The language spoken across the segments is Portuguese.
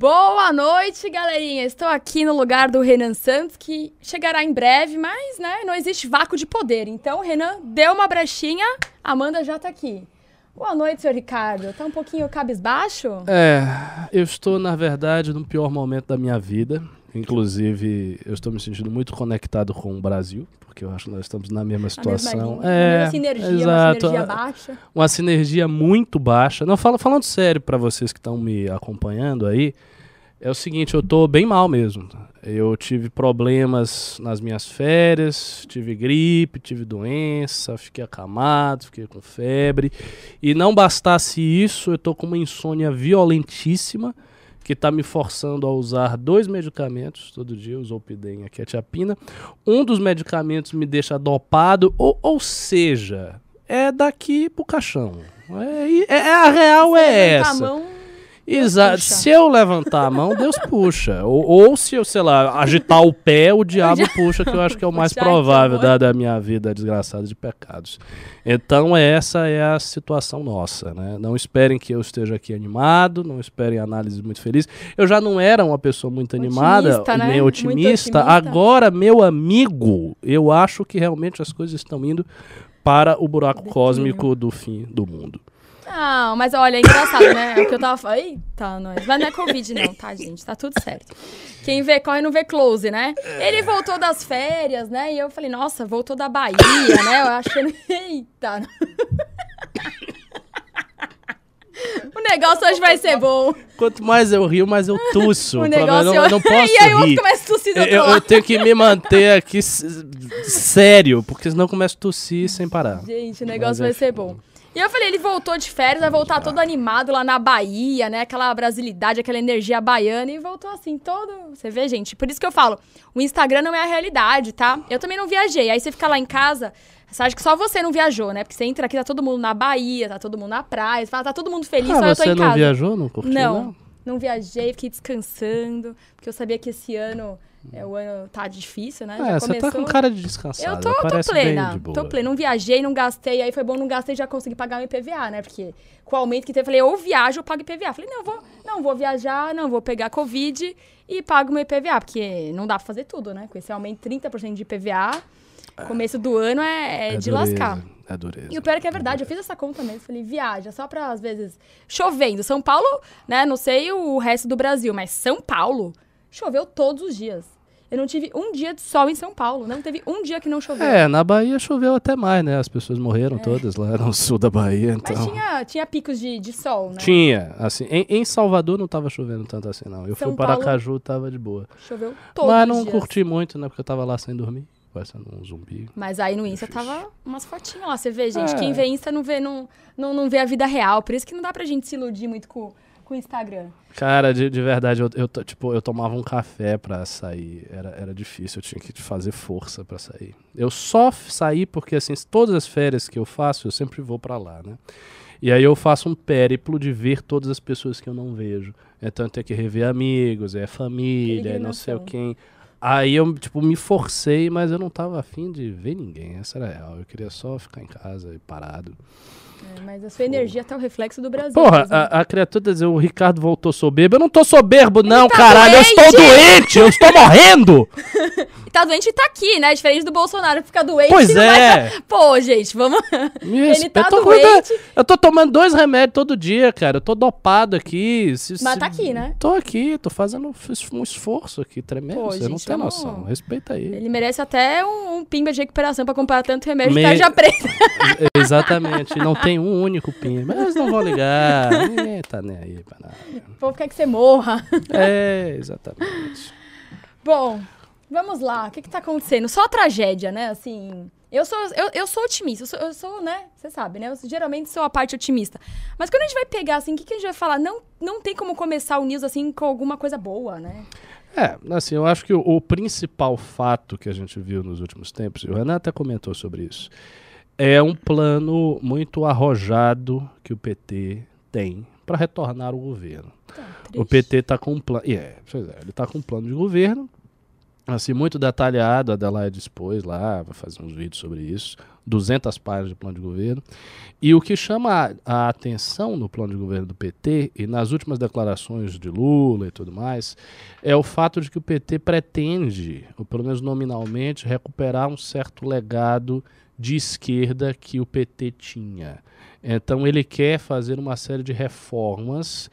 Boa noite, galerinha. Estou aqui no lugar do Renan Santos, que chegará em breve, mas né, não existe vácuo de poder. Então, Renan deu uma brechinha, Amanda já tá aqui. Boa noite, senhor Ricardo. Tá um pouquinho cabisbaixo? É, eu estou, na verdade, no pior momento da minha vida. Inclusive, eu estou me sentindo muito conectado com o Brasil, porque eu acho que nós estamos na mesma situação. mesma é, uma sinergia, exato, uma sinergia baixa. Uma sinergia muito baixa. Não, fala, falando sério para vocês que estão me acompanhando aí, é o seguinte, eu tô bem mal mesmo. Eu tive problemas nas minhas férias, tive gripe, tive doença, fiquei acamado, fiquei com febre. E não bastasse isso, eu tô com uma insônia violentíssima que está me forçando a usar dois medicamentos todo dia, o Zolpidem e a Quetiapina. Um dos medicamentos me deixa dopado, ou, ou seja, é daqui pro caixão. É, é a real Você é essa. Exato. Se eu levantar a mão, Deus puxa. Ou, ou, se eu, sei lá, agitar o pé, o diabo puxa, que eu acho que é o mais provável da, da minha vida desgraçada de pecados. Então, essa é a situação nossa, né? Não esperem que eu esteja aqui animado, não esperem análises muito felizes. Eu já não era uma pessoa muito animada, otimista, né? nem otimista. otimista. Agora, meu amigo, eu acho que realmente as coisas estão indo para o buraco cósmico do fim do mundo. Não, mas olha, é engraçado, né? É o que eu tava falando. Eita, nós. Mas não é Covid, não, tá, gente? Tá tudo certo. Quem vê corre não vê close, né? Ele voltou das férias, né? E eu falei, nossa, voltou da Bahia, né? Eu achando. Eita. O negócio hoje vai ser bom. Quanto mais eu rio, mais eu tuço. O negócio eu não, não posso e aí eu começo a tossir do eu, eu tenho que me manter aqui sério, porque senão eu começo a tossir sem parar. Gente, o negócio vai ser bom. E eu falei, ele voltou de férias, vai voltar todo animado lá na Bahia, né? Aquela brasilidade, aquela energia baiana. E voltou assim, todo. Você vê, gente? Por isso que eu falo, o Instagram não é a realidade, tá? Eu também não viajei. Aí você fica lá em casa, você acha que só você não viajou, né? Porque você entra aqui, tá todo mundo na Bahia, tá todo mundo na praia, você fala, tá todo mundo feliz, ah, só eu tô em casa. Você não viajou, não curtiu, não? Não, não viajei, fiquei descansando, porque eu sabia que esse ano é, o ano tá difícil, né? É, você tá com cara de descansado. Eu tô, tô plena. Tô plena. Não viajei, não gastei. Aí foi bom, não gastei, já consegui pagar meu IPVA, né? Porque com o aumento que teve, eu falei, ou viajo ou pago IPVA. Falei, não, vou, não vou viajar, não vou pegar Covid e pago meu IPVA. Porque não dá pra fazer tudo, né? Com esse aumento 30% de IPVA, começo do ano é, é, é de dureza, lascar. É dureza. E o pior é que é verdade, eu fiz essa conta mesmo. Falei, viaja, só pra, às vezes, chovendo. São Paulo, né? Não sei o resto do Brasil, mas São Paulo choveu todos os dias. Eu não tive um dia de sol em São Paulo. Não teve um dia que não choveu. É, na Bahia choveu até mais, né? As pessoas morreram é. todas lá no sul da Bahia. Então... Mas tinha, tinha picos de, de sol, né? Tinha. Assim, em, em Salvador não tava chovendo tanto assim, não. Eu São fui para Aracaju, tava de boa. Choveu todos Mas não dias. curti muito, né? Porque eu tava lá sem dormir. Parecendo um zumbi. Mas aí no Insta tava umas fotinhas lá. Você vê, gente. É. Quem vê Insta não vê, não, não, não vê a vida real. Por isso que não dá pra gente se iludir muito com com o Instagram? Cara, de, de verdade, eu, eu, tipo, eu tomava um café pra sair. Era, era difícil, eu tinha que fazer força pra sair. Eu só saí porque, assim, todas as férias que eu faço, eu sempre vou pra lá, né? E aí eu faço um périplo de ver todas as pessoas que eu não vejo. Então eu tenho que rever amigos, é família, é não sei o quem. Aí eu, tipo, me forcei, mas eu não tava afim de ver ninguém. Essa era a real. Eu queria só ficar em casa e parado. É, mas a sua energia tá o reflexo do Brasil. Porra, a, a, criatura tá dizendo, o Ricardo voltou soberbo. Eu não tô soberbo, não, tá caralho. Doente. Eu estou doente, eu estou morrendo. tá doente e tá aqui, né? Diferente do Bolsonaro que fica doente. Pois é. Vai... Pô, gente, vamos. Ele tá eu doente. Eu tô tomando dois remédios todo dia, cara. Eu tô dopado aqui. Se, Mas tá aqui, né? Tô aqui, tô fazendo um esforço aqui tremendo. Pô, Você gente, não tem vamos... noção. Respeita aí. Ele merece até um, um pimba de recuperação pra comprar tanto remédio Me... de tarja preta. Exatamente. Não tem um único pimba. Mas não vão ligar. Ninguém tá nem aí pra nada. O povo quer que você morra. É, exatamente. Bom, Vamos lá, o que, que tá acontecendo? Só tragédia, né? Assim. Eu sou, eu, eu sou otimista, eu sou, eu sou né? Você sabe, né? Eu geralmente sou a parte otimista. Mas quando a gente vai pegar, assim, o que, que a gente vai falar? Não, não tem como começar o news, assim, com alguma coisa boa, né? É, assim, eu acho que o, o principal fato que a gente viu nos últimos tempos, e o Renan até comentou sobre isso, é um plano muito arrojado que o PT tem para retornar ao governo. Tá, o PT está com um plano. Yeah, é, ele está com um plano de governo assim, muito detalhado, a Adelaide expôs lá, vai fazer uns vídeos sobre isso, 200 páginas de plano de governo. E o que chama a, a, atenção no plano de governo do PT e nas últimas declarações de Lula e tudo mais, é o fato de que o PT pretende, ou pelo menos nominalmente, recuperar um certo legado de esquerda que o PT tinha. Então ele quer fazer uma série de reformas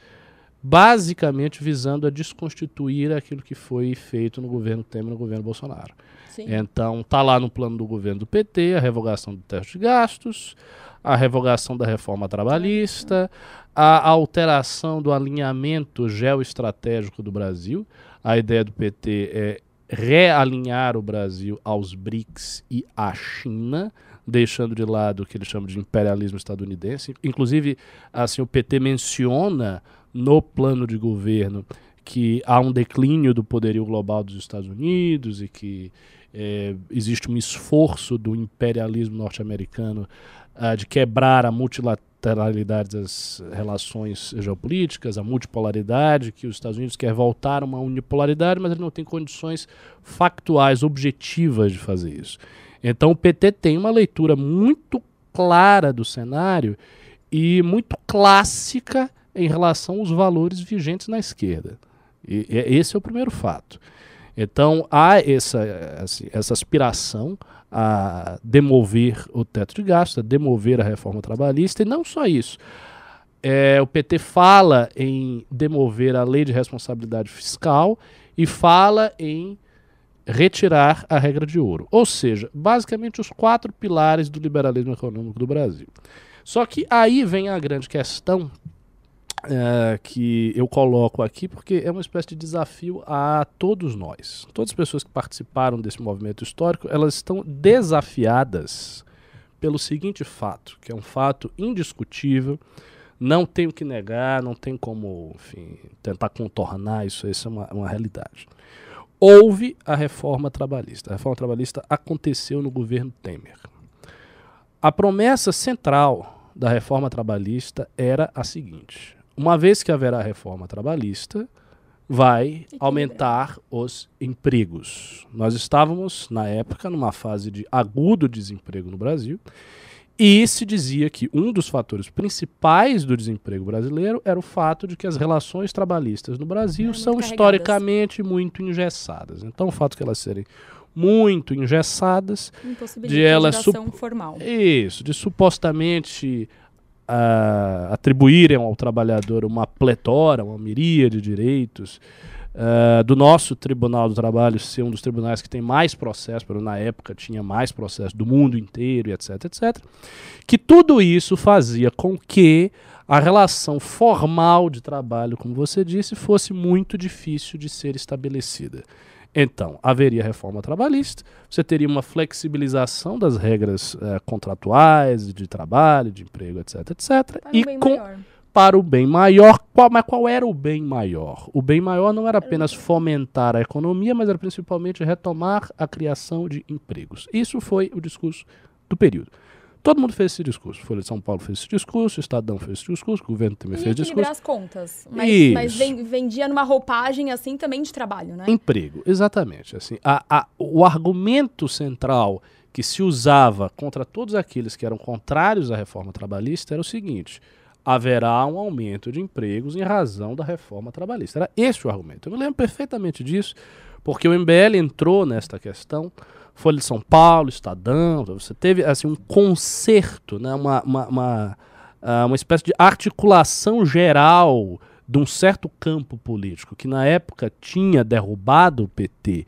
basicamente visando a desconstituir aquilo que foi feito no governo Temer e no governo Bolsonaro. Sim. Então, está lá no plano do governo do PT a revogação do teto de gastos, a revogação da reforma trabalhista, a alteração do alinhamento geoestratégico do Brasil. A ideia do PT é realinhar o Brasil aos BRICS e à China, deixando de lado o que ele chama de imperialismo estadunidense. Inclusive, assim, o PT menciona no plano de governo que há um declínio do poderio global dos Estados Unidos e que é, existe um esforço do imperialismo norte-americano uh, de quebrar a multilateralidade das relações geopolíticas, a multipolaridade, que os Estados Unidos quer voltar a uma unipolaridade, mas ele não tem condições factuais, objetivas de fazer isso. Então o PT tem uma leitura muito clara do cenário e muito clássica em relação aos valores vigentes na esquerda. E, e esse é o primeiro fato. Então há essa, essa aspiração a demover o teto de gastos, a demover a reforma trabalhista, e não só isso. É, o PT fala em demover a lei de responsabilidade fiscal e fala em retirar a regra de ouro. Ou seja, basicamente os quatro pilares do liberalismo econômico do Brasil. Só que aí vem a grande questão é, que eu coloco aqui porque é uma espécie de desafio a todos nós. Todas as pessoas que participaram desse movimento histórico, elas estão desafiadas pelo seguinte fato, que é um fato indiscutível, não tenho que negar, não tem como enfim, tentar contornar isso, isso é uma, uma realidade. Houve a reforma trabalhista. A reforma trabalhista aconteceu no governo Temer. A promessa central da reforma trabalhista era a seguinte: uma vez que haverá reforma trabalhista, vai aumentar os empregos. Nós estávamos, na época, numa fase de agudo desemprego no Brasil, e se dizia que um dos fatores principais do desemprego brasileiro era o fato de que as relações trabalhistas no Brasil são historicamente muito engessadas. Então, o fato de elas serem muito engessadas, de elas formal. Isso, de supostamente uh, atribuírem ao trabalhador uma pletora, uma miríade de direitos, uh, do nosso Tribunal do Trabalho ser um dos tribunais que tem mais processos, na época tinha mais processos do mundo inteiro, etc, etc, que tudo isso fazia com que a relação formal de trabalho, como você disse, fosse muito difícil de ser estabelecida. Então, haveria reforma trabalhista, você teria uma flexibilização das regras uh, contratuais, de trabalho, de emprego, etc, etc. Para e um com, maior. para o bem maior. Qual, mas qual era o bem maior? O bem maior não era apenas fomentar a economia, mas era principalmente retomar a criação de empregos. Isso foi o discurso do período. Todo mundo fez esse discurso. Folha de São Paulo fez esse discurso, o Estadão fez esse discurso, o governo também e fez esse discurso. as contas. Mas, mas vendia numa roupagem assim também de trabalho, né? Emprego, exatamente. Assim, a, a, o argumento central que se usava contra todos aqueles que eram contrários à reforma trabalhista era o seguinte: haverá um aumento de empregos em razão da reforma trabalhista. Era esse o argumento. Eu me lembro perfeitamente disso, porque o MBL entrou nesta questão Folha de São Paulo, Estadão, você teve assim um concerto, né, uma, uma, uma, ah, uma espécie de articulação geral de um certo campo político que na época tinha derrubado o PT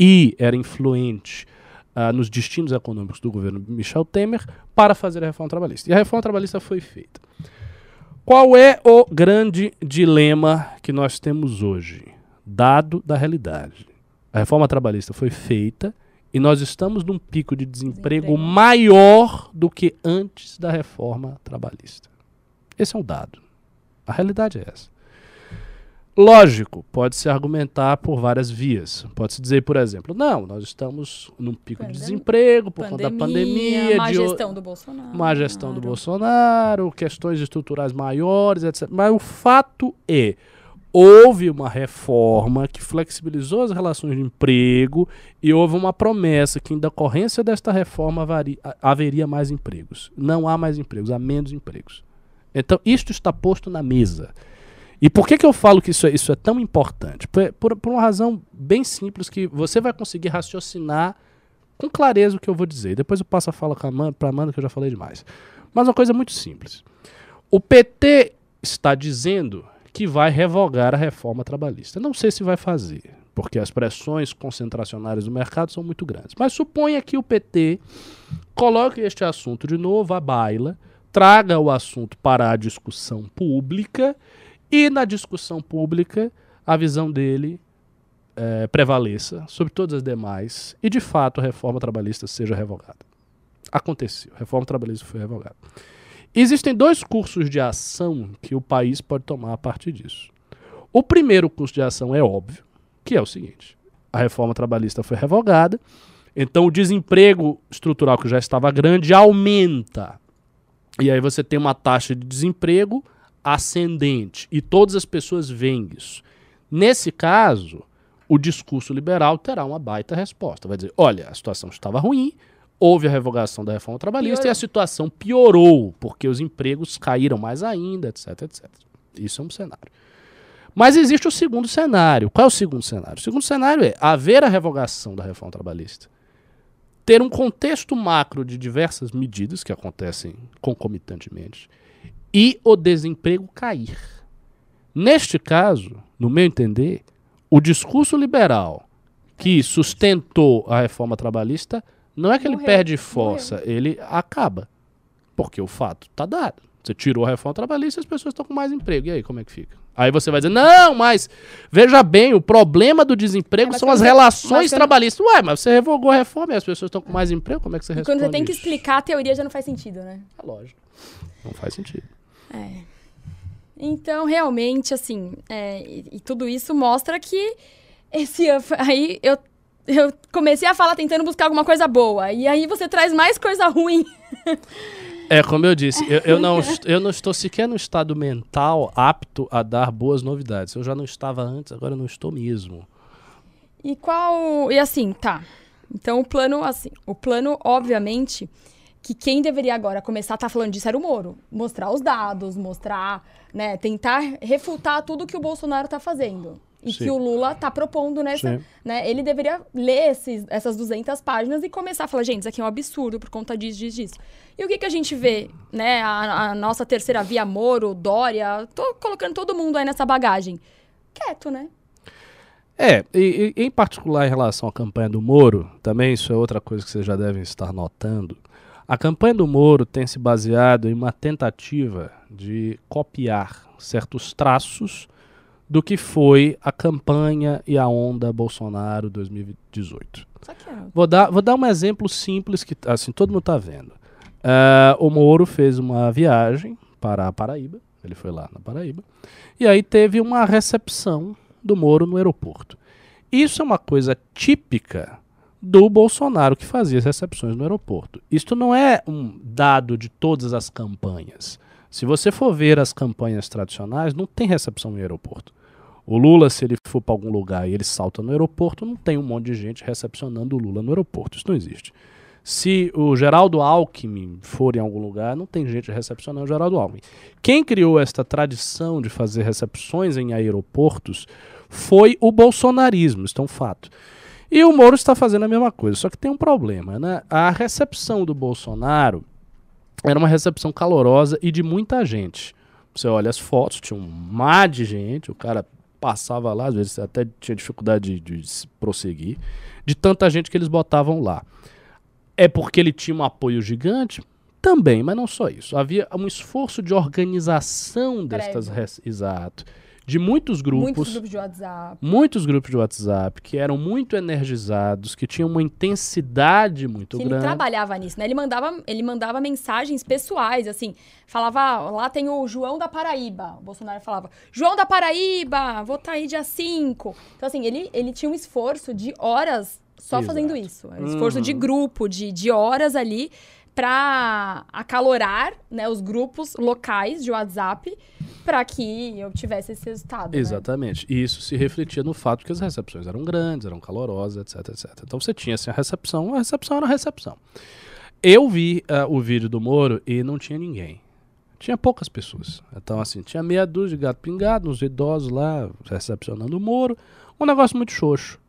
e era influente uh, nos destinos econômicos do governo Michel Temer para fazer a reforma trabalhista. E a reforma trabalhista foi feita. Qual é o grande dilema que nós temos hoje, dado da realidade? A reforma trabalhista foi feita e nós estamos num pico de desemprego, desemprego, maior do que antes da reforma trabalhista. Esse é um dado. A realidade é essa. Lógico, pode-se argumentar por várias vias. Pode-se dizer, por exemplo, não, nós estamos num pico Pandem de desemprego por pandemia, conta da pandemia. Má gestão do Bolsonaro. Má gestão do Bolsonaro, questões estruturais maiores, etc. Mas o fato é, houve uma reforma que flexibilizou as relações de emprego e houve uma promessa que, em decorrência desta reforma, haveria, mais empregos. Não há mais empregos, há menos empregos. Então, isto está posto na mesa. E por que, que eu falo que isso é, isso é tão importante? Por, por, por uma razão bem simples que você vai conseguir raciocinar com clareza o que eu vou dizer. Depois eu passo a fala para a Amanda, que eu já falei demais. Mas uma coisa muito simples. O PT está dizendo que vai revogar a reforma trabalhista. Não sei se vai fazer, porque as pressões concentracionárias do mercado são muito grandes. Mas suponha que o PT coloque este assunto de novo à baila, traga o assunto para a discussão pública e na discussão pública a visão dele é, prevaleça sobre todas as demais e de fato a reforma trabalhista seja revogada. Aconteceu, a reforma trabalhista foi revogada. Existem dois cursos de ação que o país pode tomar a partir disso. O primeiro curso de ação é óbvio, que é o seguinte: a reforma trabalhista foi revogada, então o desemprego estrutural que já estava grande aumenta. E aí você tem uma taxa de desemprego ascendente e todas as pessoas veem isso. Nesse caso, o discurso liberal terá uma baita resposta. Vai dizer: olha, a situação estava ruim, houve a revogação da reforma trabalhista piorou. e a situação piorou, porque os empregos caíram mais ainda, etc, etc. Isso é um cenário. Mas existe o segundo cenário. Qual é o segundo cenário? O segundo cenário é haver a revogação da reforma trabalhista, ter um contexto macro de diversas medidas que acontecem concomitantemente e o desemprego cair. Neste caso, no meu entender, o discurso liberal que sustentou a reforma trabalhista não é que Morreu. ele perde força, Morreu. ele acaba. Porque o fato está dado. Você tirou a reforma trabalhista e as pessoas estão com mais emprego. E aí, como é que fica? Aí você vai dizer, não, mas veja bem, o problema do desemprego é, são as relações trabalhistas. Ué, mas você revogou a reforma e as pessoas estão com mais emprego, como é que você responde Quando você tem que explicar, a teoria já não faz sentido, né? É lógico. Não faz sentido. É. Então, realmente, assim, é, e, e, tudo isso mostra que esse aí eu eu comecei a falar tentando buscar alguma coisa boa. E aí você traz mais coisa ruim. É, como eu disse, eu, eu, não, eu não estou sequer no estado mental apto a dar boas novidades. Eu já não estava antes, agora eu não estou mesmo. E qual. E assim, tá. Então o plano, assim, o plano, obviamente, que quem deveria agora começar a estar tá falando disso era o Moro. Mostrar os dados, mostrar, né, tentar refutar tudo que o Bolsonaro está fazendo e Sim. que o Lula está propondo nessa, né? Ele deveria ler esses, essas 200 páginas e começar a falar, gente, isso aqui é um absurdo por conta disso, disso, disso. E o que, que a gente vê, né? A, a nossa terceira via, Moro, Dória, tô colocando todo mundo aí nessa bagagem. Quieto, né? É, e, e, em particular em relação à campanha do Moro, também isso é outra coisa que vocês já devem estar notando. A campanha do Moro tem se baseado em uma tentativa de copiar certos traços do que foi a campanha e a onda Bolsonaro 2018. Vou dar, vou dar um exemplo simples que assim todo mundo está vendo. Uh, o Moro fez uma viagem para a Paraíba, ele foi lá na Paraíba, e aí teve uma recepção do Moro no aeroporto. Isso é uma coisa típica do Bolsonaro que fazia as recepções no aeroporto. Isto não é um dado de todas as campanhas. Se você for ver as campanhas tradicionais, não tem recepção no aeroporto. O Lula, se ele for para algum lugar e ele salta no aeroporto, não tem um monte de gente recepcionando o Lula no aeroporto. Isso não existe. Se o Geraldo Alckmin for em algum lugar, não tem gente recepcionando o Geraldo Alckmin. Quem criou esta tradição de fazer recepções em aeroportos foi o bolsonarismo, isso é um fato. E o Moro está fazendo a mesma coisa, só que tem um problema, né? A recepção do Bolsonaro era uma recepção calorosa e de muita gente. Você olha as fotos, tinha um mar de gente, o cara passava lá, às vezes até tinha dificuldade de, de prosseguir, de tanta gente que eles botavam lá. É porque ele tinha um apoio gigante? Também, mas não só isso. Havia um esforço de organização destas. Exato de muitos grupos. Muitos grupos de WhatsApp. Muitos grupos de WhatsApp que eram muito energizados, que tinham uma intensidade muito que grande. Ele trabalhava nisso, né? Ele mandava, ele mandava mensagens pessoais, assim. Falava, lá tem o João da Paraíba. O Bolsonaro falava, João da Paraíba, vou estar tá aí dia 5. Então, assim, ele, ele tinha um esforço de horas só Exato. fazendo isso. Um esforço uhum. de grupo, de, de horas ali para acalorar né, os grupos locais de WhatsApp para que eu tivesse esse resultado. né? Exatamente. E isso se refletia no fato que as recepções eram grandes, eram calorosas, etc, etc. Então você tinha assim, a recepção, a recepção era a recepção. Eu vi ah, o vídeo do Moro e não tinha ninguém. Tinha poucas pessoas. Então, assim, tinha meia dúzia de gato pingado, uns idosos lá recepcionando o Moro. Um negócio muito xoxo.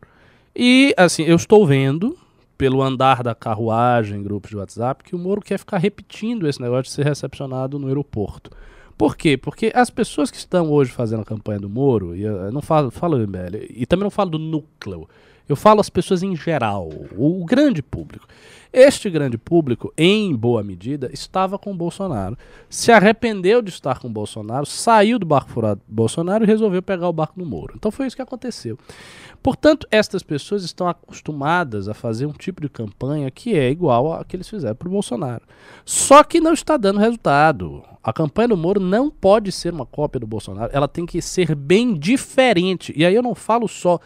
E, assim, eu estou vendo, pelo andar da carruagem em grupos de WhatsApp, que o Moro quer ficar repetindo esse negócio de ser recepcionado no aeroporto. Por quê? Porque as pessoas que estão hoje fazendo a campanha do Moro, e eu não falo, falo MBL, e também não falo do núcleo, eu falo as pessoas em geral, o, o grande público. Este grande público, em boa medida, estava com o Bolsonaro, se arrependeu de estar com o Bolsonaro, saiu do barco furado do Bolsonaro e resolveu pegar o barco do Moro. Então foi isso que aconteceu. Portanto, estas pessoas estão acostumadas a fazer um tipo de campanha que é igual a que eles fizeram para o Bolsonaro. Só que não está dando resultado. A campanha do Moro não pode ser uma cópia do Bolsonaro, ela tem que ser bem diferente. E aí eu não falo só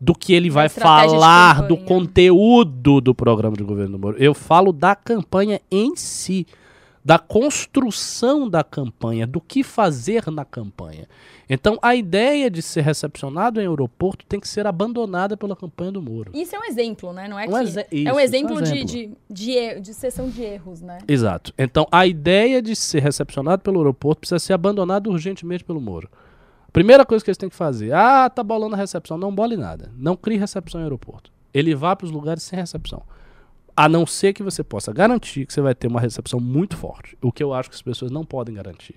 do que ele vai falar, do conteúdo do programa de governo do Moro. Eu falo da campanha em si, da construção da campanha, do que fazer na campanha. Então, a ideia de ser recepcionado em aeroporto tem que ser abandonada pela campanha do Moro. Isso é um exemplo, né? Não é Um que... exe- é isso, um isso é um exemplo, de, exemplo. de, de, de sessão de erros, né? Exato. Então, a ideia de ser recepcionado pelo aeroporto precisa ser abandonada urgentemente pelo Moro. Primeira coisa que eles têm que fazer, ah, tá bolando a recepção. Não bole nada. Não crie recepção em aeroporto. Ele vá para os lugares sem recepção. A não ser que você possa garantir que você vai ter uma recepção muito forte. O que eu acho que as pessoas não podem garantir.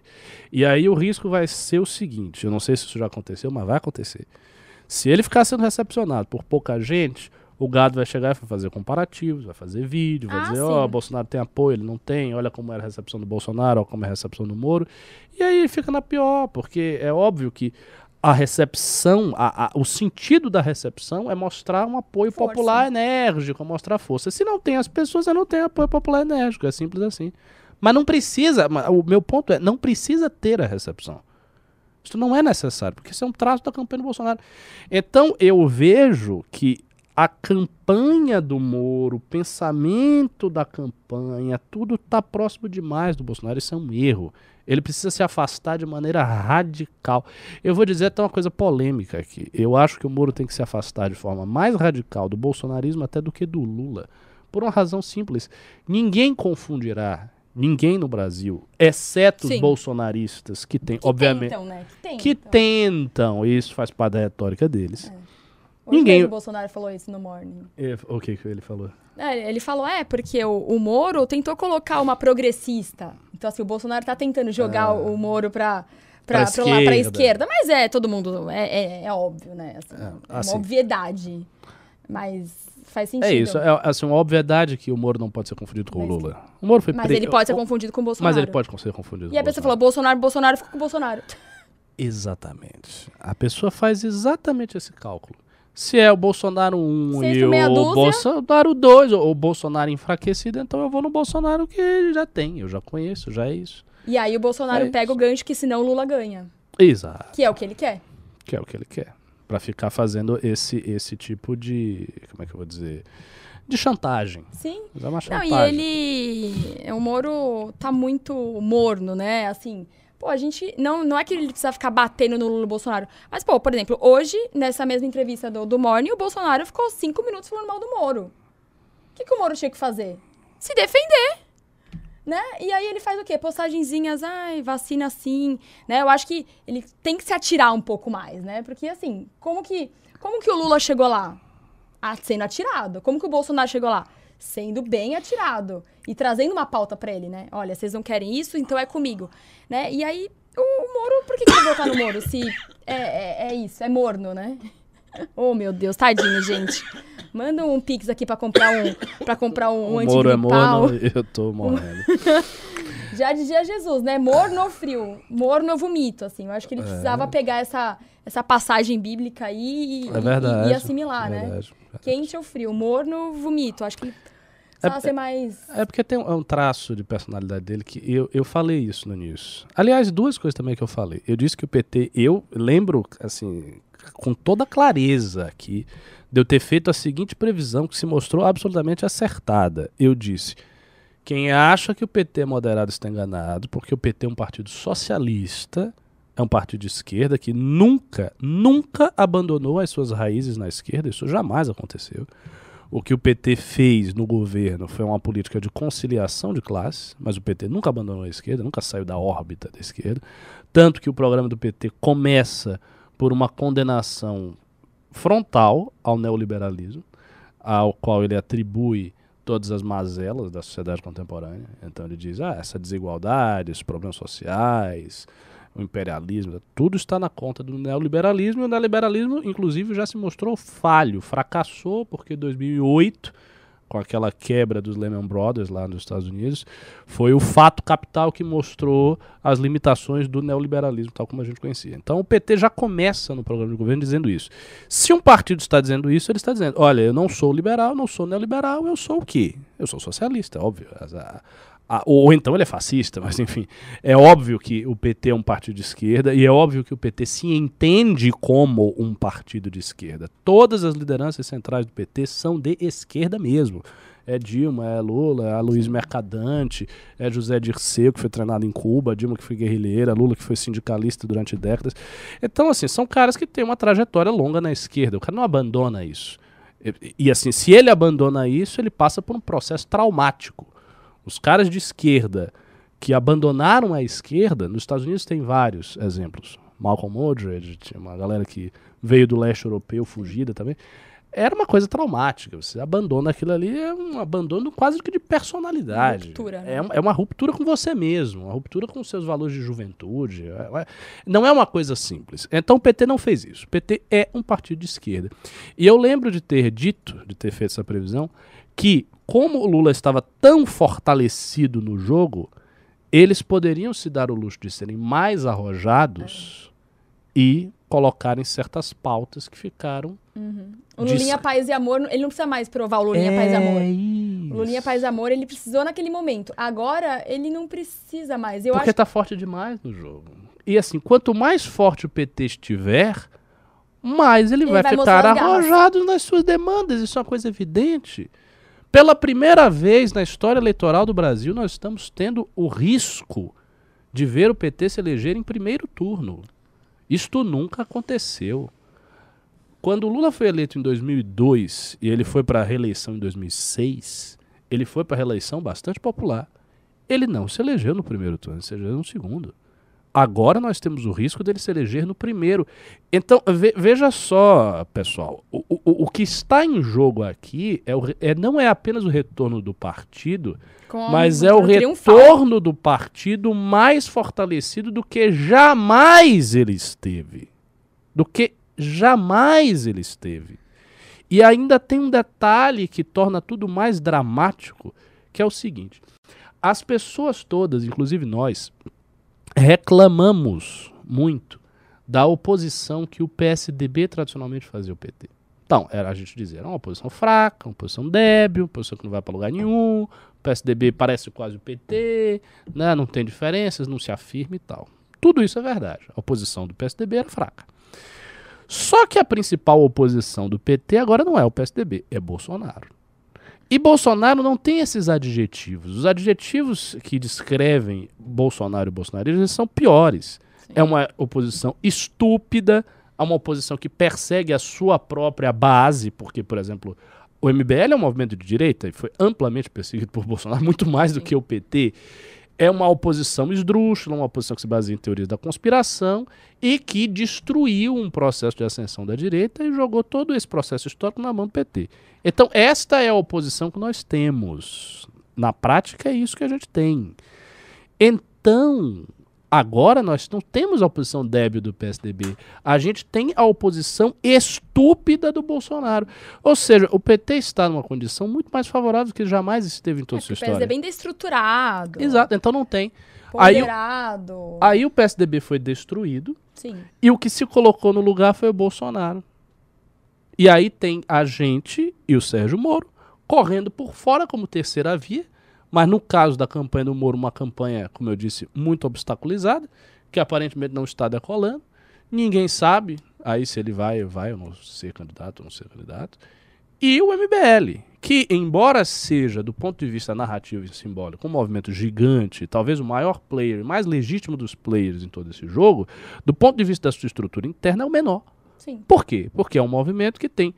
E aí o risco vai ser o seguinte: eu não sei se isso já aconteceu, mas vai acontecer. Se ele ficar sendo recepcionado por pouca gente, o gado vai chegar e vai fazer comparativos, vai fazer vídeo, vai Ah, dizer, ó, sim. Bolsonaro tem apoio, ele não tem, olha como era a recepção do Bolsonaro, olha como é a recepção do Moro. E aí fica na pior, porque é óbvio que a recepção, a- a- o sentido da recepção é mostrar um apoio Força. popular enérgico, mostrar força. Se não tem as pessoas, você não tem apoio popular enérgico, é simples assim. Mas não precisa, o meu ponto é, não precisa ter a recepção. Isso não é necessário, porque isso é um traço da campanha do Bolsonaro. Então eu vejo que a campanha do Moro, o pensamento da campanha, tudo está próximo demais do Bolsonaro. Isso é um erro. Ele precisa se afastar de maneira radical. Eu vou dizer até uma coisa polêmica aqui. Eu acho que o Moro tem que se afastar de forma mais radical do bolsonarismo até do que do Lula. Por uma razão simples. Ninguém confundirá, ninguém no Brasil, exceto os Sim. bolsonaristas que têm, Que obviamente, tentam, né? Que tentam. que tentam, isso faz parte da retórica deles. Hoje Ninguém- mesmo o Bolsonaro falou isso no Morning. E- O que que ele falou? É, ele falou, é, porque o, o Moro tentou colocar uma progressista. Então, assim, o Bolsonaro tá tentando jogar Ah. o, Moro pra, pra, pra, lá, esquerda. esquerda. Mas é, todo mundo, é, é, é óbvio, né? Assim, é uma assim. obviedade. Mas faz sentido. É isso, é assim, uma obviedade que o Moro não pode ser confundido com Mas- o Lula. O Moro foi Mas pre- ele pode ser confundido com o Bolsonaro. Mas ele pode ser confundido E a com o pessoa falou, Bolsonaro. Bolsonaro, Bolsonaro, fica com o Bolsonaro. Exatamente. A pessoa faz exatamente esse cálculo. Se é o Bolsonaro 1 Seis e o. Bolsonaro 2, ou o Bolsonaro enfraquecido, então eu vou no Bolsonaro que já tem, eu já conheço, já é isso. E aí o Bolsonaro É pega isso. o gancho que senão o Lula ganha. Exato. Que é o que ele quer. Que é o que ele quer. Pra ficar fazendo esse, esse tipo de. Como é que eu vou dizer? De chantagem. Sim. Mas É uma Não, chantagem. e ele. O Moro tá muito morno, né? Assim. Pô, a gente. Não, não é que ele precisa ficar batendo no Lula Bolsonaro. Mas, pô, por exemplo, hoje, nessa mesma entrevista do, do Morning, o Bolsonaro ficou cinco minutos falando mal do Moro. O que, que o Moro tinha que fazer? Se defender. Né? E aí ele faz o quê? Postagenzinhas, ai, vacina sim, né? Eu acho que ele tem que se atirar um pouco mais, né? Porque assim, como que, como que o Lula chegou lá? Ah, sendo atirado. Como que o Bolsonaro chegou lá? Sendo bem atirado e trazendo uma pauta pra ele, né? Olha, vocês não querem isso, então é comigo, né? E aí o Moro, por que, que eu vou votar no Moro se é, é, é isso, é morno, né? Oh, meu Deus, tadinho, gente. Manda um pix aqui pra comprar um, pra comprar um, um o Moro é morno, eu tô morrendo. Já dizia Jesus, né? Morno ou frio? Morno eu vomito, assim. Eu acho que ele precisava pegar essa, essa passagem bíblica aí e, É verdade. e, e assimilar, é né? verdade. Quente ou frio? Morno, vomito. Acho que ele precisava ser mais... É porque tem um, é um traço de personalidade dele que eu, eu falei isso no início. Aliás, duas coisas também que eu falei. Eu disse que o PT, eu lembro, assim, com toda clareza aqui, de eu ter feito a seguinte previsão que se mostrou absolutamente acertada. Eu disse Quem acha que o PT é moderado está enganado, porque o PT é um partido socialista, é um partido de esquerda que nunca, nunca abandonou as suas raízes na esquerda, isso jamais aconteceu. O que o PT fez no governo foi uma política de conciliação de classes, mas o PT nunca abandonou a esquerda, nunca saiu da órbita da esquerda. Tanto que o programa do PT começa por uma condenação frontal ao neoliberalismo, ao qual ele atribui todas as mazelas da sociedade contemporânea. Então ele diz: ah, essa desigualdade, esses problemas sociais, o imperialismo, tudo está na conta do neoliberalismo. E o neoliberalismo, inclusive, já se mostrou falho, fracassou, porque em 2008 com aquela quebra dos Lehman Brothers lá nos Estados Unidos, foi o fato capital que mostrou as limitações do neoliberalismo, tal como a gente conhecia. Então o PT já começa no programa de governo dizendo isso. Se um partido está dizendo isso, ele está dizendo: olha, eu não sou liberal, não sou neoliberal, eu sou o quê? Eu sou socialista, óbvio. Ah, ou então ele é fascista, mas enfim. É óbvio que o PT é um partido de esquerda e é óbvio que o PT se entende como um partido de esquerda. Todas as lideranças centrais do PT são de esquerda mesmo. É Dilma, é Lula, é Luiz Mercadante, é José Dirceu, que foi treinado em Cuba, Dilma, que foi guerrilheira, Lula, que foi sindicalista durante décadas. Então, assim, são caras que têm uma trajetória longa na esquerda. O cara não abandona isso. E, e assim, se ele abandona isso, ele passa por um processo traumático os caras de esquerda que abandonaram a esquerda, nos Estados Unidos tem vários exemplos. Malcolm Mildred, tinha uma galera que veio do leste europeu, fugida também. Era uma coisa traumática. Você abandona aquilo ali, é um abandono quase que de personalidade. Ruptura, né? é, é, uma ruptura com você mesmo, uma ruptura com seus valores de juventude. É, é, não é uma coisa simples. Então o PT não fez isso. O PT é um partido de esquerda. E eu lembro de ter dito, de ter feito essa previsão, que como o Lula estava tão fortalecido no jogo, eles poderiam se dar o luxo de serem mais arrojados é. e colocarem certas pautas que ficaram. Uhum. O Lulinha de... Paz e Amor, ele não precisa mais provar o Lulinha é Paz e Amor. Isso. O Lulinha Paz e Amor, ele precisou naquele momento. Agora, ele não precisa mais. Eu Porque acho... tá forte demais no jogo. E assim, quanto mais forte o PT estiver, mais ele, ele vai, vai ficar arrojado nas suas demandas. Isso é uma coisa evidente. Pela primeira vez na história eleitoral do Brasil, nós estamos tendo o risco de ver o PT se eleger em primeiro turno. Isto nunca aconteceu. Quando Lula foi eleito em 2002 e ele foi para a reeleição em 2006, ele foi para a reeleição bastante popular. Ele não se elegeu no primeiro turno, ele se elegeu no segundo. Agora nós temos o risco dele se eleger no primeiro. Então, ve veja só, pessoal, o, o, o, que está em jogo aqui é, o, é não é apenas o retorno do partido, Como mas é o triunfal. retorno do partido mais fortalecido do que jamais ele esteve. Do que jamais ele esteve. E ainda tem um detalhe que torna tudo mais dramático, que é o seguinte: as pessoas todas, inclusive nós, reclamamos muito da oposição que o PSDB tradicionalmente fazia ao PT. Então, era a gente dizer, era uma oposição fraca, uma oposição débil, uma oposição que não vai para lugar nenhum, o PSDB parece quase o PT, né, não tem diferenças, não se afirma e tal. Tudo isso é verdade. A oposição do PSDB era fraca. Só que a principal oposição do PT agora não é o PSDB, é Bolsonaro. E Bolsonaro não tem esses adjetivos. Os adjetivos que descrevem Bolsonaro e bolsonarismo são piores. Sim. É uma oposição estúpida, é uma oposição que persegue a sua própria base, porque, por exemplo, o MBL é um movimento de direita e foi amplamente perseguido por Bolsonaro, muito mais do que o PT é uma oposição esdrúxula, uma oposição que se baseia em teorias da conspiração e que destruiu um processo de ascensão da direita e jogou todo esse processo histórico na mão do PT. Então, esta é a oposição que nós temos. Na prática, é isso que a gente tem. Então, Agora nós não temos a oposição débil do PSDB. A gente tem a oposição estúpida do Bolsonaro. Ou seja, o PT está numa condição muito mais favorável do que jamais esteve em toda é, a sua história. O PSDB é bem destruturado. Exato, então não tem. Ponderado. Aí, aí o PSDB foi destruído. Sim. E o que se colocou no lugar foi o Bolsonaro. E aí tem a gente e o Sérgio Moro correndo por fora como terceira via mas no caso da campanha do Moro, uma campanha, como eu disse, muito obstaculizada, que aparentemente não está decolando. Ninguém sabe aí se ele vai, vai ou não ser candidato ou não ser candidato. e o MBL, que, embora seja, do ponto de vista narrativo e simbólico, um movimento gigante, talvez o maior player, mais legítimo dos players em todo esse jogo, do ponto de vista da sua estrutura interna, é o menor. Sim. Por quê? Porque é um movimento que tem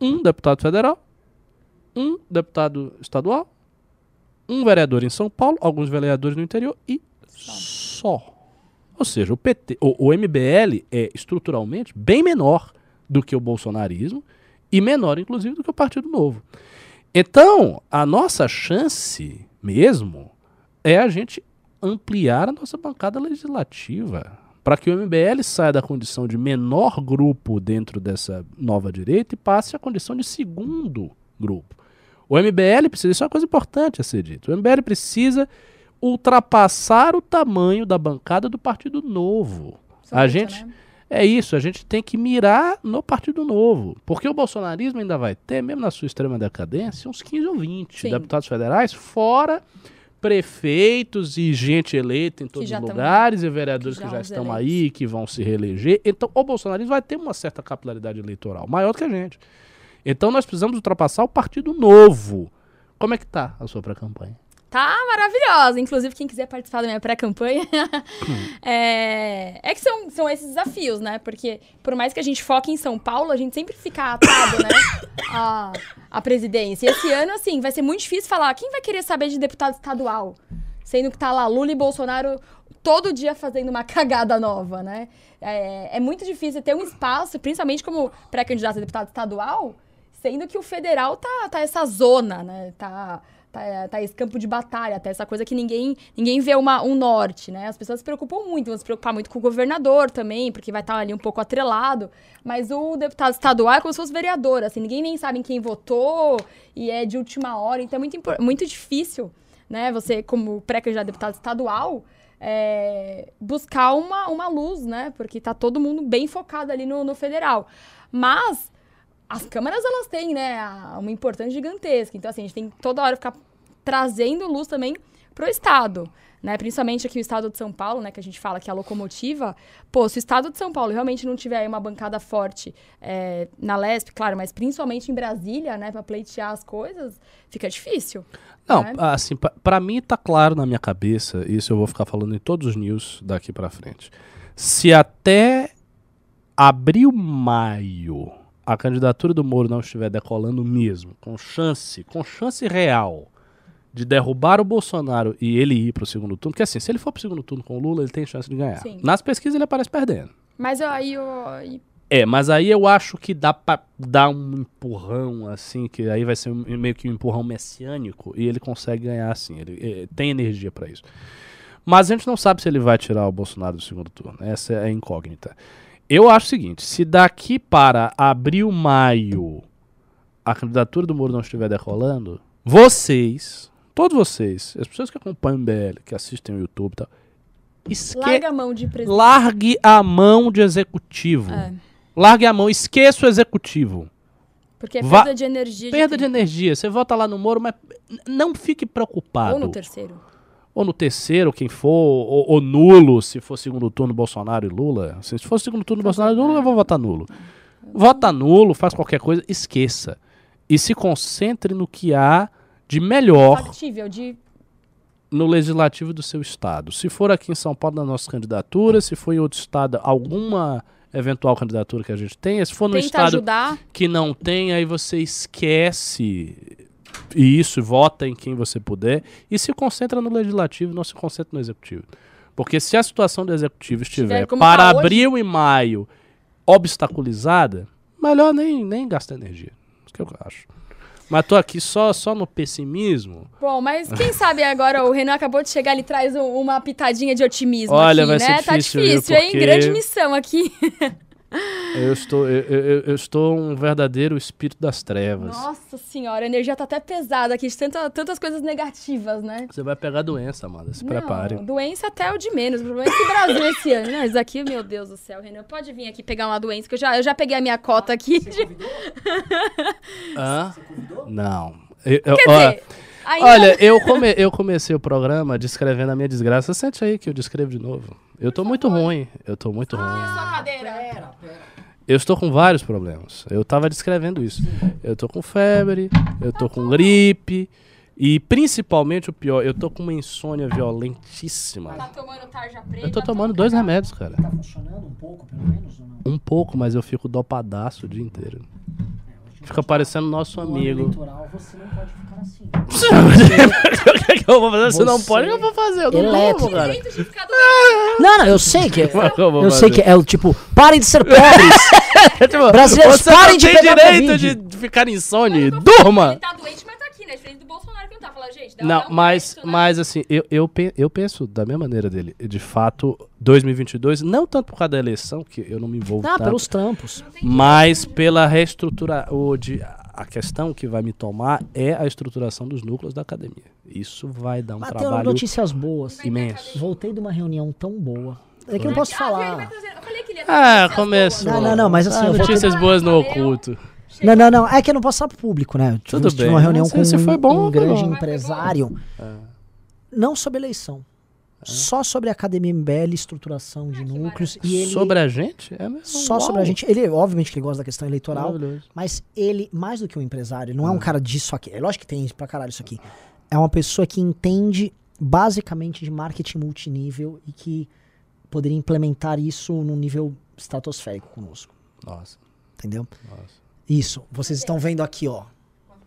um deputado federal, um deputado estadual, um vereador em São Paulo, alguns vereadores no interior e só. Ou seja, o PT, o, o MBL é estruturalmente bem menor do que o bolsonarismo e menor, inclusive, do que o Partido Novo. Então, a nossa chance mesmo é a gente ampliar a nossa bancada legislativa para que o MBL saia da condição de menor grupo dentro dessa nova direita e passe à condição de segundo grupo. O MBL precisa, isso é uma coisa importante a ser dito, o MBL precisa ultrapassar o tamanho da bancada do Partido Novo. a gente né? é isso, a gente tem que mirar no Partido Novo, porque o bolsonarismo ainda vai ter, mesmo na sua extrema decadência, uns 15 ou 20 Sim. deputados federais, fora prefeitos e gente eleita em todos os lugares tão, e vereadores que já, que já estão eleitos. aí, que vão se reeleger. Então, o bolsonarismo vai ter uma certa capilaridade eleitoral, maior do que a gente. Então, nós precisamos ultrapassar o Partido Novo. Como é que tá a sua pré-campanha? Tá maravilhosa. Inclusive, quem quiser participar da minha pré-campanha. é... é que são, são esses desafios, né? Porque por mais que a gente foque em São Paulo, a gente sempre fica atado, né? A, a presidência. E esse ano, assim, vai ser muito difícil falar quem vai querer saber de deputado estadual. Sendo que tá lá Lula e Bolsonaro todo dia fazendo uma cagada nova, né? É, é muito difícil ter um espaço, principalmente como pré-candidato a deputado estadual, sendo que o federal tá, tá essa zona, né? Tá tá, tá esse campo de batalha, tá essa coisa que ninguém, ninguém vê uma, um norte, né? As pessoas se preocupam muito, vão se preocupar muito com o governador também, porque vai estar tá ali um pouco atrelado. Mas o deputado estadual é como se fosse vereador, assim, ninguém nem sabe em quem votou e é de última hora, então é muito, muito difícil, né? Você, como pré-candidato deputado estadual, é, buscar uma, uma luz, né? Porque tá todo mundo bem focado ali no, no federal. Mas as câmaras elas têm, né, uma importância gigantesca. Então, assim, a gente tem que toda hora ficar trazendo luz também para o Estado. Né, principalmente aqui o estado de São Paulo, né, que a gente fala que é a locomotiva. Pô, se o estado de São Paulo realmente não tiver uma bancada forte é, na Lesp, claro, mas principalmente em Brasília, né, para pleitear as coisas, fica difícil. Não, né? assim, para mim tá claro na minha cabeça, isso eu vou ficar falando em todos os news daqui para frente. Se até abril, maio, a candidatura do Moro não estiver decolando mesmo, com chance, com chance real de derrubar o Bolsonaro e ele ir para o segundo turno, porque assim, se ele for para o segundo turno com o Lula, ele tem chance de ganhar. Sim. Nas pesquisas ele aparece perdendo. Mas aí eu... É, mas aí eu acho que dá para dar um empurrão, assim, que aí vai ser meio que um empurrão messiânico e ele consegue ganhar, assim, ele, ele eh, tem energia para isso. Mas a gente não sabe se ele vai tirar o Bolsonaro do segundo turno, essa é a incógnita. Eu acho o seguinte: se daqui para abril, maio, a candidatura do Moro não estiver decolando, vocês, todos vocês, as pessoas que acompanham o BL, que assistem o YouTube e tal, esque... largue a mão de presidente. Largue a mão de executivo. É. Largue a mão, esqueça o executivo. Porque é perda Va de energia. Perda de, de energia. Você vota lá no Moro, mas não fique preocupado. Ou no terceiro ou no terceiro, quem for, ou, ou, nulo, se for segundo turno Bolsonaro e Lula. Se for segundo turno Bolsonaro e Lula, eu vou votar nulo. Vota nulo, faz qualquer coisa, esqueça. E se concentre no que há de melhor Factível, de... no legislativo do seu estado. Se for aqui em São Paulo, na nossa candidatura, se for em outro estado, alguma eventual candidatura que a gente tenha. Se for no Tenta estado ajudar. que não tem, aí você esquece isso, vota em quem você puder e se concentra no legislativo, não se concentra no executivo. Porque se a situação do executivo estiver para tá abril hoje... e maio obstaculizada, melhor nem, nem gastar energia. Isso que eu acho. Mas tô aqui só, só no pessimismo. Bom, mas quem sabe agora o Renan acabou de chegar, ele traz um, uma pitadinha de otimismo Olha, aqui, vai né? Ser tá difícil, tá difícil, hein? Grande missão aqui. Eu estou, eu, eu, eu, estou um verdadeiro espírito das trevas. Nossa senhora, a energia tá até pesada aqui, de tanta, tantas coisas negativas, né? Você vai pegar doença, Amanda, se Não, prepare. Doença até o de menos. O problema é que Brasil esse ano. Mas aqui, meu Deus do céu, Renan, pode vir aqui pegar uma doença, que eu já, eu já peguei a minha cota aqui. Você convidou? Hã? Você convidou? Não. Eu, Quer dizer... Ainda... Olha, eu, come, eu comecei o programa descrevendo a minha desgraça. Sente aí que eu descrevo de novo. Eu tô muito ruim. Eu tô muito ruim. Ah, sua cadeira. Pera, pera. Eu estou com vários problemas. Eu tava descrevendo isso. Eu tô com febre, eu tô com gripe. E principalmente o pior, eu tô com uma insônia violentíssima. Tá tomando tarja preta. Eu tô tomando dois remédios, cara. Tá funcionando um pouco, pelo menos, ou não? Um pouco, mas eu fico dopadaço o dia inteiro. Fica parecendo nosso amigo. eleitoral, você não pode ficar assim. o que, é que eu vou fazer? Se não Você pode, o que eu vou fazer? Eu não elétrico. como, cara. Não, não, eu sei que. É eu vou Eu sei que é o tipo, parem de ser pobres! Tipo, Brasileiros, você parem de tem pegar direito Covid. de ficar insone. Durma! Ele tá doente, mas tá aqui, né? Diferente do Bolsonaro tá. Fala, gente, dá, Não, um mas, crédito, né? mas assim, eu, eu, eu penso da mesma maneira dele. De fato, 2022, não tanto por causa da eleição, que eu não me envolvo Ah, tanto, pelos trampos. mas pela reestrutura... O de, a questão que vai me tomar é a estruturação dos núcleos da academia. Isso vai dar um Mas tem trabalho notícias boas. imenso. Voltei de uma reunião tão boa. É que eu não posso Ah, falar. Ah, começou. Não, não, não, mas assim, Ah, eu vou ter- notícias boas no oculto. Não, não, não. É que eu não posso falar pro público, né? Tive- Tudo tive bem. uma reunião Não sei com se foi bom um, ou grande não. empresário. É. Não sobre eleição. Só sobre a Academia MBL, estruturação de núcleos. E ele, Sobre a gente? É mesmo? Só Uau. sobre a gente. Ele, obviamente, que ele gosta da questão eleitoral. Maravilhoso. Mas ele, mais do que um empresário, não é um cara disso aqui. É lógico que tem pra caralho isso aqui. É uma pessoa que entende basicamente de marketing multinível e que poderia implementar isso num nível estratosférico conosco. Nossa, Entendeu? nossa. Isso. Vocês estão vendo aqui, ó.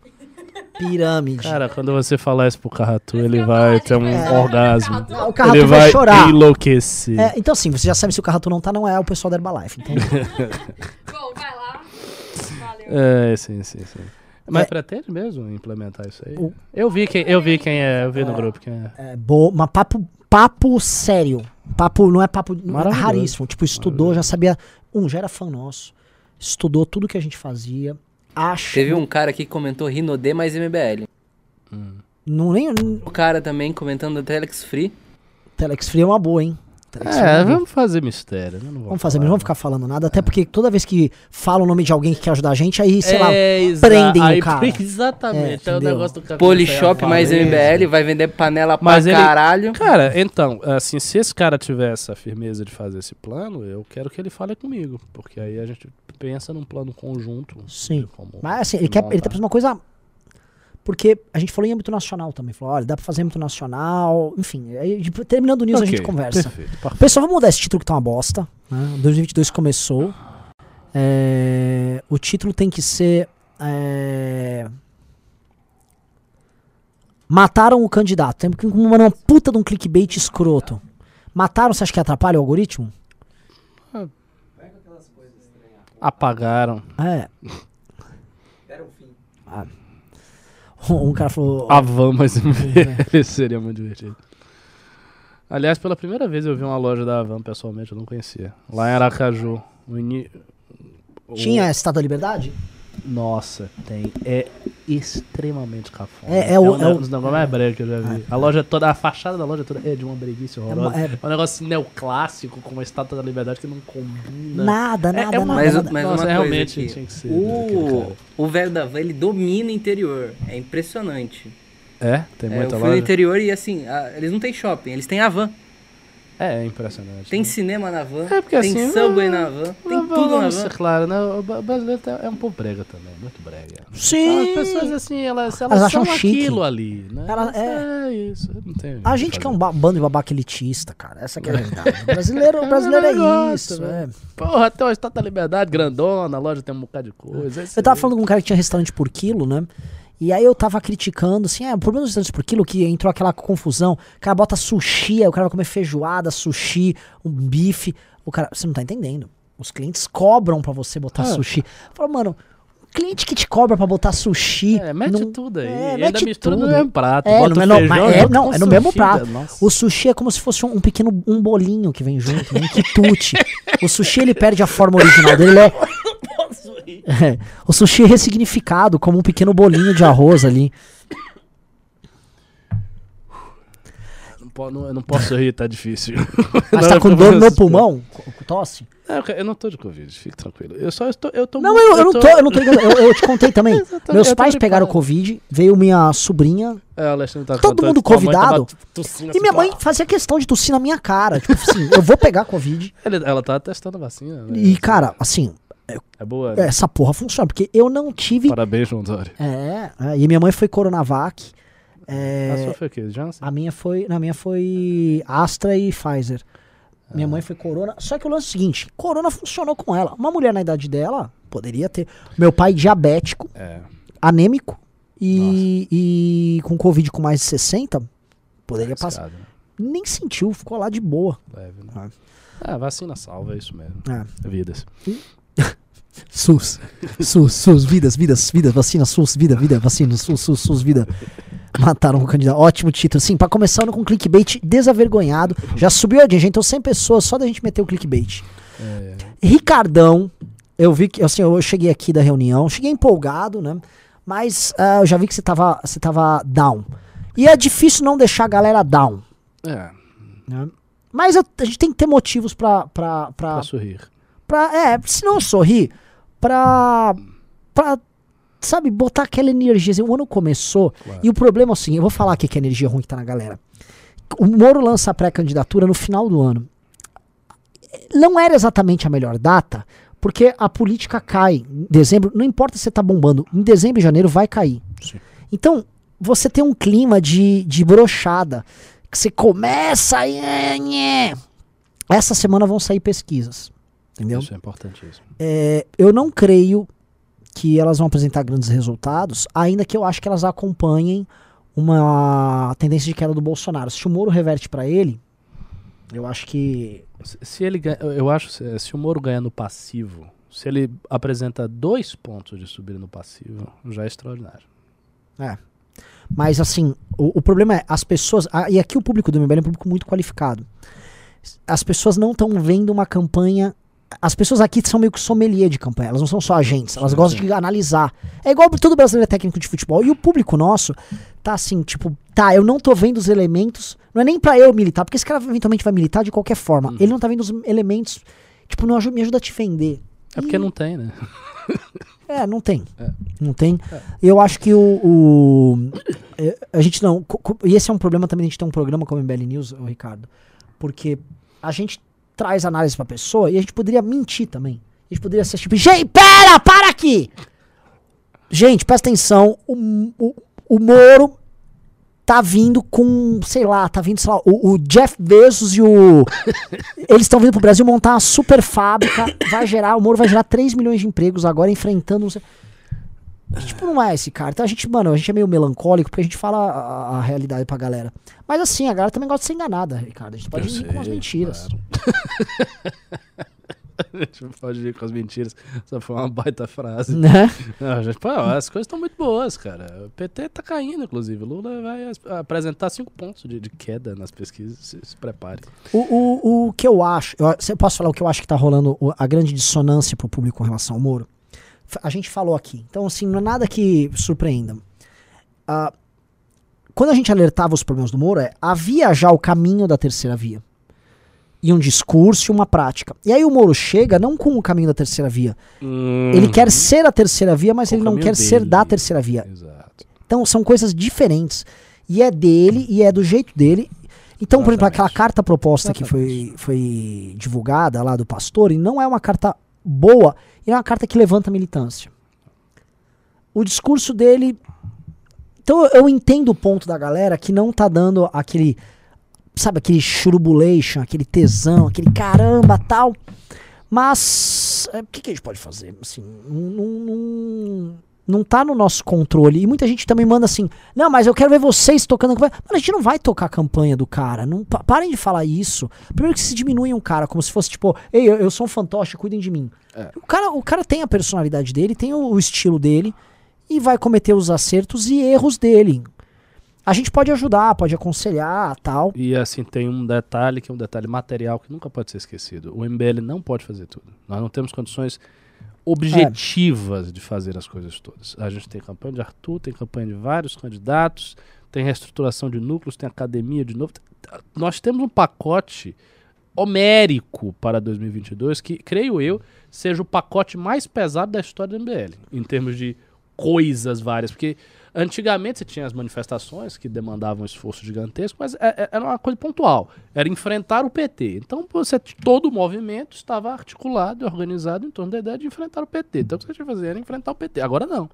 Pirâmide. Cara, quando você falar isso pro Carratu, ele vai ter um gente, orgasmo. O Carratu ele vai, vai chorar. enlouquecer. É, então, assim, você já sabe se o Carratu não tá, não é o pessoal da Herbalife. Então, Bom, vai lá. Valeu. É, sim, sim, sim. Mas É. pretende mesmo implementar isso aí? O- Eu vi quem, eu vi quem é, eu vi no grupo quem é. é boa, mas papo, papo sério. Papo, não é papo não é raríssimo. Tipo, estudou, já sabia. Um, já era fã nosso. Estudou tudo que a gente fazia. Acho. Teve um cara aqui que comentou Rinode mais MBL. Não, nem. O cara também comentando Telex Free. Telex Free é uma boa, hein? É, boa. vamos fazer mistério. né? Vamos fazer, mas falar. não vamos ficar falando nada. Até porque toda vez que fala o nome de alguém que quer ajudar a gente, aí, sei lá, É, prendem o aí, cara. Exatamente. É, É, o negócio do cara Polishop mais MBL. Vai vender panela Mas pra ele- caralho. Cara, então, assim, se esse cara tiver essa firmeza de fazer esse plano, eu quero que ele fale comigo. Porque aí a gente pensa num plano conjunto. Sim. de como Mas assim, ele, quer, ele tá montar. pensando uma coisa. Porque a gente falou em âmbito nacional também. Falou, olha, dá pra fazer âmbito nacional. Enfim, aí, tipo, terminando o news a gente conversa. Perfeito. perfeito. Pessoal, vamos mudar esse título que tá uma bosta. Né? 2022 começou. É, o título tem que ser. é, Mataram o candidato. Tem que uma, uma puta de um clickbait escroto. Mataram, você acha que atrapalha o algoritmo? Apagaram. É. Ah. Um cara falou. A van, mas MBL seria muito divertido. Aliás, pela primeira vez eu vi uma loja da Avan pessoalmente, eu não conhecia. Lá em Aracaju. Ini- Tinha a Estátua da Liberdade? Nossa, tem. É extremamente cafona. É- é o- um, é o- um dos negócios mais brega que eu já vi. A loja toda, a fachada da loja toda é de uma breguice horrorosa. é- É, um negócio neoclássico com uma estátua da liberdade que não combina. Nada, É- nada, é uma-. Mas, nada. mas Nossa, uma realmente coisa aqui. tinha que ser O, o velho da van, ele domina o interior. É impressionante. É? Tem É, eu muita fui no loja? interior e assim, a- eles não têm shopping, eles têm a van. É, é impressionante. Tem né? cinema na van, É, porque tem assim, subway ah, na van, tem Mas tudo na vamos van. ser claro, né? O brasileiro tá- é um pouco brega também, muito brega. Sim. As pessoas, assim, elas, elas, Elas acham são chique. aquilo ali, né? Ela- é. isso, não tem o A gente que é um ba- bando de babaca elitista, cara. Essa que é a realidade. O brasileiro, o brasileiro é negócio, isso, né? é. Porra, tem uma estátua da liberdade grandona, a loja tem um bocado de coisa. esse Eu tava falando com um cara que tinha restaurante por quilo, né? E aí eu tava criticando, assim, é, o problema dos restaurantes por quilo que entrou aquela confusão. O cara bota sushi, aí o cara vai comer feijoada, sushi, um bife. O cara, você não tá entendendo. Os clientes cobram pra você botar Ah. sushi. Fala, mano, cliente que te cobra pra botar sushi. É, mete não- tudo aí. É, ainda mete mistura tudo. no mesmo prato. É, bota no o menor- feijão é- não, é no mesmo prato. nossa. O sushi é como se fosse um, um pequeno um bolinho que vem junto, um quitute. o sushi ele perde a forma original dele, ele é, É, o sushi é ressignificado como um pequeno bolinho de arroz ali. Não eu não posso rir, tá difícil. Mas Não, tá eu com tô dor no falando pulmão? Com- Tosse? É, eu- eu não tô de Covid, fique tranquilo. Eu só estou. Eu tô Não, muito- eu, eu não tô, eu não tô. Eu, eu te contei também. Meus eu tô pais pegaram Covid, veio minha sobrinha. É, Alexandre tá Todo mundo convidado. tossindo E assim, minha mãe fazia questão de tossir na minha cara. Tipo assim, eu vou pegar Covid. Ele- ela tá testando a vacina, né? E, cara, assim, É boa. né? Essa porra funciona, porque eu não tive. Parabéns, João Dória. É, é, e minha mãe foi Coronavac. É, A sua foi o quê? Janssen? a minha foi. Na minha foi Astra e Pfizer. Minha mãe foi Corona. Só que o lance é o seguinte: Corona funcionou com ela. Uma mulher na idade dela poderia ter. Meu pai diabético, É. anêmico e, e com Covid com mais de 60, poderia passar. né? Nem sentiu, ficou lá de boa. Leve, né? Ah, vacina salva, é isso mesmo. É. Vidas. SUS. SUS, SUS, vidas, vidas, vidas, vacina, SUS, vida, vida, vacina, SUS, SUS, SUS, vida. Mataram o candidato. Ótimo título. Sim, pra começar com clickbait desavergonhado. Já subiu a audiência, então 100 pessoas só da gente meter o clickbait. É, Ricardão, eu vi que, assim, eu cheguei aqui da reunião, cheguei empolgado, né? Mas ah, eu já vi que você tava, você tava down. E é difícil não deixar a galera down. é, Né? Mas eu- a gente tem que ter motivos pra, pra, pra, pra sorrir. pra, é, se não sorrir, pra, pra, sabe, botar aquela energia. assim, O ano começou Claro. e o problema é o seguinte, eu vou falar aqui que a energia ruim que tá na galera. O Moro lança a pré-candidatura no final do ano. Não era exatamente a melhor data, porque a política cai em dezembro, não importa se você tá bombando, em dezembro e janeiro vai cair. Sim. Então, você tem um clima de, de brochada, que você começa a... Essa semana vão sair pesquisas, entendeu? Isso é importantíssimo. É, eu não creio que elas vão apresentar grandes resultados, ainda que eu acho que elas acompanhem uma tendência de queda do Bolsonaro. Se o Moro reverte pra ele, eu acho que Se, se ele ganha, eu acho se, se o Moro ganhar no passivo, se ele apresenta dois pontos de subida no passivo, já é extraordinário. É. Mas assim, o, o problema é, as pessoas. ah, e aqui o público do MBL é um público muito qualificado. As pessoas não estão vendo uma campanha. As pessoas aqui são meio que sommelier de campanha, elas não são só agentes, elas Sim, gostam sim. de analisar. É igual todo brasileiro é técnico de futebol. E o público nosso tá assim, tipo, tá, eu não tô vendo os elementos. Não é nem pra eu militar, porque esse cara eventualmente vai militar de qualquer forma. Uhum. Ele não tá vendo os elementos. Tipo, não me ajuda a te vender. É porque não tem, né? É, não tem. É. Não tem. Eu acho que o. o- é, a gente não. E esse é um problema também, a gente tem um programa como o MBL News, Ricardo. Porque a gente traz análise pra pessoa e a gente poderia mentir também. A gente poderia ser tipo, gente, pera, para aqui! Gente, presta atenção, o, o, o Moro tá vindo com, sei lá, tá vindo, sei lá, o, o Jeff Bezos e o. Eles estão vindo pro Brasil montar uma super fábrica, vai gerar, o Moro vai gerar 3 milhões de empregos agora enfrentando. não sei- Tipo, não é esse cara. Então a gente, mano, a gente é meio melancólico porque a gente fala a, a realidade pra galera. Mas assim, a galera também gosta de ser enganada, Ricardo. A gente pode Eu ir com as mentiras. claro. a gente pode ir com as mentiras. Essa foi uma baita frase. Né? Não, a gente, pô, as coisas estão muito boas, cara. O PT tá caindo, inclusive. O Lula vai apresentar cinco pontos de, de queda nas pesquisas. Se, se prepare. O, o, o que eu acho, eu, você posso falar o que eu acho que tá rolando, a grande dissonância pro público com relação ao Moro? A gente falou aqui. Então, assim, não é nada que surpreenda. Ah, quando a gente alertava os problemas do Moro, é, havia já o caminho da terceira via. E um discurso e uma prática. E aí o Moro chega não com o caminho da terceira via. Ele quer ser a terceira via, mas Com ele não quer ser dele. da terceira via. Exato. Então são coisas diferentes. E é dele, e é do jeito dele. Então, por exemplo, Exatamente. aquela carta proposta que foi, foi divulgada lá do pastor, e não é uma carta boa, e é uma carta que levanta militância. O discurso dele. Então eu entendo o ponto da galera que não tá dando aquele. Sabe, aquele churubulation, aquele tesão, aquele caramba tal. Mas. é, O que, que a gente pode fazer? Assim, não, não, não, tá no nosso controle. E muita gente também manda assim: não, mas eu quero ver vocês tocando a campanha. Mano, a gente não vai tocar a campanha do cara. Não, pa- parem de falar isso. Primeiro que se diminuem um cara, como se fosse tipo: ei, eu, eu sou um fantoche, cuidem de mim. É. O, cara, o cara tem a personalidade dele, tem o, o estilo dele e vai cometer os acertos e erros dele. A gente pode ajudar, pode aconselhar tal. E assim, tem um detalhe que é um detalhe material que nunca pode ser esquecido. O MBL não pode fazer tudo. Nós não temos condições objetivas de fazer as coisas todas. A gente tem campanha de Arthur, tem campanha de vários candidatos, tem reestruturação de núcleos, tem academia de novo. Nós temos um pacote homérico para 2022 que, creio eu, seja o pacote mais pesado da história do MBL, em termos de coisas várias, porque antigamente você tinha as manifestações que demandavam um esforço gigantesco, mas é- é- era uma coisa pontual, era enfrentar o PT. Então você todo o movimento estava articulado e organizado em torno da ideia de enfrentar o PT. Então o que você tinha que fazer era enfrentar o PT. Agora não.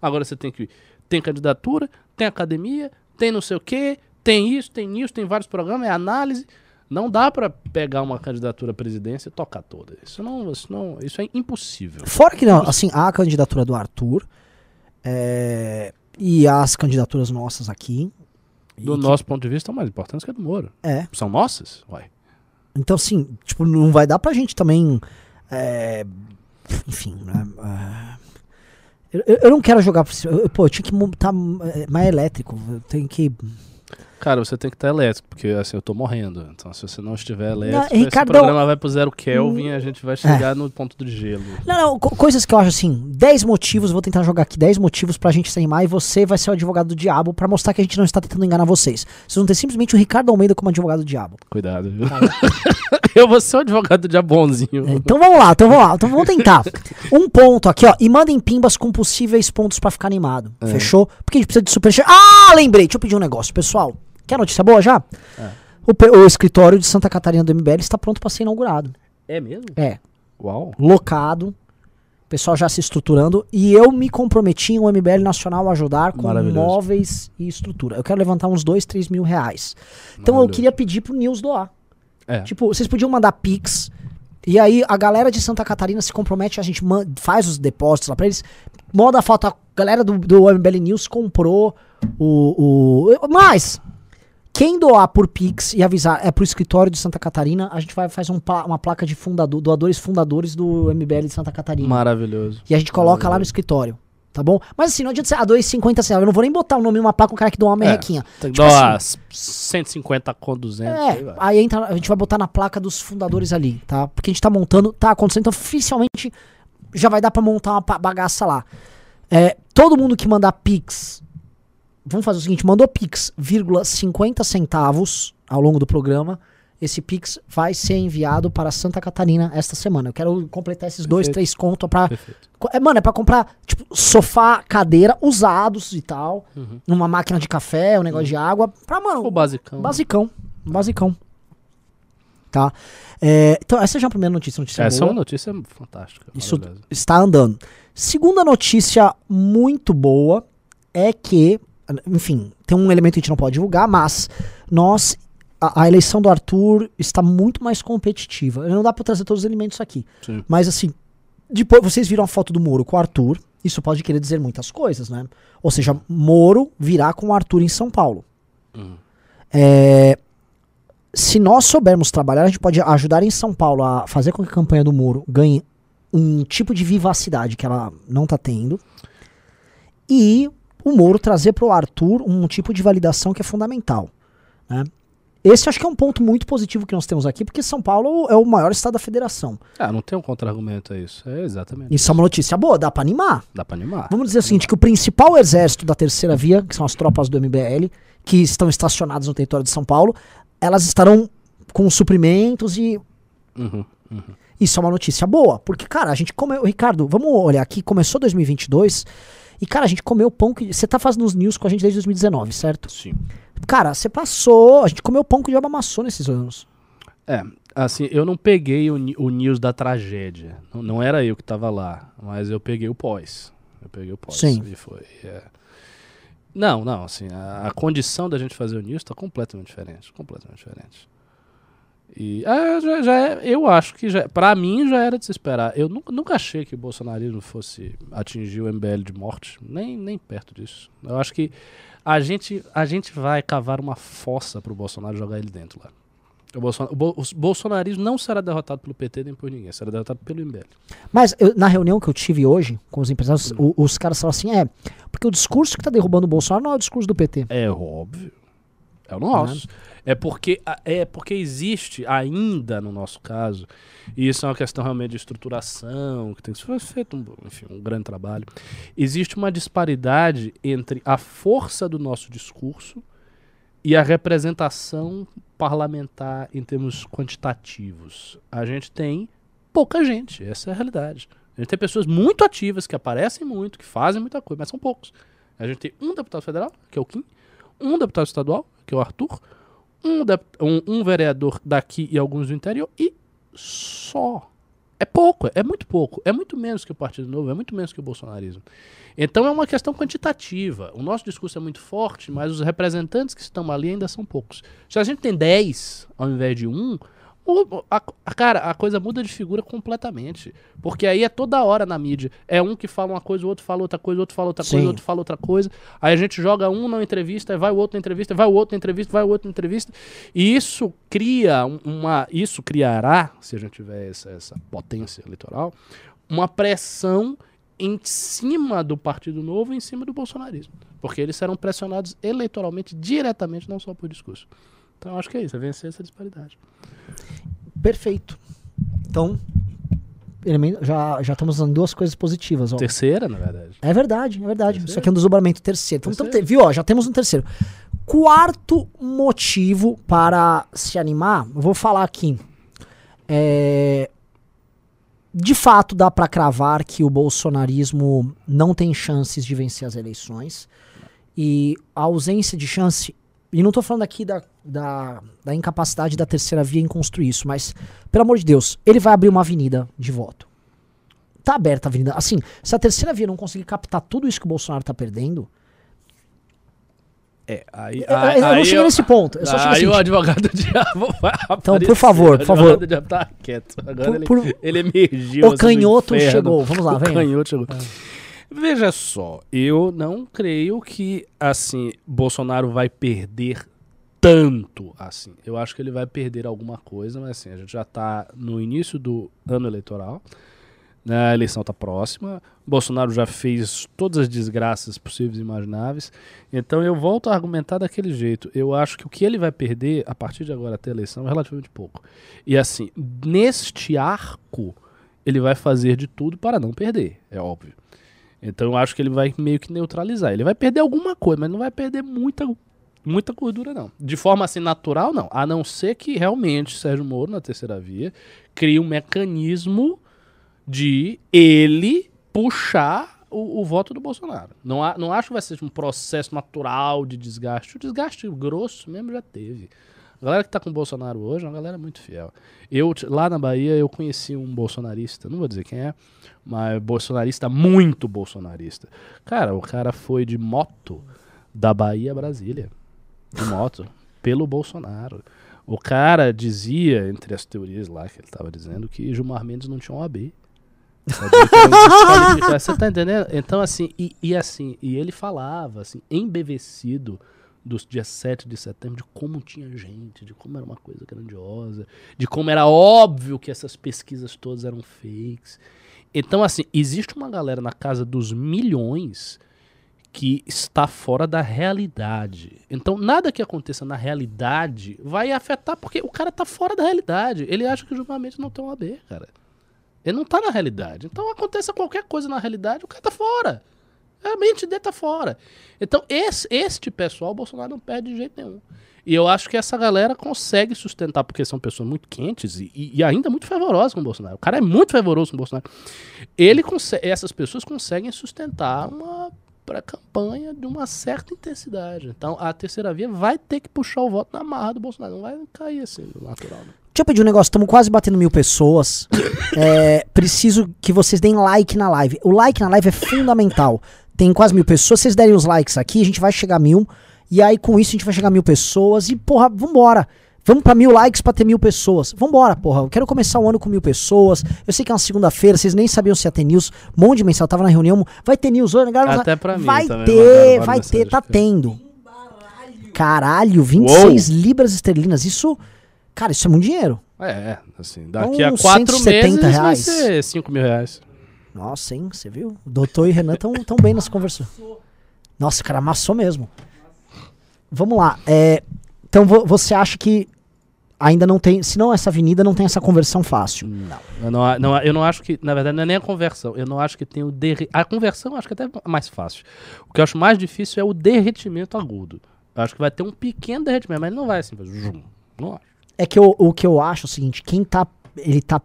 Agora você tem que tem candidatura, tem academia, tem não sei o quê, tem isso, tem isso, tem vários programas, é análise. Não dá pra pegar uma candidatura à presidência e tocar toda. Isso não, isso não, isso é impossível. Fora que, não, assim, a candidatura do Arthur é, e as candidaturas nossas aqui. Do E que- nosso ponto de vista, são mais importantes que a do Moro. É. São nossas? Uai. Então, assim, tipo, não vai dar pra gente também. é, enfim, né? é, eu, eu- não quero jogar por cima. eu- Pô, eu tinha que montar é, mais elétrico. Eu tenho que. Cara, você tem que estar elétrico, porque assim, eu tô morrendo. Então, se você não estiver elétrico, esse Ricardão- Hum. programa vai pro zero Kelvin e a gente vai chegar no ponto do gelo. Não, não, co- coisas que eu acho assim, 10 motivos, vou tentar jogar aqui 10 motivos pra gente se animar e você vai ser o advogado do diabo pra mostrar que a gente não está tentando enganar vocês. Vocês vão ter simplesmente o Ricardo Almeida como advogado do diabo. Cuidado, viu? eu vou ser o advogado de bonzinho. É, Então vamos lá, então vamos lá, então vamos tentar. Um ponto aqui, ó, e mandem pimbas com possíveis pontos pra ficar animado. Fechou? Porque a gente precisa de superchat. Ah, lembrei, deixa eu pedir um negócio, pessoal. Quer notícia boa já? O, pe- o escritório de Santa Catarina do MBL está pronto pra ser inaugurado. É mesmo? É, Uau. locado, o pessoal já se estruturando e eu me comprometi em um MBL Nacional a ajudar com móveis e estrutura. Eu quero levantar uns 2, 3 mil reais. Então eu queria pedir pro Nils doar. É. Tipo, vocês podiam mandar Pix. E aí a galera de Santa Catarina se compromete, a gente faz os depósitos lá pra eles. Moda a foto, a galera do, do MBL News comprou o, o. Mas, quem doar por Pix e avisar é pro escritório de Santa Catarina, a gente vai fazer um pla- uma placa de fundador, doadores fundadores do MBL de Santa Catarina. Maravilhoso. E a gente coloca lá no escritório. Tá bom? Mas assim, não adianta ser a 2,50 centavos. Eu não vou nem botar o nome numa placa com o cara que doa uma É, merrequinha. Tem que Tipo dar assim, umas 150 com 200. aí é, vai. aí entra, a gente vai botar na placa dos fundadores ali, tá? Porque a gente tá montando, tá acontecendo, então oficialmente já vai dar pra montar uma bagaça lá. É, todo mundo que mandar Pix, vamos fazer o seguinte, mandou Pix, vírgula 50 centavos ao longo do programa, esse Pix vai ser enviado para Santa Catarina esta semana. Eu quero completar esses dois, Perfeito. três contos pra... É, mano, é pra comprar, tipo, sofá, cadeira, usados e tal, Uhum. uma máquina de café, um negócio de água, pra, mano, O basicão. Basicão. Basicão. Tá? É, então, essa já é a primeira notícia. notícia Essa é boa. uma notícia fantástica. Isso está andando. Segunda notícia muito boa é que, enfim, tem um elemento que a gente não pode divulgar, mas nós. A, a eleição do Arthur está muito mais competitiva. Não dá pra trazer todos os elementos aqui. Sim. Mas assim, depois vocês viram a foto do Moro com o Arthur. Isso pode querer dizer muitas coisas, né? Ou seja, Moro virá com o Arthur em São Paulo. Uhum. É, se nós soubermos trabalhar, a gente pode ajudar em São Paulo a fazer com que a campanha do Moro ganhe um tipo de vivacidade que ela não tá tendo. E o Moro trazer para o Arthur um tipo de validação que é fundamental. né? Esse acho que é um ponto muito positivo que nós temos aqui, porque São Paulo é o maior estado da federação. Ah, não tem um contra-argumento a isso. É exatamente. Isso é uma notícia boa, dá para animar. Dá pra animar. Vamos dizer o seguinte, que o principal exército da terceira via, que são as tropas do MBL, que estão estacionadas no território de São Paulo, elas estarão com suprimentos e Uhum. isso é uma notícia boa, porque, cara, a gente comeu. Ricardo, vamos olhar aqui, começou 2022 e, cara, a gente comeu pão que. Você tá fazendo os news com a gente desde 2019, certo? Sim. Cara, você passou. A gente comeu pão que o diabo amassou nesses anos. É, assim, eu não peguei o, o news da tragédia. Não, não era eu que tava lá, mas eu peguei o pós. Eu peguei o pós. Sim. E foi. é. Não, não, assim, a, a condição da gente fazer o news tá completamente diferente. Completamente diferente. E é, já, já é, eu acho que já, pra mim já era de se esperar. Eu nunca, nunca achei que o bolsonarismo fosse atingir o MBL de morte, nem, nem perto disso. Eu acho que a gente, a gente vai cavar uma fossa pro Bolsonaro jogar ele dentro lá. O, Bolsonaro, o, Bo- o bolsonarismo não será derrotado pelo PT nem por ninguém, será derrotado pelo MBL. Mas eu- na reunião que eu tive hoje com os empresários, o- os caras falaram assim: é, porque o discurso que tá derrubando o Bolsonaro não é o discurso do PT. É óbvio. É o nosso. É porque, é porque existe ainda, no nosso caso, e isso é uma questão realmente de estruturação, que tem que ser feito um, enfim, um grande trabalho. Existe uma disparidade entre a força do nosso discurso e a representação parlamentar em termos quantitativos. A gente tem pouca gente, essa é a realidade. A gente tem pessoas muito ativas, que aparecem muito, que fazem muita coisa, mas são poucos. A gente tem um deputado federal, que é o Kim, um deputado estadual, que é o Arthur, um, dep- um- um vereador daqui e alguns do interior, e só. É pouco, é muito pouco. É muito menos que o Partido Novo, é muito menos que o bolsonarismo. Então é uma questão quantitativa. O nosso discurso é muito forte, mas os representantes que estão ali ainda são poucos. Se a gente tem 10 ao invés de um, o- a, a- cara, a coisa muda de figura completamente. Porque aí é toda hora na mídia. É um que fala uma coisa, o outro fala outra coisa, o outro fala outra Sim. coisa, o outro fala outra coisa. Aí a gente joga um na entrevista, vai o outro na entrevista, vai o outro na entrevista, vai o outro na entrevista. E isso cria um- uma. Isso criará, se a gente tiver essa, essa potência eleitoral, uma pressão em cima do Partido Novo e em cima do bolsonarismo. Porque eles serão pressionados eleitoralmente, diretamente, não só por discurso. Então acho que é isso, é vencer essa disparidade. Perfeito. Então, já, já estamos usando duas coisas positivas. Ó. Terceira, na verdade. É verdade, é verdade. Terceiro? Isso aqui é um desdobramento terceiro. Então, Terceiro. então, viu, ó, já temos um terceiro. Quarto motivo para se animar, eu vou falar aqui. É, de fato, dá para cravar que o bolsonarismo não tem chances de vencer as eleições. E a ausência de chance. E não tô falando aqui da, da, da incapacidade da terceira via em construir isso, mas, pelo amor de Deus, ele vai abrir uma avenida de voto. Tá aberta a avenida. Assim, se a terceira via não conseguir captar tudo isso que o Bolsonaro tá perdendo. É, aí, eu, eu não cheguei nesse ponto. Eu só aí assim. o advogado do diabo vai Então, por favor, por O favor. advogado do diabo tá quieto. Agora Por- ele, por- ele emergiu. O assim, canhoto chegou. Vamos lá, O vem. canhoto chegou. Veja só, eu não creio que, assim, Bolsonaro vai perder tanto assim. Eu acho que ele vai perder alguma coisa, mas assim, a gente já tá no início do ano eleitoral. né, A eleição tá próxima. Bolsonaro já fez todas as desgraças possíveis e imagináveis. Então eu volto a argumentar daquele jeito. Eu acho que o que ele vai perder a partir de agora até a eleição é relativamente pouco. E assim, neste arco, ele vai fazer de tudo para não perder, é óbvio. Então eu acho que ele vai meio que neutralizar. Ele vai perder alguma coisa, mas não vai perder muita, muita gordura, não. De forma assim natural, não. A não ser que realmente Sérgio Moro, na terceira via, crie um mecanismo de ele puxar o, o voto do Bolsonaro. Não, não acho que vai ser um processo natural de desgaste. O desgaste grosso mesmo já teve. A galera que tá com o Bolsonaro hoje é uma galera muito fiel. Eu, lá na Bahia, eu conheci um bolsonarista, não vou dizer quem é, mas bolsonarista, muito bolsonarista. Cara, o cara foi de moto da Bahia a Brasília. De moto. pelo Bolsonaro. O cara dizia, entre as teorias lá que ele tava dizendo, que Gilmar Mendes não tinha um desqualificado. Você tá entendendo? Então, assim, e, e assim, e ele falava, assim, embevecido dos dias 7 de setembro, de como tinha gente, de como era uma coisa grandiosa, de como era óbvio que essas pesquisas todas eram fakes. Então, assim, existe uma galera na casa dos milhões que está fora da realidade. Então, nada que aconteça na realidade vai afetar, porque o cara tá fora da realidade. Ele acha que o julgamento não tem um AB, cara. Ele não tá na realidade. Então, aconteça qualquer coisa na realidade, o cara tá fora. A mente dele tá fora. Então, esse, este pessoal, o Bolsonaro não perde de jeito nenhum. E eu acho que essa galera consegue sustentar, porque são pessoas muito quentes e, e- ainda muito fervorosas com o Bolsonaro. O cara é muito fervoroso com o Bolsonaro. Ele essas pessoas conseguem sustentar uma pré-campanha de uma certa intensidade. Então, a terceira via vai ter que puxar o voto na marra do Bolsonaro. Não vai cair assim, natural. Né? Deixa eu pedir um negócio, estamos quase batendo mil pessoas. É, preciso que vocês deem like na live. O like na live é fundamental. Tem quase mil pessoas. Se vocês derem os likes aqui, a gente vai chegar a mil. E aí, com isso, a gente vai chegar a mil pessoas. E, porra, vambora. Vamos pra mil likes pra ter mil pessoas. Vambora, porra. Eu quero começar o ano com mil pessoas. Eu sei que é uma segunda-feira, vocês nem sabiam se ia ter news. Um monte de mensagem. Eu tava na reunião. Vai ter news hoje, galera. Até pra mim Vai também ter, vai ter, tá tendo. Caralho, 26 libras esterlinas. Isso, cara, isso é muito dinheiro. É, assim, daqui a Uns quatro 170 meses vai reais. ser 5 mil reais. Nossa, hein? Você viu? O doutor e Renan tão, tão bem nessa conversa. Nossa, cara, amassou mesmo. Vamos lá. é, então vo- você acha que ainda não tem. Se não essa avenida, não tem essa conversão fácil. Não. Eu não, não, eu não acho que, na verdade, não é nem a conversão. Eu não acho que tem o derre... A conversão eu acho que até é mais fácil. O que eu acho mais difícil é o derretimento agudo. Eu acho que vai ter um pequeno derretimento, mas não vai assim. Não acho. É que eu- o que eu acho é o seguinte: quem tá. Ele tá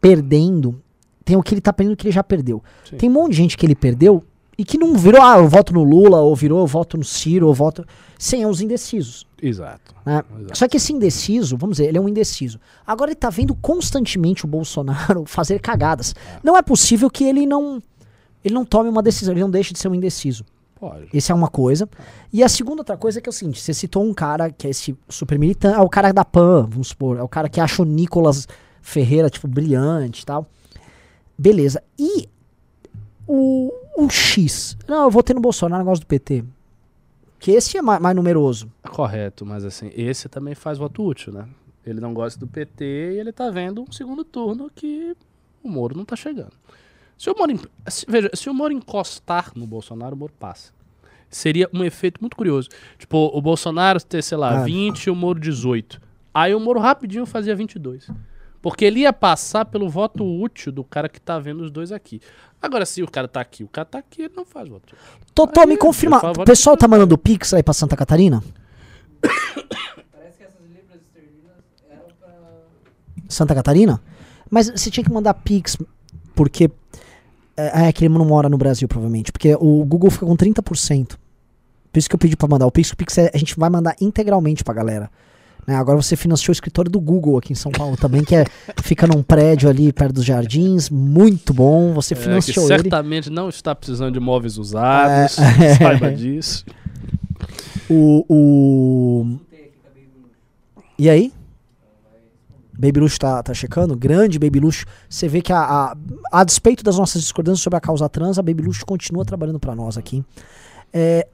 perdendo. tem o que ele tá perdendo o que ele já perdeu. Sim. Tem um monte de gente que ele perdeu e que não virou, ah, eu voto no Lula, ou virou, eu voto no Ciro, ou voto. Sem os indecisos. Exato. né? Exato. Só que esse indeciso, vamos dizer, ele é um indeciso. Agora ele tá vendo constantemente o Bolsonaro fazer cagadas. Não é possível que ele não. Ele não tome uma decisão, ele não deixe de ser um indeciso. Pode. Essa é uma coisa. E a segunda outra coisa é que é o seguinte: você citou um cara que é esse super militante, é o cara da PAN, vamos supor, é o cara que acha o Nicolas Ferreira, tipo, brilhante e tal. Beleza. E o, o X? Não, eu votei no Bolsonaro, negócio do PT. Que esse é mais, mais numeroso. Correto, mas assim, esse também faz voto útil, né? Ele não gosta do PT e ele tá vendo um segundo turno que o Moro não tá chegando. Se o Moro, se- veja, se o Moro encostar no Bolsonaro, o Moro passa. Seria um efeito muito curioso. Tipo, o Bolsonaro ter, sei lá, Ah. 20 e o Moro 18. Aí o Moro rapidinho fazia 22. Porque ele ia passar pelo voto útil do cara que tá vendo os dois aqui. Agora, se o cara tá aqui, o cara tá aqui, ele não faz voto. Totó, me confirma. O pessoal tá mandando Pix aí pra Santa Catarina? Parece que essas libras esterlinas eram pra. Santa Catarina? Mas você tinha que mandar Pix, porque. É, é que ele não mora no Brasil, provavelmente. Porque o Google fica com 30%. Por isso que eu pedi pra mandar. O Pix, o Pix é- a gente vai mandar integralmente pra galera. Né? Agora você financiou o escritório do Google aqui em São Paulo também, que é, fica num prédio ali perto dos jardins. Muito bom. Você É, que financiou ele. certamente não está precisando de móveis usados. É. Saiba disso. O, o... E aí? Baby Luxo tá, tá checando? Grande Baby Luxo. Você vê que a, a, a despeito das nossas discordâncias sobre a causa trans, a Baby Luxo continua trabalhando pra nós aqui. É,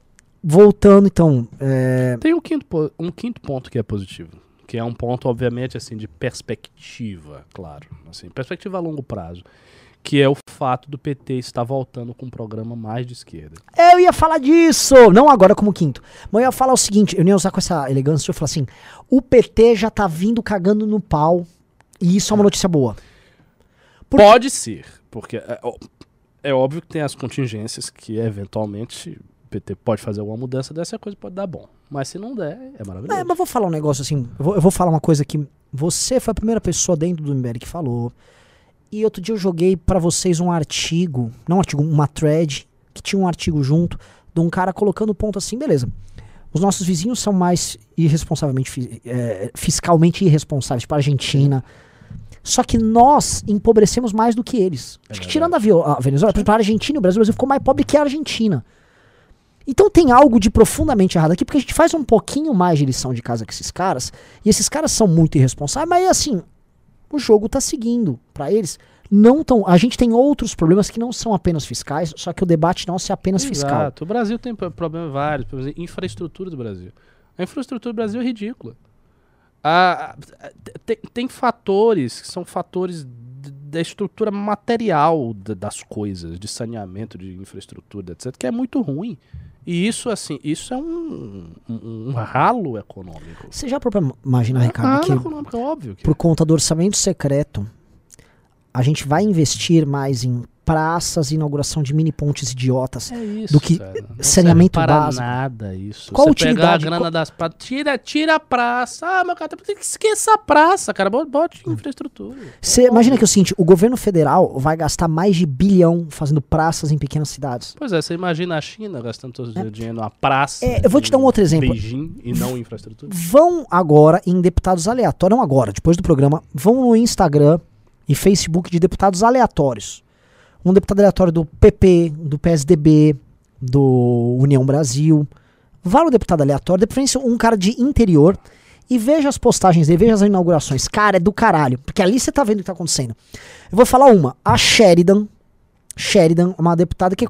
voltando então, é, Tem um quinto, um quinto ponto que é positivo. Que é um ponto, obviamente, assim, de perspectiva, claro. Assim, perspectiva a longo prazo. Que é o fato do PT estar voltando com um programa mais de esquerda. eu ia falar disso, não agora como quinto, mas eu ia falar o seguinte, eu não ia usar com essa elegância, eu ia falar assim, o PT já tá vindo cagando no pau, e isso é uma notícia boa. Por- Pode ser, porque é, é óbvio que tem as contingências que eventualmente PT pode fazer alguma mudança dessa coisa pode dar bom. Mas se não der, é maravilhoso. É, mas vou falar um negócio assim. Eu vou, eu vou falar uma coisa que você foi a primeira pessoa dentro do MBL que falou. E outro dia eu joguei pra vocês um artigo, não um artigo, uma thread, que tinha um artigo junto, de um cara colocando o ponto assim, beleza. Os nossos vizinhos são mais irresponsavelmente, é, fiscalmente irresponsáveis, tipo a Argentina. Só que nós empobrecemos mais do que eles. Acho que verdade. tirando a, a Venezuela, exemplo, a Argentina e o Brasil, o Brasil ficou mais pobre que a Argentina. Então tem algo de profundamente errado aqui, porque a gente faz um pouquinho mais de lição de casa que esses caras, e esses caras são muito irresponsáveis, mas assim, o jogo tá seguindo pra eles. Não tão, a gente tem outros problemas que não são apenas fiscais, só que o debate nosso é apenas fiscal. Exato. O Brasil tem pro- problema vários. Por exemplo, infraestrutura do Brasil. A infraestrutura do Brasil é ridícula. Tem, tem fatores que são fatores da estrutura material da- das coisas, de saneamento, de infraestrutura, etc., que é muito ruim. E isso, assim, isso é um, um, um ralo econômico. Você já próprio imagina, Ricardo, ralo que econômico, é óbvio. Que por conta do orçamento secreto, a gente vai investir mais em praças, inauguração de mini pontes idiotas. é isso, do que cara. Não saneamento para básico. nada isso. Qual Você utilidade? pegar a grana Qual- das praças, tira, tira a praça. Ah, meu cara, tem que esquecer a praça, cara. Bote, bote infraestrutura. Você imagina que é o seguinte, o governo federal vai gastar mais de bilhão fazendo praças em pequenas cidades. Pois é, você imagina a China gastando todo o seu dinheiro numa praça. É, eu vou te dar um outro exemplo. Beijing e não infraestrutura. Vão agora em deputados aleatórios, não agora, depois do programa, vão no Instagram e Facebook de deputados aleatórios. Um deputado aleatório do PP, do PSDB, do União Brasil. Vá no deputado aleatório, de preferência um cara de interior, e veja as postagens dele, veja as inaugurações. Cara, é do caralho, porque ali você tá vendo o que tá acontecendo. Eu vou falar uma, a Sheridan, Sheridan, uma deputada que,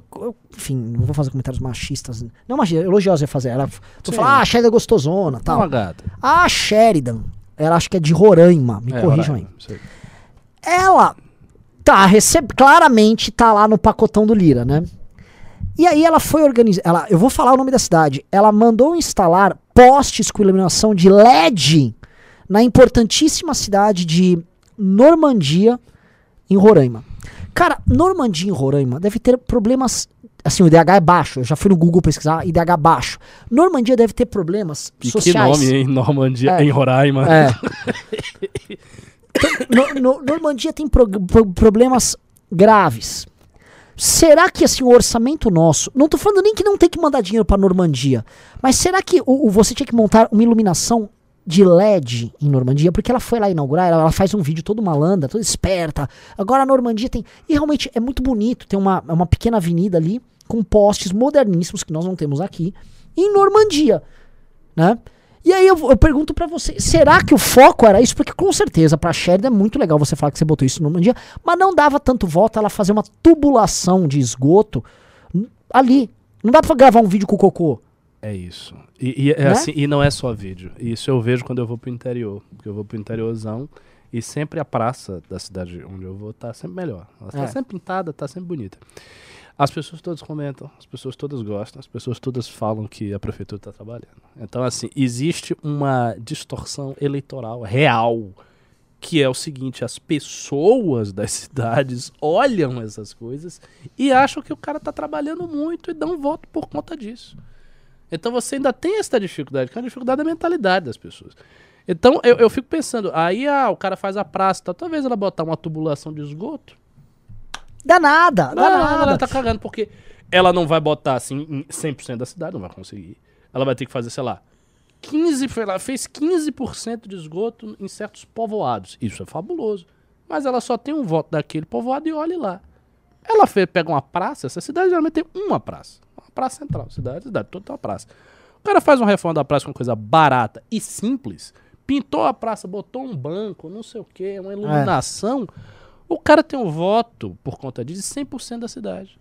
enfim, não vou fazer comentários machistas, não machistas, elogiosos eu ia fazer, ela, Sim. falar, ah, a Sheridan é gostosona, tal. Uma gata. A Sheridan, ela acho que é de Roraima, me É, corrijam aí. aí. Ela tá receb... claramente tá lá no pacotão do Lira, né? E aí ela foi organizar, ela, eu vou falar o nome da cidade. Ela mandou instalar postes com iluminação de LED na importantíssima cidade de Normandia, em Roraima. Cara, Normandia em Roraima deve ter problemas. Assim, o IDH é baixo. Eu já fui no Google pesquisar, IDH baixo. Normandia deve ter problemas E que sociais. nome, hein? Normandia, É. em Roraima. É. No- no- Normandia tem pro- pro- problemas graves. Será que assim, o orçamento nosso. Não tô falando nem que não tem que mandar dinheiro pra Normandia. Mas será que o, o- você tinha que montar uma iluminação de LED em Normandia? Porque ela foi lá inaugurar, ela, ela faz um vídeo todo malandra, toda esperta. Agora a Normandia tem. E realmente é muito bonito. Tem uma, uma pequena avenida ali com postes moderníssimos que nós não temos aqui. Em Normandia. Né? E aí eu, eu pergunto pra você, será que o foco era isso? Porque com certeza pra Sheridan é muito legal você falar que você botou isso no dia, mas não dava tanto voto ela fazer uma tubulação de esgoto ali. Não dá pra gravar um vídeo com o cocô. É isso. E, e é Né? assim, e não é só vídeo. Isso eu vejo quando eu vou pro interior. Porque eu vou pro interiorzão e sempre a praça da cidade onde eu vou tá sempre melhor. Ela tá É. sempre pintada, tá sempre bonita. As pessoas todas comentam, as pessoas todas gostam, as pessoas todas falam que a prefeitura está trabalhando. Então, assim, existe uma distorção eleitoral real, que é o seguinte: as pessoas das cidades olham essas coisas e acham que o cara está trabalhando muito e dão voto por conta disso. Então você ainda tem essa dificuldade, que é uma dificuldade da mentalidade das pessoas. Então eu, eu fico pensando, aí ah, o cara faz a praça, tá, talvez ela botar uma tubulação de esgoto, Dá nada, dá não, nada. ela tá cagando, porque ela não vai botar assim em 100% da cidade, não vai conseguir. Ela vai ter que fazer, sei lá, 15, foi lá, fez 15% de esgoto em certos povoados. Isso é fabuloso. Mas ela só tem um voto daquele povoado e olhe lá. Ela fez, pega uma praça, essa cidade geralmente tem uma praça. Uma praça central, cidade, cidade, toda tem uma praça. O cara faz uma reforma da praça com coisa barata e simples, pintou a praça, botou um banco, não sei o que, uma iluminação. O cara tem um voto, por conta disso, de 100% da cidade.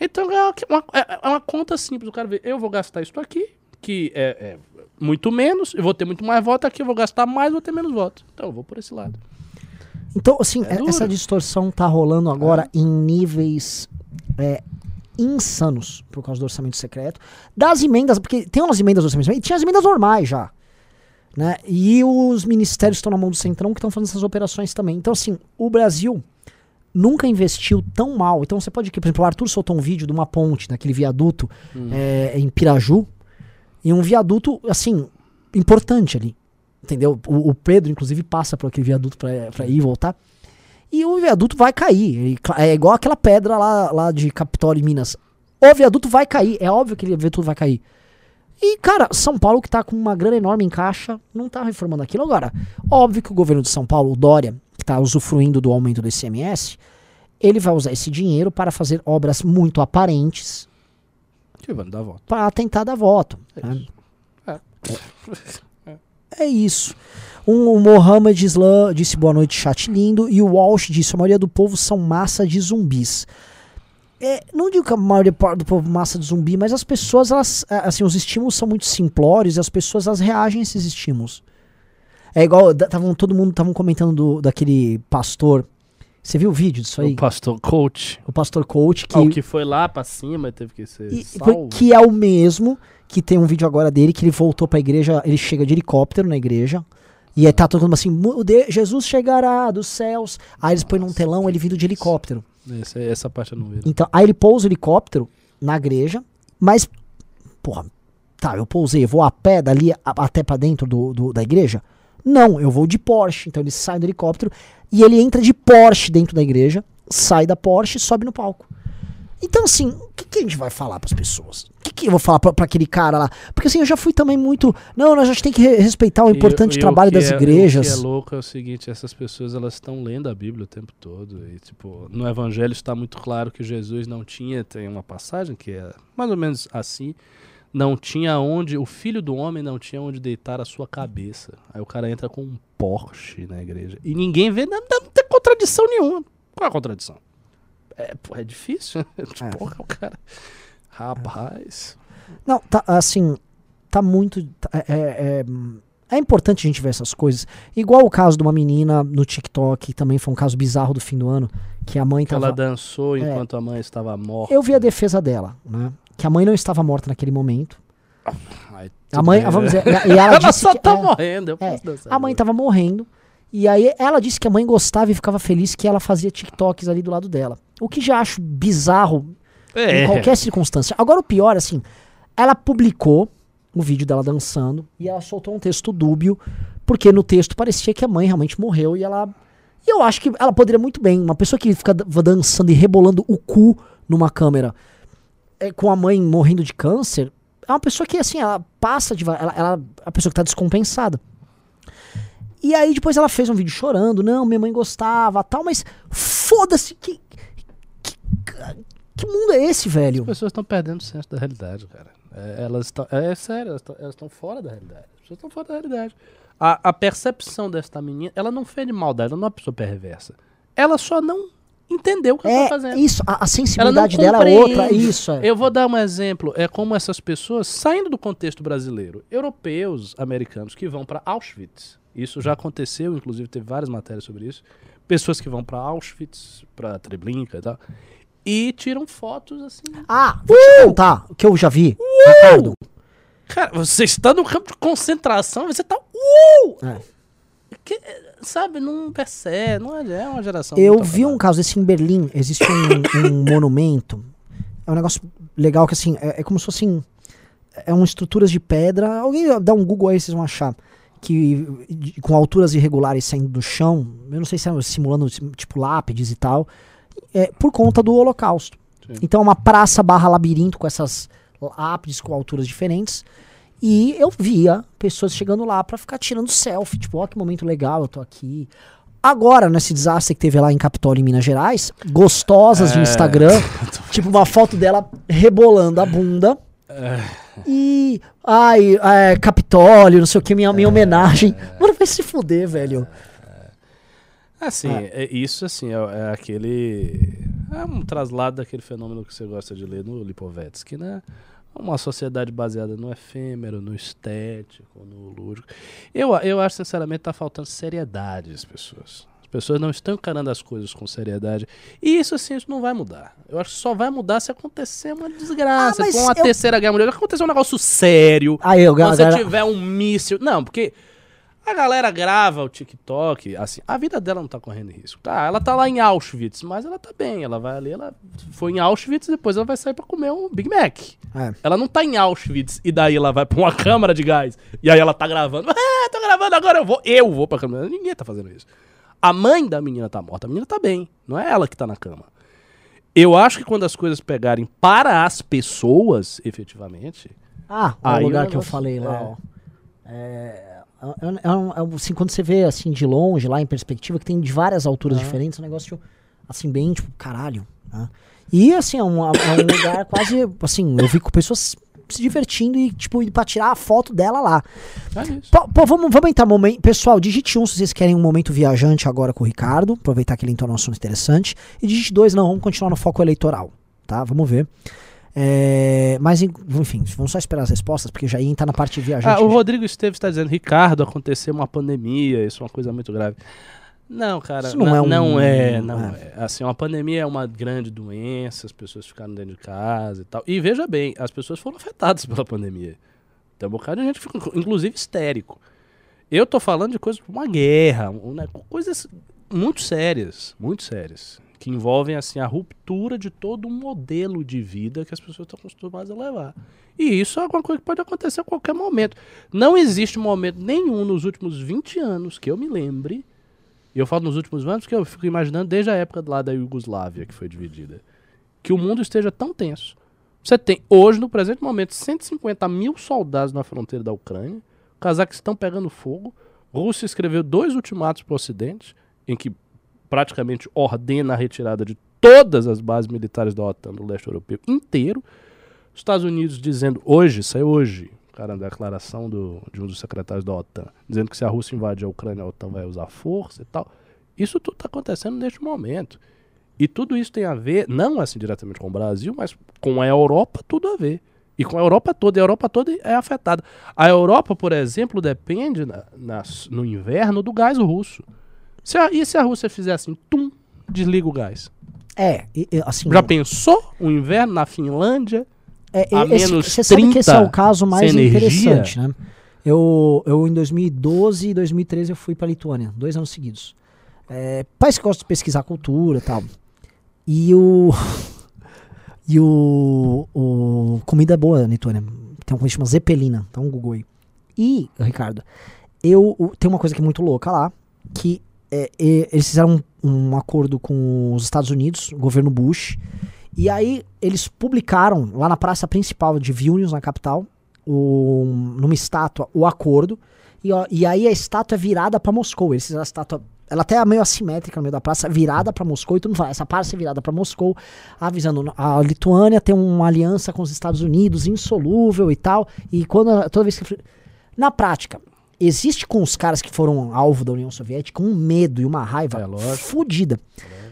Então é uma, é- é uma conta simples. O cara vê, eu vou gastar isso aqui, que é, é muito menos, eu vou ter muito mais voto aqui, eu vou gastar mais, vou ter menos voto. Então eu vou por esse lado. Então, assim, É é- essa distorção tá rolando agora em níveis é, insanos por causa do orçamento secreto. Das emendas, porque tem umas emendas do orçamento secreto, e tinha as emendas normais já. Né? E os ministérios estão na mão do Centrão que estão fazendo essas operações também. Então, assim, o Brasil nunca investiu tão mal. Então você pode, por exemplo, o Arthur soltou um vídeo de uma ponte, daquele viaduto é, em Piraju, e um viaduto, assim, importante ali. Entendeu? O, o Pedro, inclusive, passa por aquele viaduto pra ir e voltar. E o viaduto vai cair. É igual aquela pedra lá, lá de Capitólio, Minas. O viaduto vai cair. É óbvio que aquele viaduto vai cair. E, cara, São Paulo, que tá com uma grana enorme em caixa, não tá reformando aquilo. Agora, óbvio que o governo de São Paulo, o Dória, que tá usufruindo do aumento do ICMS, ele vai usar esse dinheiro para fazer obras muito aparentes Que vai dar voto. para tentar dar voto. É né? isso. É isso. Um, o Mohamed Islam disse boa noite, chat lindo. E o Walsh disse: a maioria do povo são massa de zumbis. É, não digo que a maioria do povo massa de zumbi, mas as pessoas, elas, assim, os estímulos são muito simplórios e as pessoas elas reagem a esses estímulos. É igual, tavam, todo mundo estavam comentando do, daquele pastor. Você viu o vídeo disso aí? O pastor coach, O pastor coach que, que, que foi lá pra cima e teve que ser e- salvo. que é o mesmo que tem um vídeo agora dele que ele voltou pra igreja, ele chega de helicóptero na igreja. E aí tá todo mundo assim, "Mu- de- Jesus chegará dos céus. Aí eles põem num telão ele vindo de helicóptero. Esse- essa parte eu não vi. Então, aí ele pousa o helicóptero na igreja, mas, porra, tá, eu pousei, eu vou a pé dali a- até pra dentro do, do- da igreja? Não, eu vou de Porsche. Então ele sai do helicóptero e ele entra de Porsche dentro da igreja, sai da Porsche e sobe no palco. Então, assim, o que, que a gente vai falar pras pessoas? Que, eu vou falar pra, pra aquele cara lá? Porque assim, eu já fui também muito. Não, nós a gente tem que re- respeitar o E- importante e o trabalho das é- igrejas. O que é louco é o seguinte, essas pessoas elas estão lendo a Bíblia o tempo todo e tipo, no evangelho está muito claro que Jesus não tinha, tem uma passagem que é mais ou menos assim, não tinha onde, o filho do homem não tinha onde deitar a sua cabeça. Aí o cara entra com um Porsche na igreja e ninguém vê, não, não tem contradição nenhuma. Qual é a contradição? É, pô, é difícil. É. Porra, o cara. Rapaz. Não, tá assim, tá muito. tá- é, é, é importante a gente ver essas coisas. Igual o caso de uma menina no TikTok, que também foi um caso bizarro do fim do ano, que a mãe Que ela tava. dançou É. enquanto a mãe estava morta. Eu vi a defesa dela, né? Que a mãe não estava morta naquele momento. Ai, A tudo mãe, bem, vamos né? dizer, e ela Ela só que, tá é, morrendo, eu é, posso dançar. a mãe tava morrendo. E aí ela disse que a mãe gostava e ficava feliz que ela fazia TikToks ali do lado dela. O que já acho bizarro É. em qualquer circunstância. Agora o pior, assim, ela publicou o vídeo dela dançando e ela soltou um texto dúbio, porque no texto parecia que a mãe realmente morreu e ela. E eu acho que ela poderia muito bem. Uma pessoa que fica dan- dançando e rebolando o cu numa câmera é, com a mãe morrendo de câncer, é uma pessoa que, assim, ela passa de. Ela, ela, a pessoa que tá descompensada. E aí depois ela fez um vídeo chorando, não, minha mãe gostava, tal, mas foda-se, que, que, que mundo é esse, velho? As pessoas estão perdendo o senso da realidade, cara. É, elas estão. É, sério, elas estão- fora da realidade. As pessoas estão fora da realidade. A, a percepção desta menina, ela não fez de maldade, ela não é uma pessoa perversa. Ela só não entendeu o que ela É tá fazendo. isso, a, a sensibilidade dela é outra, isso. É. Eu vou dar um exemplo. É como essas pessoas, saindo do contexto brasileiro, europeus, americanos, que vão para Auschwitz. Isso já aconteceu, inclusive teve várias matérias sobre isso. Pessoas que vão para Auschwitz, para Treblinka e tal, e tiram fotos assim. Ah, vou te contar o que eu já vi, Ricardo. Cara, você está no campo de concentração, você tá. Uh! É. Que- sabe, não percebe, não é, é uma geração. Eu vi um caso desse em Berlim. Existe um, um monumento. É um negócio legal que assim, é, é como se fossem. É um estruturas de pedra. Alguém dá um Google aí, vocês vão achar. Que com alturas irregulares saindo do chão. Eu não sei se é simulando tipo lápides e tal. É, por conta do Holocausto. Sim. Então é uma praça barra labirinto com essas lápides com alturas diferentes. E eu via pessoas chegando lá pra ficar tirando selfie. Tipo, ó, que momento legal, eu tô aqui. Agora, nesse desastre que teve lá em Capitólio, em Minas Gerais, gostosas de É. Instagram, tipo uma foto dela rebolando a bunda. É. E. Ai, é, Capitólio, não sei o que, minha, minha homenagem. Mano, vai se fuder, velho. Assim, é isso assim, é, é aquele. É um traslado daquele fenômeno que você gosta de ler no Lipovetsky, né? Uma sociedade baseada no efêmero, no estético, no lúdico. Eu, eu acho, sinceramente, tá faltando seriedade às pessoas. As pessoas não estão encarando as coisas com seriedade. E isso, assim, isso não vai mudar. Eu acho que só vai mudar se acontecer uma desgraça. Ah, com uma eu- terceira guerra mundial. Se acontecer um negócio sério. Aí, eu, Quando você tiver um míssil. Não, porque a galera grava o TikTok, assim, a vida dela não tá correndo risco. Tá, ela tá lá em Auschwitz, mas ela tá bem. Ela vai ali, ela foi em Auschwitz, depois ela vai sair pra comer um Big Mac. É. Ela não tá em Auschwitz e daí ela vai pra uma câmara de gás. E aí ela tá gravando. Ah, tô gravando agora, eu vou. Eu vou pra câmera. Ninguém tá fazendo isso. A mãe da menina tá morta. A menina tá bem. Não é ela que tá na cama. Eu acho que quando as coisas pegarem para as pessoas, efetivamente. Ah, o lugar que eu falei lá, é. ó. É, é, é é um- assim, quando você vê assim de longe, lá em perspectiva, que tem de várias alturas diferentes, é um negócio assim, bem, tipo, caralho. né? E assim, é um, é um lugar quase. Assim, eu vi com pessoas se divertindo e, tipo, indo pra tirar a foto dela lá. É. Pô, pô, vamos, vamos entrar momento. Pessoal, digite um se vocês querem um momento viajante agora com o Ricardo. Aproveitar que ele entrou num assunto interessante. E digite dois, não, vamos continuar no foco eleitoral. Tá? Vamos ver. É, mas, en- enfim, vamos só esperar as respostas, porque já ia entrar na parte viajante. Ah, o Rodrigo Esteves está dizendo, Ricardo, aconteceu uma pandemia, isso é uma coisa muito grave. Não, cara, Isso não não, é um- não é, não é. é. Assim, uma pandemia é uma grande doença, as pessoas ficaram dentro de casa e tal. E veja bem, as pessoas foram afetadas pela pandemia. Tem um bocado de gente ficou, inclusive, histérico. Eu tô falando de coisas como uma guerra, um, né, coisas muito sérias, muito sérias, que envolvem assim a ruptura de todo um modelo de vida que as pessoas estão acostumadas a levar. E isso é alguma coisa que pode acontecer a qualquer momento. Não existe momento nenhum nos últimos 20 anos que eu me lembre, e eu falo nos últimos anos porque eu fico imaginando desde a época lá da Iugoslávia que foi dividida, que o mundo esteja tão tenso. Você tem hoje, no presente momento, 150 mil soldados na fronteira da Ucrânia, Cazaquistão pegando fogo, Rússia escreveu dois ultimatos para o Ocidente, em que praticamente ordena a retirada de todas as bases militares da OTAN no leste europeu inteiro. Os Estados Unidos dizendo hoje, saiu hoje, cara, da declaração do, de um dos secretários da OTAN, dizendo que se a Rússia invadir a Ucrânia, a OTAN vai usar força e tal. Isso tudo está acontecendo neste momento. E tudo isso tem a ver, não assim diretamente com o Brasil, mas com a Europa, tudo a ver. E com a Europa toda, a Europa toda é afetada. A Europa, por exemplo, depende na- nas- no inverno do gás russo. Se a- e se a Rússia fizer assim, tum, desliga o gás? É, e- e, assim. Já pensou o inverno na Finlândia? É, a esse- menos Você sabe que esse é 30 o caso mais interessante, né? Eu, eu, em 2012 e 2013, eu fui pra Lituânia, dois anos seguidos. É, país que gosta de pesquisar cultura e tal. E o. E o, o. Comida é boa na Lituânia. Tem uma coisa que chama Zeppelina. Então, Google aí. E, Ricardo, eu. o- Tem uma coisa que é muito louca lá. Que é, eles fizeram um, um acordo com os Estados Unidos, o governo Bush, e aí eles publicaram lá na praça principal de Vilnius, na capital, o, numa estátua, o acordo. E, ó, e aí a estátua é virada para Moscou. Eles fizeram a estátua. Ela até é meio assimétrica no meio da praça, virada para Moscou. E todo mundo fala, essa praça é virada para Moscou, avisando a Lituânia tem uma aliança com os Estados Unidos insolúvel e tal. E quando toda vez que na prática existe com os caras que foram alvo da União Soviética um medo e uma raiva É, fodida.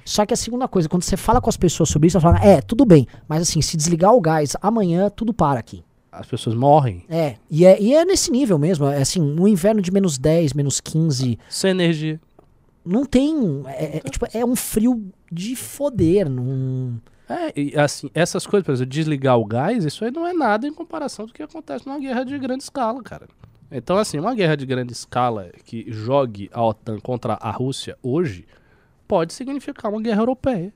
Só que a segunda coisa, quando você fala com as pessoas sobre isso, elas falam, é, tudo bem, mas assim, se desligar o gás amanhã, tudo para aqui. As pessoas morrem É, e é, e é nesse nível mesmo, é assim, um inverno de menos 10, menos 15, sem energia. não tem, é, é, tipo, é um frio de foder, não... É, e assim, essas coisas, por exemplo, desligar o gás, isso aí não é nada em comparação do que acontece numa guerra de grande escala, cara. Então, assim, uma guerra de grande escala que jogue a OTAN contra a Rússia hoje pode significar uma guerra europeia.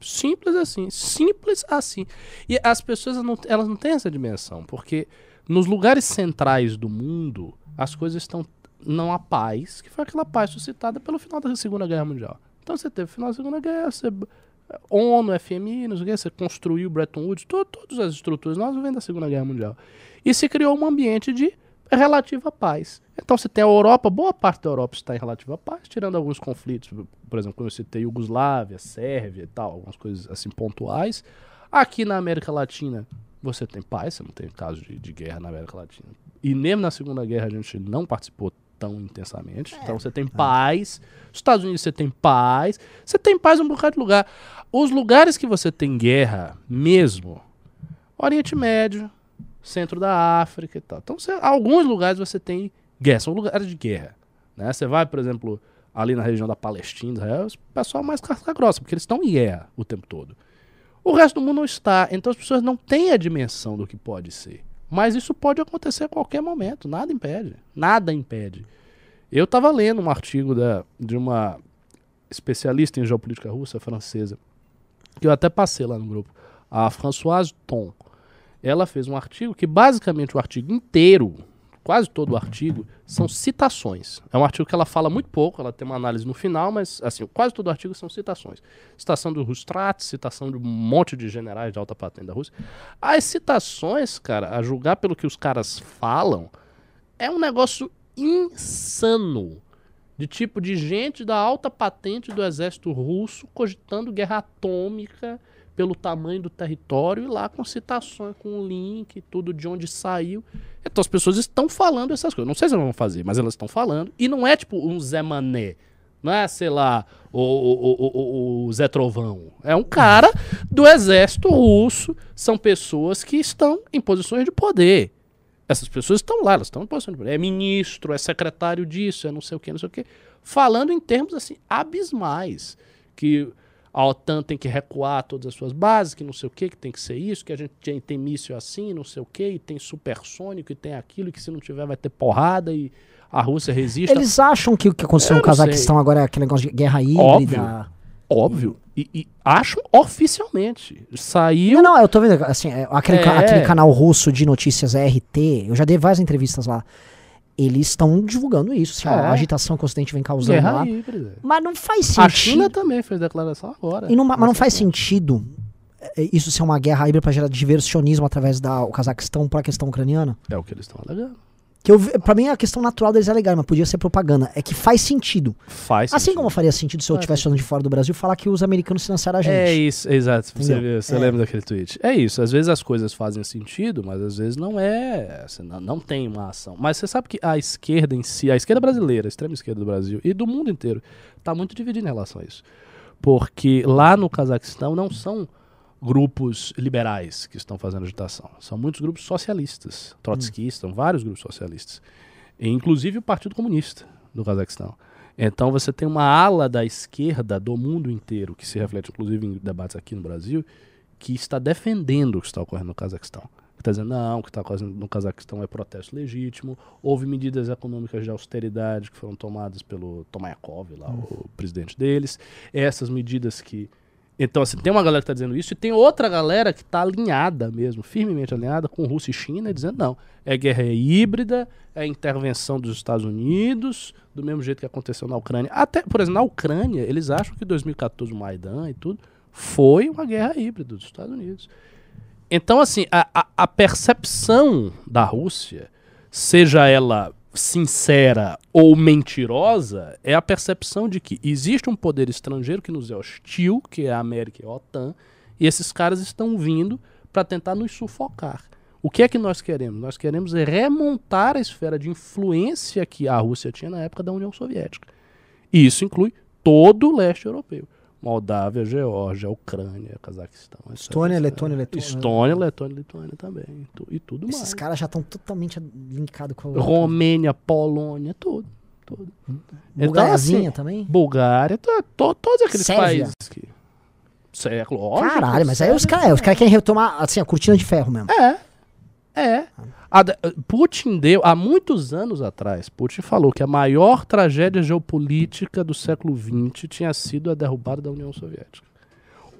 Simples assim, simples assim. E as pessoas não, elas não têm essa dimensão, porque nos lugares centrais do mundo as coisas estão não há paz, que foi aquela paz suscitada pelo final da Segunda Guerra Mundial. Então você teve o final da Segunda Guerra, você ONU, FMI, não sei o que, você construiu Bretton Woods, to, todas as estruturas novas vêm da Segunda Guerra Mundial. E se criou um ambiente de relativa paz. Então você tem a Europa, boa parte da Europa está em relativa paz, tirando alguns conflitos, por exemplo, quando eu citei Iugoslávia, Sérvia e tal, algumas coisas assim pontuais. Aqui na América Latina você tem paz, você não tem caso de, de guerra na América Latina. E mesmo na Segunda Guerra a gente não participou tão intensamente. Então você tem paz. Nos Estados Unidos você tem paz. Você tem paz em um bocado de lugar. Os lugares que você tem guerra mesmo, Oriente Médio, centro da África e tal. Então, você, alguns lugares você tem guerra, são lugares de guerra. Né? Você vai, por exemplo, ali na região da Palestina, Israel, o pessoal mais casca grossa, porque eles estão em guerra o tempo todo. O resto do mundo não está, então as pessoas não têm a dimensão do que pode ser. Mas isso pode acontecer a qualquer momento, nada impede. Nada impede. Eu estava lendo um artigo da, de uma especialista em geopolítica russa, francesa, que eu até passei lá no grupo, a Françoise Thon. Ela fez um artigo que basicamente o artigo inteiro, quase todo o artigo, são citações. É um artigo que ela fala muito pouco, ela tem uma análise no final, mas assim, quase todo o artigo são citações. Citação do Rustrat, citação de um monte de generais de alta patente da Rússia. As citações, cara, a julgar pelo que os caras falam, é um negócio insano. De tipo de gente da alta patente do exército russo cogitando guerra atômica pelo tamanho do território e lá com citações, com link, tudo de onde saiu. Então as pessoas estão falando essas coisas. Não sei se elas vão fazer, mas elas estão falando. E não é tipo um Zé Mané. Não é, sei lá, o, o, o, o, Zé Trovão. É um cara do exército russo. São pessoas que estão em posições de poder. Essas pessoas estão lá, elas estão em posição de poder. É ministro, é secretário disso, é não sei o que, não sei o que. Falando em termos assim, abismais. Que a OTAN tem que recuar todas as suas bases, que não sei o que, que tem que ser isso, que a gente tem, tem míssil assim, não sei o que, e tem supersônico, e tem aquilo, que se não tiver vai ter porrada, e a Rússia resiste. Eles acham que o que aconteceu Eu no Cazaquistão agora é aquele negócio de guerra híbrida. Óbvio. E, e acham oficialmente. Saiu. Não, não, eu tô vendo, assim, é, aquele, É. aquele canal russo de notícias RT, eu já dei várias entrevistas lá. Eles estão divulgando isso, assim, ó, É. a agitação que o Ocidente vem causando Guerra lá. híbrida. Mas não faz A China sentido. também fez declaração agora. Não, mas não faz sentido é, isso ser uma guerra híbrida pra gerar diversionismo através da o Cazaquistão pra questão ucraniana? É o que eles estão alegando. Que eu, pra mim a questão natural deles é legal, mas podia ser propaganda. É que faz sentido. Faz. Assim sentido. como faria sentido se eu estivesse falando de fora do Brasil falar que os americanos financiaram a gente. É isso, exato. Você, Entendeu? você É. lembra daquele tweet? É isso. Às vezes as coisas fazem sentido, mas às vezes não é. assim, não, não tem uma ação. Mas você sabe que a esquerda em si, a esquerda brasileira, a extrema esquerda do Brasil e do mundo inteiro, está muito dividida em relação a isso. Porque lá no Cazaquistão não são grupos liberais que estão fazendo agitação. São muitos grupos socialistas, trotskistas, vários grupos socialistas. E, inclusive o Partido Comunista do Cazaquistão. Então você tem uma ala da esquerda do mundo inteiro, que se reflete inclusive em debates aqui no Brasil, que está defendendo o que está ocorrendo no Cazaquistão. Que está dizendo, não, o que está ocorrendo no Cazaquistão é protesto legítimo, houve medidas econômicas de austeridade que foram tomadas pelo Tomayakov, lá, o presidente deles. Essas medidas que Então, assim, tem uma galera que tá dizendo isso e tem outra galera que tá alinhada mesmo, firmemente alinhada com Rússia e China, dizendo não, é guerra híbrida, é intervenção dos Estados Unidos, do mesmo jeito que aconteceu na Ucrânia. Até, por exemplo, na Ucrânia, eles acham que 2014 o Maidan e tudo foi uma guerra híbrida dos Estados Unidos. Então, assim, a, a, a percepção da Rússia, seja ela sincera ou mentirosa, é a percepção de que existe um poder estrangeiro que nos é hostil, que é a América e a OTAN, e esses caras estão vindo para tentar nos sufocar. O que é que nós queremos? Nós queremos remontar a esfera de influência que a Rússia tinha na época da União Soviética. E isso inclui todo o leste europeu. Moldávia, Geórgia, Ucrânia, Cazaquistão. Estônia. Letônia, Letônia. Estônia, Letônia, Lituânia também. e tu- tudo Esses mais. caras já estão totalmente linkados com a Romênia, Polônia, tudo. tudo. Então, Bulgariazinha assim, também. Bulgária, to- to- todos aqueles Sérvia. países que. Século, lógico. Caralho, mas aí os caras os cara querem retomar assim, a cortina de ferro mesmo. É. É. A Putin deu, há muitos anos atrás, Putin falou que a maior tragédia geopolítica do século XX tinha sido a derrubada da União Soviética.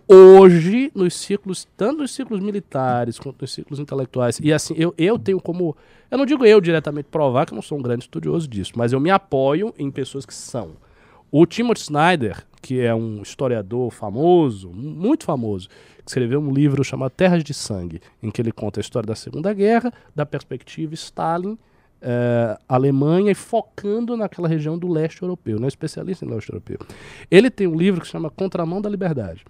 Hoje, nos ciclos, tanto nos ciclos militares quanto nos ciclos intelectuais, e assim, eu, eu tenho como. Eu não digo eu diretamente provar, que eu não sou um grande estudioso disso, mas eu me apoio em pessoas que são. O Timothy Snyder, que é um historiador famoso, muito famoso, que escreveu um livro chamado Terras de Sangue, em que ele conta a história da Segunda Guerra, da perspectiva Stalin, eh, Alemanha, e focando naquela região do leste europeu, não é especialista em leste europeu. Ele tem um livro que se chama Contramão da Liberdade.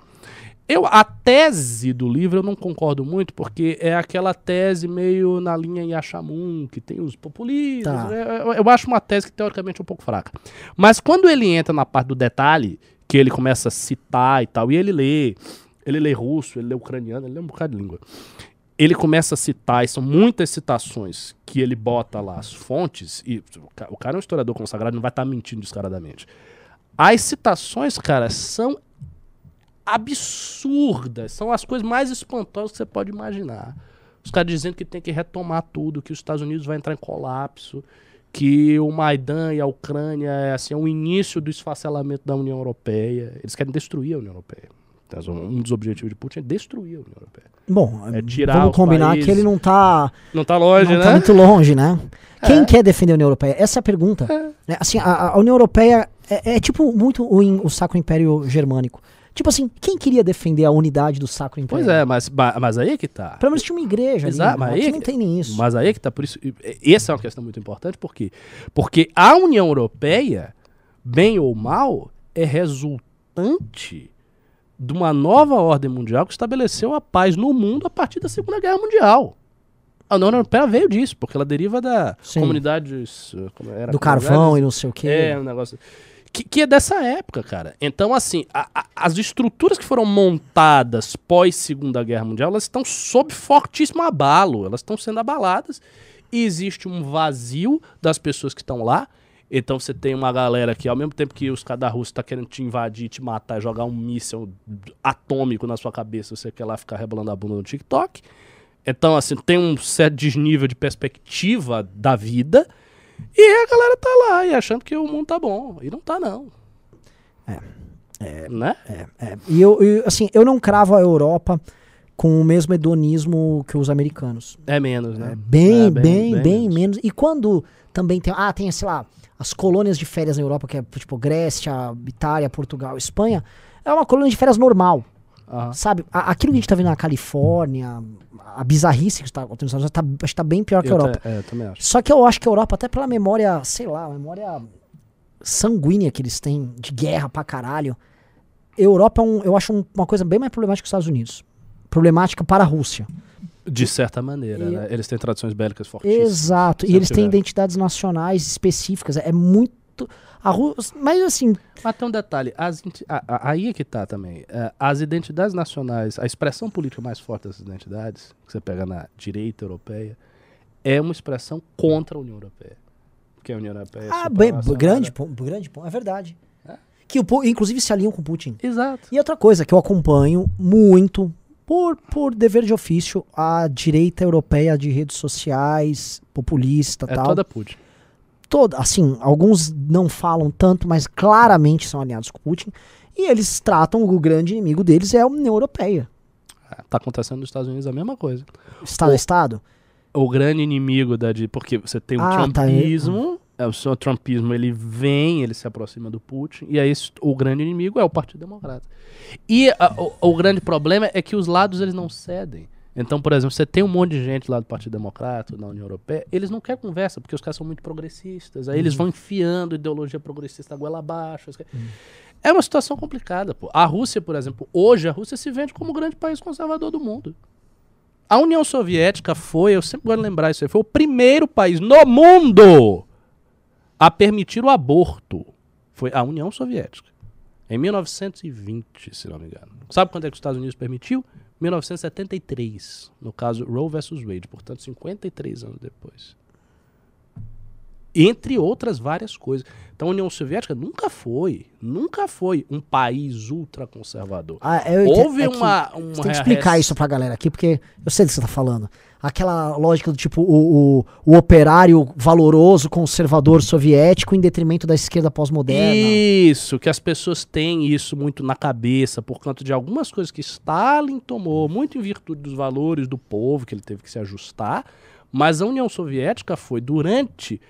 Eu, a tese do livro eu não concordo muito, porque é aquela tese meio na linha Yashamun, que tem os populistas. Tá. né? Eu, eu acho uma tese que teoricamente é um pouco fraca. Mas quando ele entra na parte do detalhe, que ele começa a citar e tal, e ele lê, ele lê russo, ele lê ucraniano, ele lê um bocado de língua. Ele começa a citar, e são muitas citações que ele bota lá as fontes, e o ca- o cara é um historiador consagrado, não vai estar mentindo descaradamente. As citações, cara, são absurdas. São as coisas mais espantosas que você pode imaginar. Os caras dizendo que tem que retomar tudo, que os Estados Unidos vai entrar em colapso, que o Maidan e a Ucrânia é assim, é o início do esfacelamento da União Europeia. Eles querem destruir a União Europeia. Então, um dos objetivos de Putin é destruir a União Europeia. Bom, É tirar vamos os combinar países- que ele não tá, Não tá longe, não né? tá muito longe, né? Quem quer defender a União Europeia? Essa é a pergunta. Né, Assim, a, a União Europeia é, é tipo muito o, o Sacro Império Germânico. Tipo assim, quem queria defender a unidade do Sacro Império? Pois é, mas, mas aí é que tá. Pelo menos tinha uma igreja ali. Exato, mas Aqui aí- não tem nem isso. Mas aí é que tá, por isso. Essa é uma questão muito importante, por quê? Porque a União Europeia, bem ou mal, é resultante de uma nova ordem mundial que estabeleceu a paz no mundo a partir da Segunda Guerra Mundial. A União Europeia veio disso, porque ela deriva da Sim. era? do carvão e não sei o quê. é, um negócio. Que, que é dessa época, cara. Então, assim, a- a- as estruturas que foram montadas pós-Segunda Guerra Mundial, elas estão sob fortíssimo abalo. Elas estão sendo abaladas. E existe um vazio das pessoas que estão lá. Então você tem uma galera que, ao mesmo tempo que os Rússia estão querendo te invadir, te matar, jogar um míssil atômico na sua cabeça, você quer lá ficar rebolando a bunda no TikTok. Então, assim, tem um certo desnível de perspectiva da vida. E a galera tá lá e achando que o mundo tá bom. E não tá, não. É. né? É, E eu, eu, assim, eu não cravo a Europa com o mesmo hedonismo que os americanos. É menos, né? É bem, É, bem, bem, menos. E quando também tem. Ah, tem, sei lá, as colônias de férias na Europa, que é tipo Grécia, Itália, Portugal, Espanha. É uma colônia de férias normal. Aham. Sabe? A- aquilo que a gente tá vendo na Califórnia, a bizarrice que está acontecendo nos Estados Unidos, tá, acho que tá bem pior que a Eu Europa. ta- é, eu também acho. Só que eu acho que a Europa, até pela memória, sei lá, memória sanguínea que eles têm, de guerra pra caralho, Europa é um, eu acho um- uma coisa bem mais problemática que os Estados Unidos. Problemática para a Rússia. De certa maneira, E- né? Eles têm tradições bélicas fortíssimas. Exato. E eles têm identidades nacionais específicas. É muito. A Rússia, mas assim, Mas tem um detalhe, as a- a- aí é que tá também. É, as identidades nacionais, a expressão política mais forte dessas identidades, que você pega na direita europeia, é uma expressão contra a União Europeia. Porque a União Europeia é ah, bem, grande ponto, grande ponto, é verdade. Que o, inclusive se aliam com Putin. Exato. E outra coisa que eu acompanho muito, por, por dever de ofício, a direita europeia de redes sociais, populista É tal. toda Putin. Toda, assim, alguns não falam tanto, mas claramente são alinhados com Putin. E eles tratam o grande inimigo deles é a União Europeia. É, Tá acontecendo nos Estados Unidos a mesma coisa. Estado a Estado. O grande inimigo da de porque você tem o Ah, tá, trumpismo, é, o seu trumpismo ele vem, ele se aproxima do Putin e aí o grande inimigo é o Partido Democrata. E a- o, o grande problema é que os lados eles não cedem. Então, por exemplo, você tem um monte de gente lá do Partido Democrata, da União Europeia, eles não querem conversa, porque os caras são muito progressistas. Aí eles vão enfiando ideologia progressista goela abaixo. querem- É uma situação complicada, pô. A Rússia, por exemplo, hoje a Rússia se vende como o grande país conservador do mundo. A União Soviética foi, eu sempre gosto de lembrar isso aí, foi o primeiro país no mundo a permitir o aborto. Foi a União Soviética. Em 1920, se não me engano. Sabe quando é que os Estados Unidos permitiu? 1973. No caso Roe versus Wade, portanto 53 anos depois. Entre outras várias coisas. Então a União Soviética nunca foi, nunca foi um país ultraconservador. Ah, Houve é que uma, tem que explicar res- isso pra galera aqui, porque eu sei do que você tá falando. Aquela lógica do tipo o, o, o operário valoroso, conservador soviético em detrimento da esquerda pós-moderna. Isso, que as pessoas têm isso muito na cabeça por conta de algumas coisas que Stalin tomou, muito em virtude dos valores do povo, que ele teve que se ajustar. Mas a União Soviética foi, durante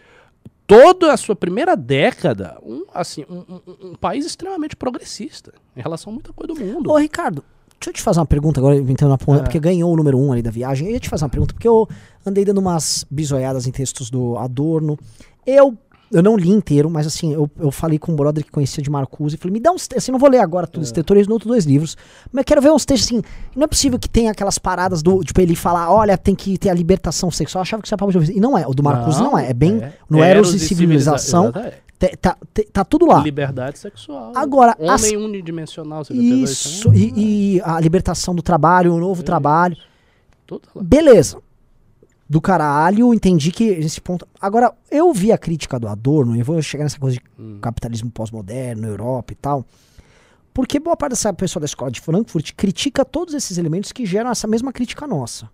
toda a sua primeira década, um, assim, um, um- um país extremamente progressista em relação a muita coisa do mundo. Ô, Ricardo, deixa eu te fazer uma pergunta agora, entrando na ponta, É. porque ganhou o número um ali da viagem. Eu ia te fazer uma pergunta, porque eu andei dando umas bisoiadas em textos do Adorno. Eu. Eu não li inteiro, mas assim, eu, eu falei com um brother que conhecia de Marcuse e falei, me dá uns textos, assim, não vou ler agora todos os textos, eu outros dois livros, mas eu quero ver uns textos assim, não é possível que tenha aquelas paradas do, tipo, ele falar, olha, tem que ter a libertação sexual, eu achava que isso era papo de ouvir. E não é, o do Marcuse não, é, é bem, no Eros e Civilização, exatamente. Tá, te- tá tudo lá. Liberdade sexual. Agora, Homem as- unidimensional. Você Isso, também? e, e a libertação do trabalho, o novo É trabalho. Tudo lá. Beleza. Do caralho, entendi que esse ponto. Agora, eu vi a crítica do Adorno, e eu vou chegar nessa coisa de Hum. capitalismo pós-moderno, Europa e tal. Porque boa parte dessa pessoa da escola de Frankfurt critica todos esses elementos que geram essa mesma crítica nossa.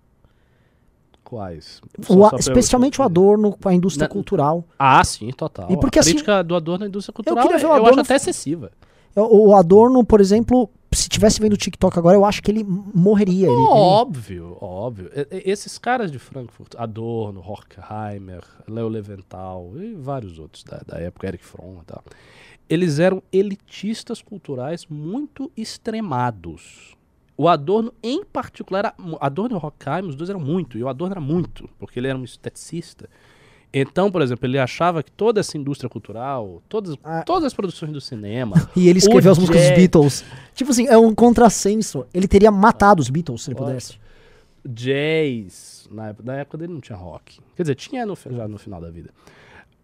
Quais? O a- eu- especialmente o Adorno com a indústria Na- cultural. Ah, sim, total. E porque a assim- crítica do Adorno na indústria cultural queria ver o eu, Adorno acho até excessiva. O, Adorno, por exemplo, se tivesse vendo o TikTok agora, eu acho que ele morreria. Ele, ele- Óbvio, óbvio. E- e- Esses caras de Frankfurt, Adorno, Horkheimer, Leo Leventhal e vários outros da, da época, Eric Fromm e tal, eles eram elitistas culturais muito extremados. O Adorno, em particular, era, Adorno e Horkheimer, os dois eram muito, e o Adorno era muito, porque ele era um esteticista. Então, por exemplo, ele achava que toda essa indústria cultural, todas, Ah. todas as produções do cinema, E ele escreveu as músicas dos jazz. Beatles. Tipo assim, é um contrassenso. Ele teria matado os Beatles se ele pudesse. jazz, na época, na época dele não tinha rock. Quer dizer, tinha no, já no final da vida.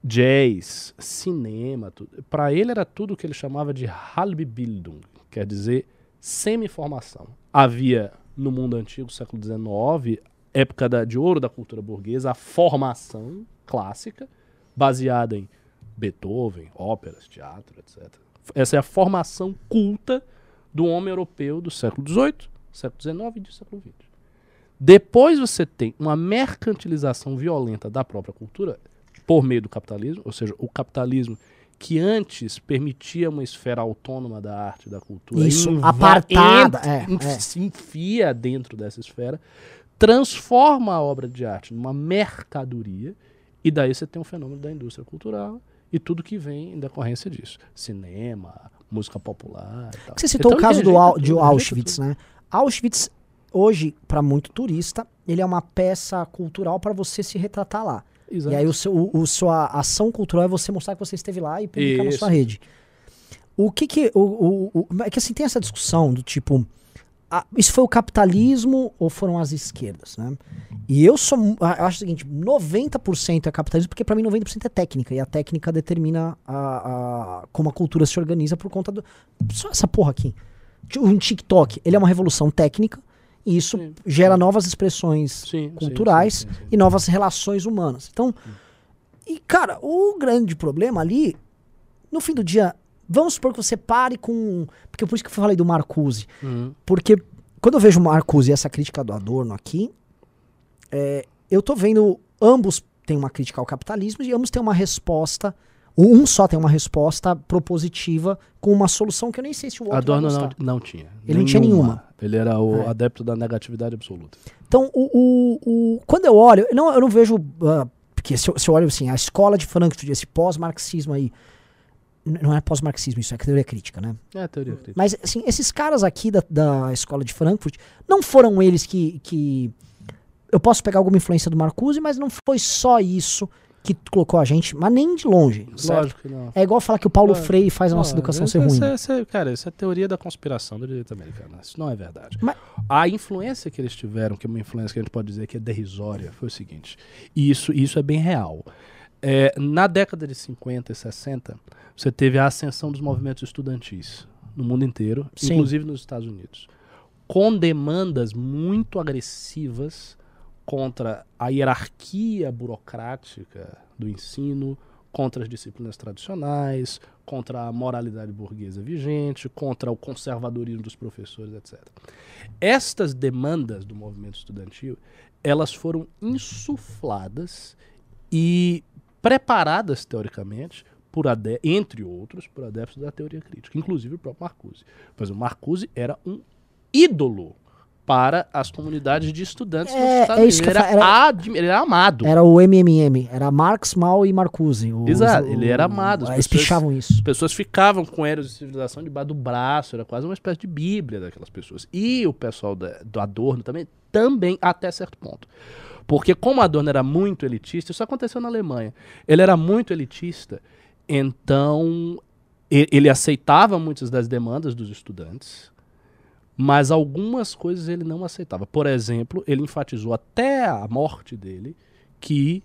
Jazz, cinema, tudo. Para ele era tudo o que ele chamava de Halbbildung, quer dizer semi-formação. Havia no mundo antigo, século XIX, época da- de ouro da cultura burguesa, a formação clássica, baseada em Beethoven, óperas, teatro, etc. Essa é a formação culta do homem europeu do século XVIII, século XIX e do século XX. Depois você tem uma mercantilização violenta da própria cultura por meio do capitalismo, ou seja, o capitalismo que antes permitia uma esfera autônoma da arte e da cultura, Isso, apartada, é, é. se enfia dentro dessa esfera, transforma a obra de arte numa mercadoria, e daí você tem um fenômeno da indústria cultural e tudo que vem em decorrência disso. Cinema, música popular. Você citou Então o caso do tudo, de Auschwitz, né? Auschwitz, hoje, para muito turista, ele é uma peça cultural para você se retratar lá. Exato. E aí o seu, o, o- sua ação cultural é você mostrar que você esteve lá e publicar na Isso. sua rede. O que que... O, o, é que assim, tem essa discussão do tipo... ah, isso foi o capitalismo ou foram as esquerdas, né? E eu sou... Eu acho o seguinte, 90% é capitalismo, porque para mim 90% é técnica. E a técnica determina a, a- como a cultura se organiza por conta do... Só essa porra aqui. Um TikTok, ele é uma revolução técnica. E isso Sim. gera novas expressões Sim, culturais sim, sim, sim. e novas relações humanas. Então, e cara, o grande problema ali, no fim do dia, vamos supor que você pare com. Porque por isso que eu falei do Marcuse. Uhum. Porque quando eu vejo o Marcuse e essa crítica do Adorno aqui, é, eu tô vendo ambos têm uma crítica ao capitalismo e ambos têm uma resposta um só tem uma resposta propositiva com uma solução que eu nem sei se o outro Adorno não, não tinha. Ele não tinha nenhuma. Ele era o É. adepto da negatividade absoluta. Então, o, o, o- quando eu olho, eu não, eu não vejo. ah, porque se eu, se eu olho assim, a escola de Frankfurt, esse pós-marxismo aí. Não é pós-marxismo, isso é teoria crítica, né? É teoria crítica. Mas, assim, esses caras aqui da, da escola de Frankfurt, não foram eles que, que. Eu posso pegar alguma influência do Marcuse, mas não foi só isso que colocou a gente, mas nem de longe. certo? Lógico que não. É igual falar que o Paulo Claro. Freire faz a nossa Não, educação ser ruim. isso é- isso é- cara, isso é teoria da conspiração do direito americano. Isso não é verdade. Mas- A influência que eles tiveram, que é uma influência que a gente pode dizer que é derrisória, foi o seguinte. E isso, isso é bem real. É, na década de 50 e 60, você teve a ascensão dos movimentos estudantis no mundo inteiro, Sim. inclusive nos Estados Unidos, com demandas muito agressivas contra a hierarquia burocrática do ensino, contra as disciplinas tradicionais, contra a moralidade burguesa vigente, contra o conservadorismo dos professores, etc. Estas demandas do movimento estudantil, elas foram insufladas e preparadas teoricamente por entre outros por adeptos da teoria crítica, inclusive o próprio Marcuse. Pois o Marcuse era um ídolo para as comunidades de estudantes É, nos Estados é Unidos. isso que ele, era era- admi- ele era amado. Era o MMM, era Marx, Mal e Marcuse. os- Exato, o- ele era amado, as Eles pessoas- pichavam isso. As pessoas ficavam com Eros de Civilização debaixo do braço, era quase uma espécie de bíblia daquelas pessoas. E o pessoal da- do Adorno também, também até certo ponto. Porque como Adorno era muito elitista, isso aconteceu na Alemanha. Ele era muito elitista, então ele aceitava muitas das demandas dos estudantes, mas algumas coisas ele não aceitava. Por exemplo, ele enfatizou até a morte dele que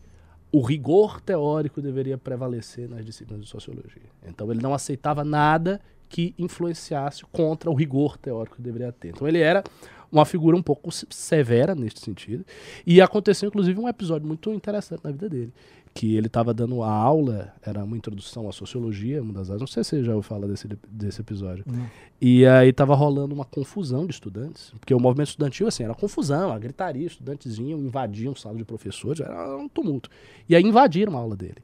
o rigor teórico deveria prevalecer nas disciplinas de sociologia. Então ele não aceitava nada que influenciasse contra o rigor teórico que deveria ter. Então ele era uma figura um pouco se- severa neste sentido. E aconteceu inclusive um episódio muito interessante na vida dele, que ele estava dando a aula, era uma introdução à sociologia, uma das aulas, não sei se você já ouviu falar desse, desse episódio. Não. E aí tava rolando uma confusão de estudantes, porque o movimento estudantil, assim, era confusão, a gritaria, estudantes vinham, invadiam sala de professores, era um tumulto. E aí invadiram a aula dele.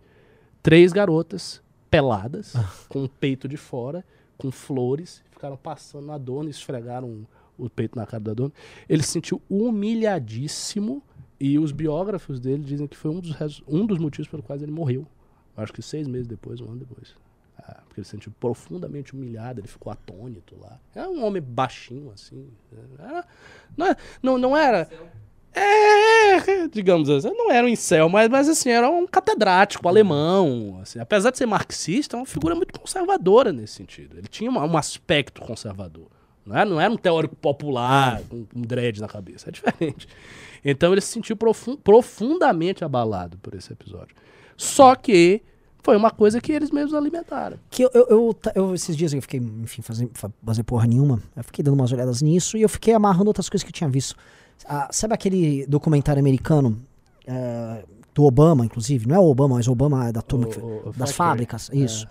Três garotas peladas, com o peito de fora, com flores, ficaram passando na dona, esfregaram o peito na cara da dona. Ele se sentiu humilhadíssimo e os biógrafos dele dizem que foi um dos, um dos motivos pelo quais ele morreu. Acho que seis meses depois, um ano depois. Ah, porque ele se sentiu profundamente humilhado, ele ficou atônito lá. Era um homem baixinho, assim. Era- não, é- não, não era. É, digamos assim, não era um incel, mas, mas assim, era um catedrático alemão. Assim, apesar de ser marxista, é uma figura muito conservadora nesse sentido. Ele tinha uma- um aspecto conservador. Não era, não era um teórico popular, com um dread na cabeça. É diferente. Então ele se sentiu profun- profundamente abalado por esse episódio. Só que foi uma coisa que eles mesmos alimentaram. Que eu, eu, eu, eu- esses dias eu fiquei, enfim, fazer, fa- fazer porra nenhuma. Eu fiquei dando umas olhadas nisso e eu fiquei amarrando outras coisas que eu tinha visto. Ah, sabe aquele documentário americano eh, do Obama, inclusive? Não é o Obama, mas o Obama é da turma O- o- das fábricas. Isso. É,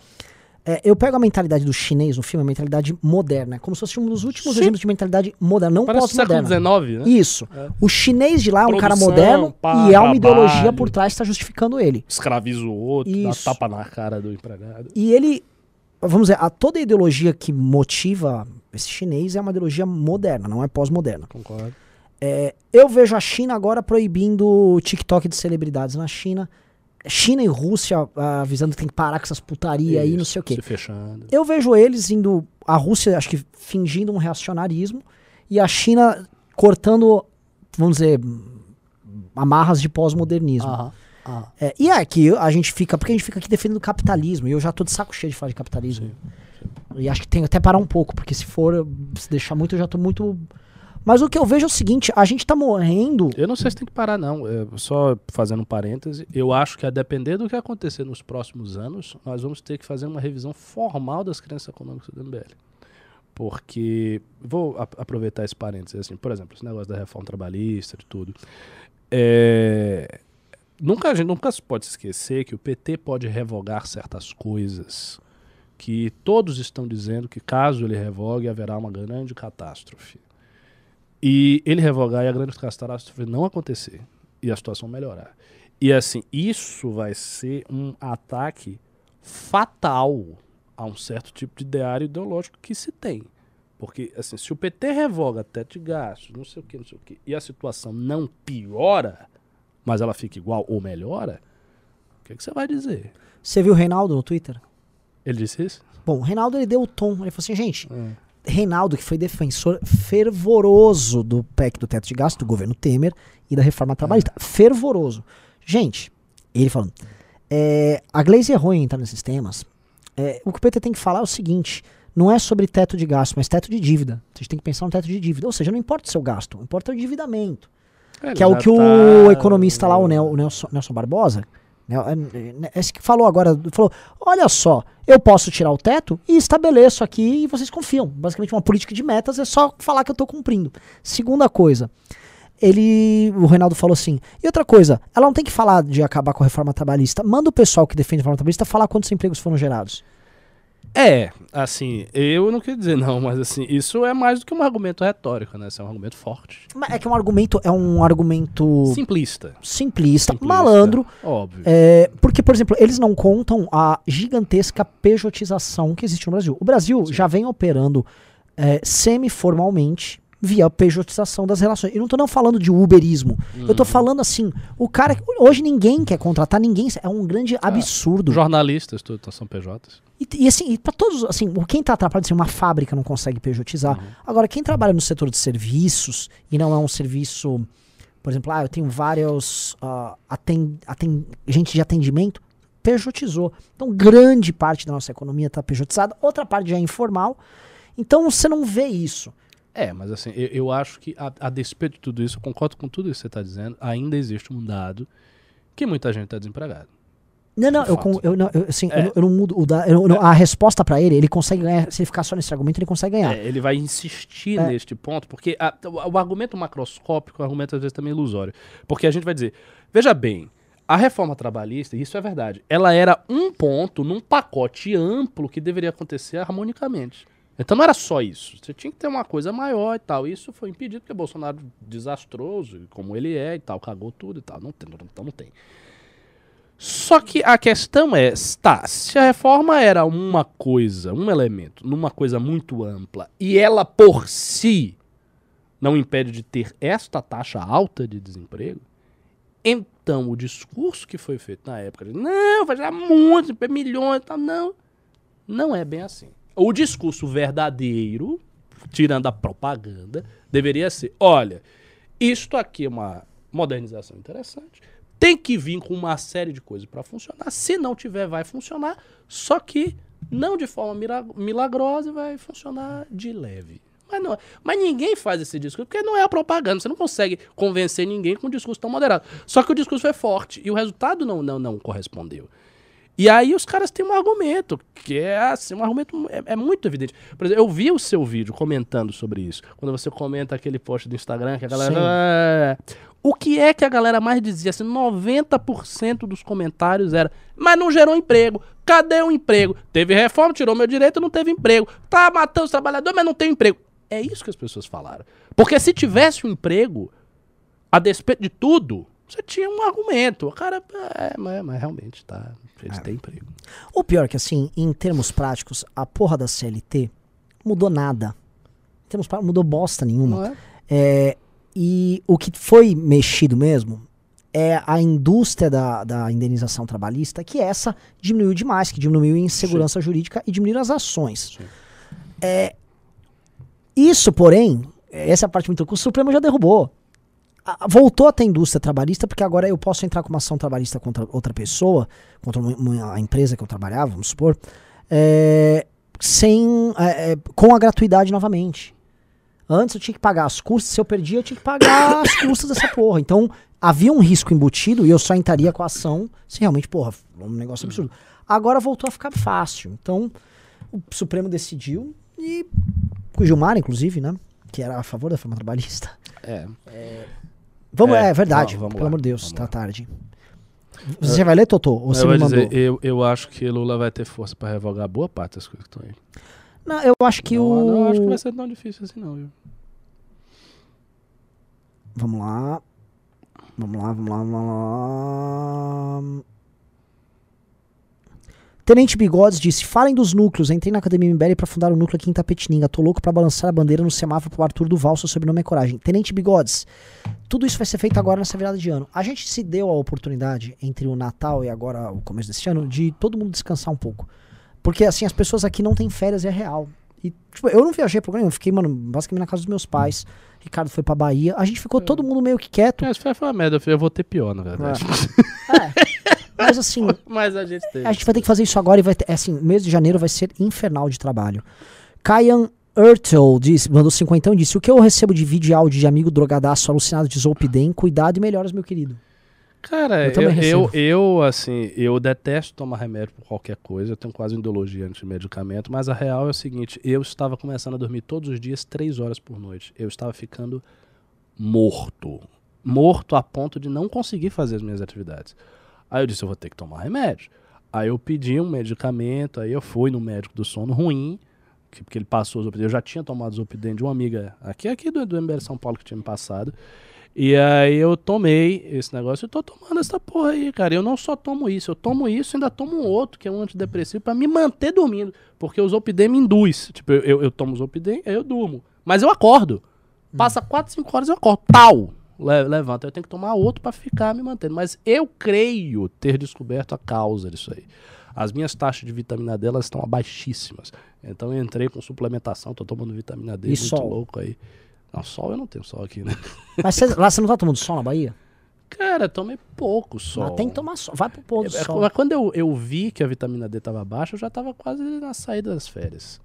eu pego a mentalidade do chinês no filme, a mentalidade moderna, é como se fosse um dos últimos Sim. exemplos de mentalidade moderna, não Parece século pós-moderna. XIX, né? Isso. É. O chinês de lá é um cara Produção, moderno pá, e é uma ideologia trabalho. por trás que está justificando ele. Escraviza o outro, Isso. dá tapa na cara do empregado. E ele, vamos dizer, a, toda a ideologia que motiva esse chinês é uma ideologia moderna, não é pós-moderna. Concordo. É, eu vejo a China agora proibindo o TikTok de celebridades na China. China e Rússia ah, avisando que tem que parar com essas putaria aí, não sei o quê. Se fechando. Eu vejo eles indo. A Rússia, acho que fingindo um reacionarismo. E a China cortando, vamos dizer, amarras de pós-modernismo. Aham. aham. É, e é que a gente fica. Porque a gente fica aqui defendendo o capitalismo. E eu já tô de saco cheio de falar de capitalismo. E acho que tem que até parar um pouco, porque se for, se deixar muito, eu já tô muito. Mas o que eu vejo é o seguinte: a gente tá morrendo. Eu não sei se tem que parar, não. É, só fazendo um parêntese, eu acho que a depender do que acontecer nos próximos anos, nós vamos ter que fazer uma revisão formal das crenças econômicas do MBL. Porque, vou aproveitar esse parêntese, assim, por exemplo, esse negócio da reforma trabalhista, de tudo. É, nunca, a gente nunca se pode esquecer que o PT pode revogar certas coisas que todos estão dizendo que caso ele revogue haverá uma grande catástrofe. E ele revogar e a grande catástrofe não acontecer e a situação melhorar. E assim, isso vai ser um ataque fatal a um certo tipo de ideário ideológico que se tem. Porque, assim, se o PT revoga teto de gastos, não sei o que, não sei o que, e a situação não piora, mas ela fica igual ou melhora, o que, que você vai dizer? Você viu o Reinaldo no Twitter? Ele disse isso? Bom, o Reinaldo ele deu o tom. Ele falou assim, gente, Reinaldo, que foi defensor fervoroso do PEC do teto de gasto do governo Temer e da reforma trabalhista. Fervoroso. Gente, ele falando, é, a Gleisi errou em entrar nesses temas. É, o que o PT tem que falar é o seguinte: não é sobre teto de gasto, mas teto de dívida. Vocês têm que pensar no teto de dívida. Ou seja, não importa o seu gasto, importa o endividamento. que é o que o economista lá, o, Nel- o Nelson, Nelson Barbosa, é- esse que falou agora, falou, olha só, eu posso tirar o teto e estabeleço aqui e vocês confiam. Basicamente uma política de metas é só falar que eu tô cumprindo. Segunda coisa, ele, o Reinaldo falou assim, e outra coisa, ela não tem que falar de acabar com a reforma trabalhista, manda o pessoal que defende a reforma trabalhista falar quantos empregos foram gerados. É, assim, eu não queria dizer não, mas assim, isso é mais do que um argumento retórico, né? Isso é um argumento forte. Mas É que é um argumento, é um argumento Simplista. simplista, Simplista, malandro, Óbvio. É, porque, por exemplo, eles não contam a gigantesca pejotização que existe no Brasil. O Brasil já vem operando é, semi-formalmente via pejotização das relações. Eu não tô não falando de uberismo. Eu tô falando assim, o cara... Hoje ninguém quer contratar ninguém. É um grande absurdo. Jornalistas, tudo são PJs. E, e assim, pra todos, assim, quem tá atrapalhado, assim, uma fábrica não consegue pejotizar. Agora, quem trabalha no setor de serviços e não é um serviço, por exemplo, ah, eu tenho vários ah, aten, aten- gente de atendimento, pejotizou. Então, grande parte da nossa economia tá pejotizada, outra parte já é informal. Então, você não vê isso. É, mas assim, eu, eu acho que a, a despeito de tudo isso, eu concordo com tudo isso que você está dizendo, ainda existe um dado que muita gente está desempregada. Não, não, eu, eu, não, eu, assim, É. eu, não- eu não mudo o da, eu não- a resposta pra ele, ele consegue ganhar, se ele ficar só nesse argumento, ele consegue ganhar. É, ele vai insistir É. neste ponto, porque a- o, o argumento macroscópico é um argumento às vezes também ilusório. Porque a gente vai dizer, veja bem, a reforma trabalhista, e isso é verdade, ela era um ponto num pacote amplo que deveria acontecer harmonicamente. Então não era só isso. Você tinha que ter uma coisa maior e tal. Isso foi impedido porque Bolsonaro desastroso, como ele é e tal, cagou tudo e tal. Não tem, então não tem. Só que a questão é, tá, se a reforma era uma coisa, um elemento, numa coisa muito ampla, e ela por si não impede de ter esta taxa alta de desemprego, então o discurso que foi feito na época, de, não, vai gerar muito, milhões tal, não, não é bem assim. O discurso verdadeiro, tirando a propaganda, deveria ser, olha, isto aqui é uma modernização interessante, tem que vir com uma série de coisas para funcionar. Se não tiver, vai funcionar. Só que não de forma milagrosa, vai funcionar de leve. Mas, não, mas ninguém faz esse discurso, porque não é a propaganda. Você não consegue convencer ninguém com um discurso tão moderado. Só que o discurso foi forte e o resultado não, não, não correspondeu. E aí os caras têm um argumento, que é assim, um argumento é, é muito evidente. Por exemplo, eu vi o seu vídeo comentando sobre isso. Quando você comenta aquele post do Instagram que a galera. Sim. "Ah", O que é que a galera mais dizia? Assim, 90% dos comentários era, mas não gerou emprego. Cadê o emprego? Teve reforma, tirou meu direito, não teve emprego. Tá matando os trabalhadores, mas não tem emprego. É isso que as pessoas falaram. Porque se tivesse um emprego, a despeito de tudo, você tinha um argumento. O cara, é, mas, mas realmente, tá. Eles têm emprego. O pior é que, assim, em termos práticos, a porra da CLT mudou nada. Em termos práticos, mudou bosta nenhuma. Não é? É, e o que foi mexido mesmo é a indústria da, da indenização trabalhista, que essa diminuiu demais, que diminuiu em segurança jurídica e diminuiu as ações. Sim. É, isso, porém, essa é a parte muito que o Supremo já derrubou. A- Voltou a ter indústria trabalhista, porque agora eu posso entrar com uma ação trabalhista contra outra pessoa, contra uma, uma empresa que eu trabalhava, vamos supor, é, sem, é, é, com a gratuidade novamente. Antes eu tinha que pagar as custas, se eu perdia, eu tinha que pagar as custas dessa porra. Então, havia um risco embutido e eu só entraria com a ação se realmente, porra, um negócio absurdo. Agora voltou a ficar fácil. Então, o Supremo decidiu e o Gilmar, inclusive, né? Que era a favor da reforma trabalhista. É. Vamos, é, É, verdade. vamos- vamos pelo lá, amor de Deus, tá lá. tarde. Você vai ler, Totô? Ou você eu, me mandou? dizer, eu, eu acho que Lula vai ter força pra revogar boa parte das coisas que estão aí. Não, eu acho que não, o. não acho que vai ser tão difícil assim, não, viu? Vamos lá. Vamos lá, vamos lá, vamos lá. Tenente Bigodes disse: falem dos núcleos. Entrei na Academia MBL pra fundar o núcleo aqui em Tapetininga. Tô louco pra balançar a bandeira no semáforo pro Arthur Duval. Seu sobrenome é coragem. Tenente Bigodes, tudo isso vai ser feito agora nessa virada de ano. A gente se deu a oportunidade, entre o Natal e agora o começo desse ano, de todo mundo descansar um pouco. Porque, assim, as pessoas aqui não têm férias, é real. E, tipo, eu não viajei pro eu fiquei, mano, basicamente na casa dos meus pais. Ricardo foi pra Bahia. A gente ficou todo mundo meio que quieto. É, isso foi uma merda, eu vou ter pior, na verdade. É. Mas assim, Mas a gente teve. a gente vai ter que fazer isso agora e vai ter, é assim, mês de janeiro vai ser infernal de trabalho. Kayan Ertel disse, mandou 50 e disse: O que eu recebo de vídeo e áudio de amigo drogadaço alucinado de Zolpidem, cuidado e melhoras, meu querido. Cara, Eu eu, eu, eu, assim, eu detesto tomar remédio por qualquer coisa. Eu tenho quase ideologia anti-medicamento. Mas a real é o seguinte: eu estava começando a dormir todos os dias, três horas por noite. Eu estava ficando morto. Morto a ponto de não conseguir fazer as minhas atividades. Aí eu disse: eu vou ter que tomar remédio. Aí eu pedi um medicamento, aí eu fui no médico do sono ruim, que- porque ele passou Zolpidem. Eu já tinha tomado Zolpidem de uma amiga aqui, aqui do, do MBL São Paulo que tinha me passado. E aí eu tomei esse negócio e tô tomando essa porra aí, cara. Eu não só tomo isso, eu tomo isso e ainda tomo um outro, que é um antidepressivo, pra me manter dormindo. Porque o Zolpidem me induz. Tipo, eu, eu, eu tomo Zolpidem, aí eu durmo. Mas eu acordo. Passa 4, 5 horas eu acordo. Tal! Le, levanta. Eu tenho que tomar outro pra ficar me mantendo. Mas eu creio ter descoberto a causa disso aí. As minhas taxas de vitamina D elas estão baixíssimas. Então eu entrei com suplementação, tô tomando vitamina D E muito sol? louco aí. Não, sol eu não tenho sol aqui, né? Mas cê- lá você não tá tomando sol na Bahia? Cara, tomei pouco sol. Mas tem que tomar sol. Vai pro pôr do É, sol. mas quando eu, eu vi que a vitamina D tava baixa, eu já tava quase na saída das férias.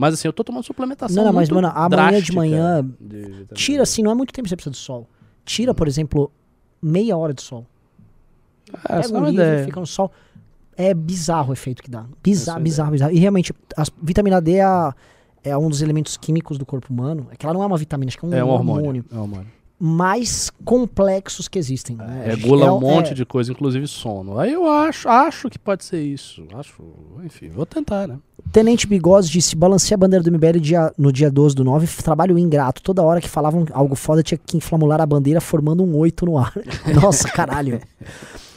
Mas assim, eu tô tomando suplementação. Não, não, mas, mano, amanhã de manhã, de vitamina Tira, assim, não é muito tempo que você precisa de sol. Tira, por exemplo, meia hora de sol. Ah, Pega só um uma livro, ideia. fica no sol. É bizarro o efeito que dá. Bizarro, Essa bizarro, bizarro. E realmente, a vitamina D é, a- é um dos elementos químicos do corpo humano. É que ela não é uma vitamina, acho que é um, É um hormônio. hormônio. É um hormônio. Mais complexos que existem. né? Regula é- um monte é- de coisa, inclusive sono. Aí eu acho, acho que pode ser isso. Acho, enfim, vou tentar, né? Tenente Bigode disse: balancei a bandeira do MBL dia- no dia 12 do 9, f- trabalho ingrato. Toda hora que falavam algo foda tinha que inflamular a bandeira formando um 8 no ar. Nossa, caralho.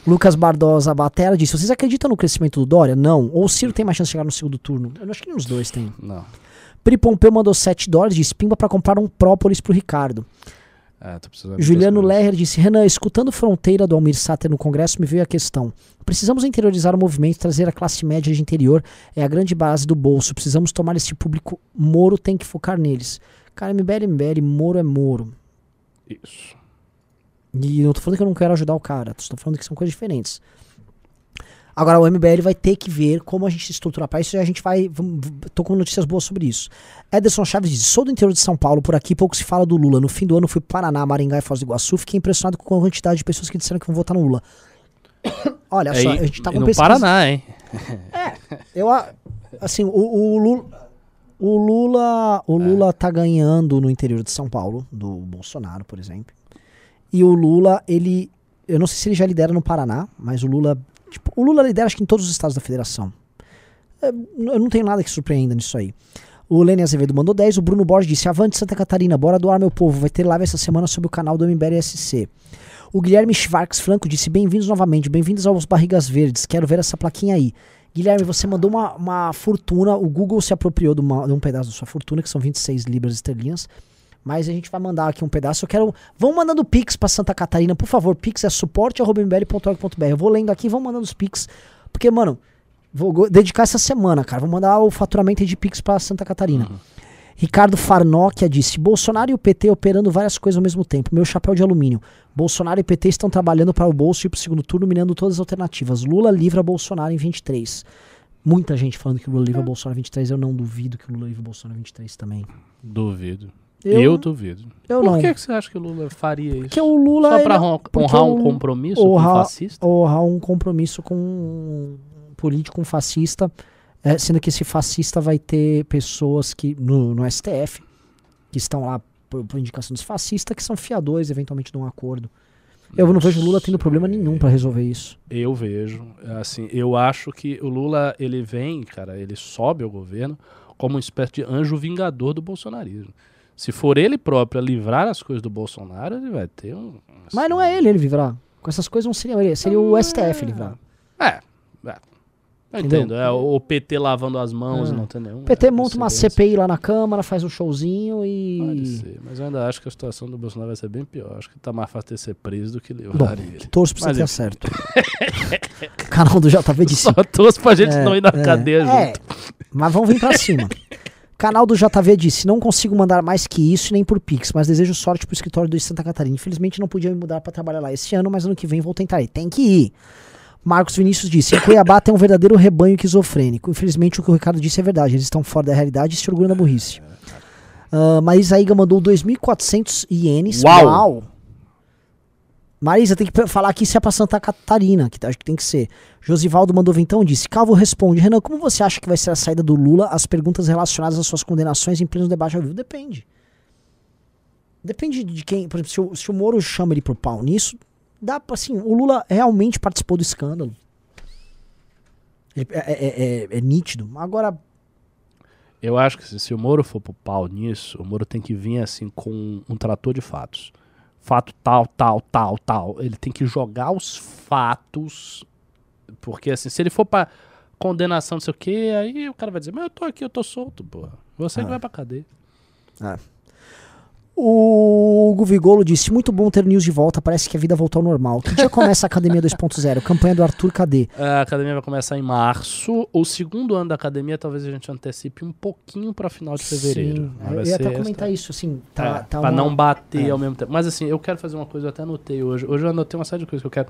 Lucas Bardosa Batera disse: Vocês acreditam no crescimento do Dória? Não. Ou o Ciro tem mais chance de chegar no segundo turno? Eu acho que nenhum dos dois tem. Não. Pri Pompeu mandou 7 dólares, disse: Pimba pra comprar um própolis pro Ricardo. É, de Juliano. Lerrer disse: Renan, escutando Fronteira do Almir Sater no Congresso, me veio a questão. Precisamos interiorizar o movimento, trazer a classe média de interior, é a grande base do bolso. Precisamos tomar esse público. Moro tem que focar neles. Cara, MBL, MBL, Moro é Moro. Isso. E eu não tô falando que eu não quero ajudar o cara, tô falando que são coisas diferentes. Agora, o MBL vai ter que ver como a gente estruturar para isso e a gente vai. Tô com notícias boas sobre isso. Ederson Chaves diz: Sou do interior de São Paulo, por aqui pouco se fala do Lula. No fim do ano fui para Paraná, Maringá e Foz do Iguaçu. Fiquei impressionado com a quantidade de pessoas que disseram que vão votar no Lula. Olha É, só, a gente tá com no pesquisa. Paraná, hein? Eu, a- assim, o, o Lula. O Lula, o É. Lula tá ganhando no interior de São Paulo, do Bolsonaro, por exemplo. E o Lula, ele. Eu não sei se ele já lidera no Paraná, mas o Lula. Tipo, o Lula lidera acho que em todos os estados da federação. É, Eu não tenho nada que surpreenda nisso aí. O Lene Azevedo mandou 10. O Bruno Borges disse: Avante Santa Catarina, bora doar, meu povo. Vai ter live essa semana sobre o canal do MBL SC. O Guilherme Schwartz Franco disse: Bem-vindos novamente, bem-vindos aos Barrigas Verdes. Quero ver essa plaquinha aí. Guilherme, você mandou uma, uma fortuna. O Google se apropriou de, uma- de um pedaço da sua fortuna, que são 26 libras esterlinas. Mas a gente vai mandar aqui um pedaço. Eu quero. Vão mandando Pix pra Santa Catarina, por favor. Pix é suporte.mbl.org.br. Eu vou lendo aqui, vão mandando os Pix. Porque, mano, vou dedicar essa semana, cara. Vou mandar o faturamento de Pix pra Santa Catarina. Ricardo Farnokia disse: Bolsonaro e o PT operando várias coisas ao mesmo tempo. Meu chapéu de alumínio. Bolsonaro e PT estão trabalhando para o bolso e para o segundo turno, minando todas as alternativas. Lula livra Bolsonaro em 23. Muita gente falando que o Lula livra Bolsonaro em 23. Eu não duvido que o Lula livra Bolsonaro em 23 também. Duvido. Eu- Eu, duvido. Eu Por não. que, você acha que o Lula faria isso? Porque o Lula. Só hon- porque honrar um compromisso com um fascista? honrar um compromisso com um político, um fascista, é, sendo que esse fascista vai ter pessoas que no, no STF que estão lá por, por indicação desse fascista que são fiadores eventualmente de um acordo. Eu não vejo o Lula tendo problema nenhum pra resolver isso. Eu vejo, assim, eu acho que o Lula, ele vem, cara, ele sobe ao governo como uma espécie de anjo vingador do bolsonarismo. Se for ele próprio a livrar as coisas do Bolsonaro, ele vai ter um... Mas não é ele ele livrar. Com essas coisas não seria ele, seria o STF livrar. É, é. Eu Entendeu? entendo. É, o PT lavando as mãos É. e não tem nenhum. O PT é, monta uma. CPI lá na Câmara, faz um showzinho Pode e. ser, mas eu ainda acho que a situação do Bolsonaro vai ser bem pior. Acho que tá mais fácil ter ser preso do que Bom, livrar ele. torço pra você Mas ter enfim. certo. o canal do JV disse. Só torço pra gente É, não ir na é, cadeia é, junto. mas vamos vir pra cima. Canal do JV disse: Não consigo mandar mais que isso nem por Pix, mas desejo sorte pro escritório do Santa Catarina. Infelizmente não podia me mudar pra trabalhar lá esse ano, mas ano que vem vou tentar ir. Tem que ir. Marcos Vinícius disse: Em Cuiabá tem um verdadeiro rebanho esquizofrênico. Infelizmente o que o Ricardo disse é verdade. Eles estão fora da realidade e se orgulham da burrice. Uh, Marisa Iga mandou 2.400 ienes. Uau! Marisa, tem que falar que isso é pra Santa Catarina, que acho que tem que ser. Josivaldo mandou vintão e disse: Calvo responde, Renan, como você acha que vai ser a saída do Lula? As perguntas relacionadas às suas condenações em pleno debate ao vivo? Depende. Depende de quem. Por exemplo, se o, se o Moro chama ele pro pau nisso, dá pra assim. O Lula realmente participou do escândalo. Ele- é, é- é- é nítido. Agora, Eu acho que se, se o Moro for pro pau nisso, o Moro tem que vir assim com um trator de fatos. Fato tal, tal, tal, tal. Ele tem que jogar os fatos. Porque assim, se ele for pra condenação, não sei o quê, aí o cara vai dizer, mas eu tô aqui, eu tô solto, porra. Você que Ah. vai pra cadeia. O Hugo Vigolo disse: Muito bom ter news de volta. Parece que a vida voltou ao normal. Que dia começa a Academia 2.0? Campanha do Arthur Cadê? A academia vai começar em março. O segundo ano da academia, talvez a gente antecipe um pouquinho pra final de fevereiro. Sim, eu ia até comentar esta- isso, assim. É, Tá, tá pra uma- não bater é. ao mesmo tempo. Mas assim, eu quero fazer uma coisa, eu até anotei hoje. Hoje eu anotei uma série de coisas que eu quero.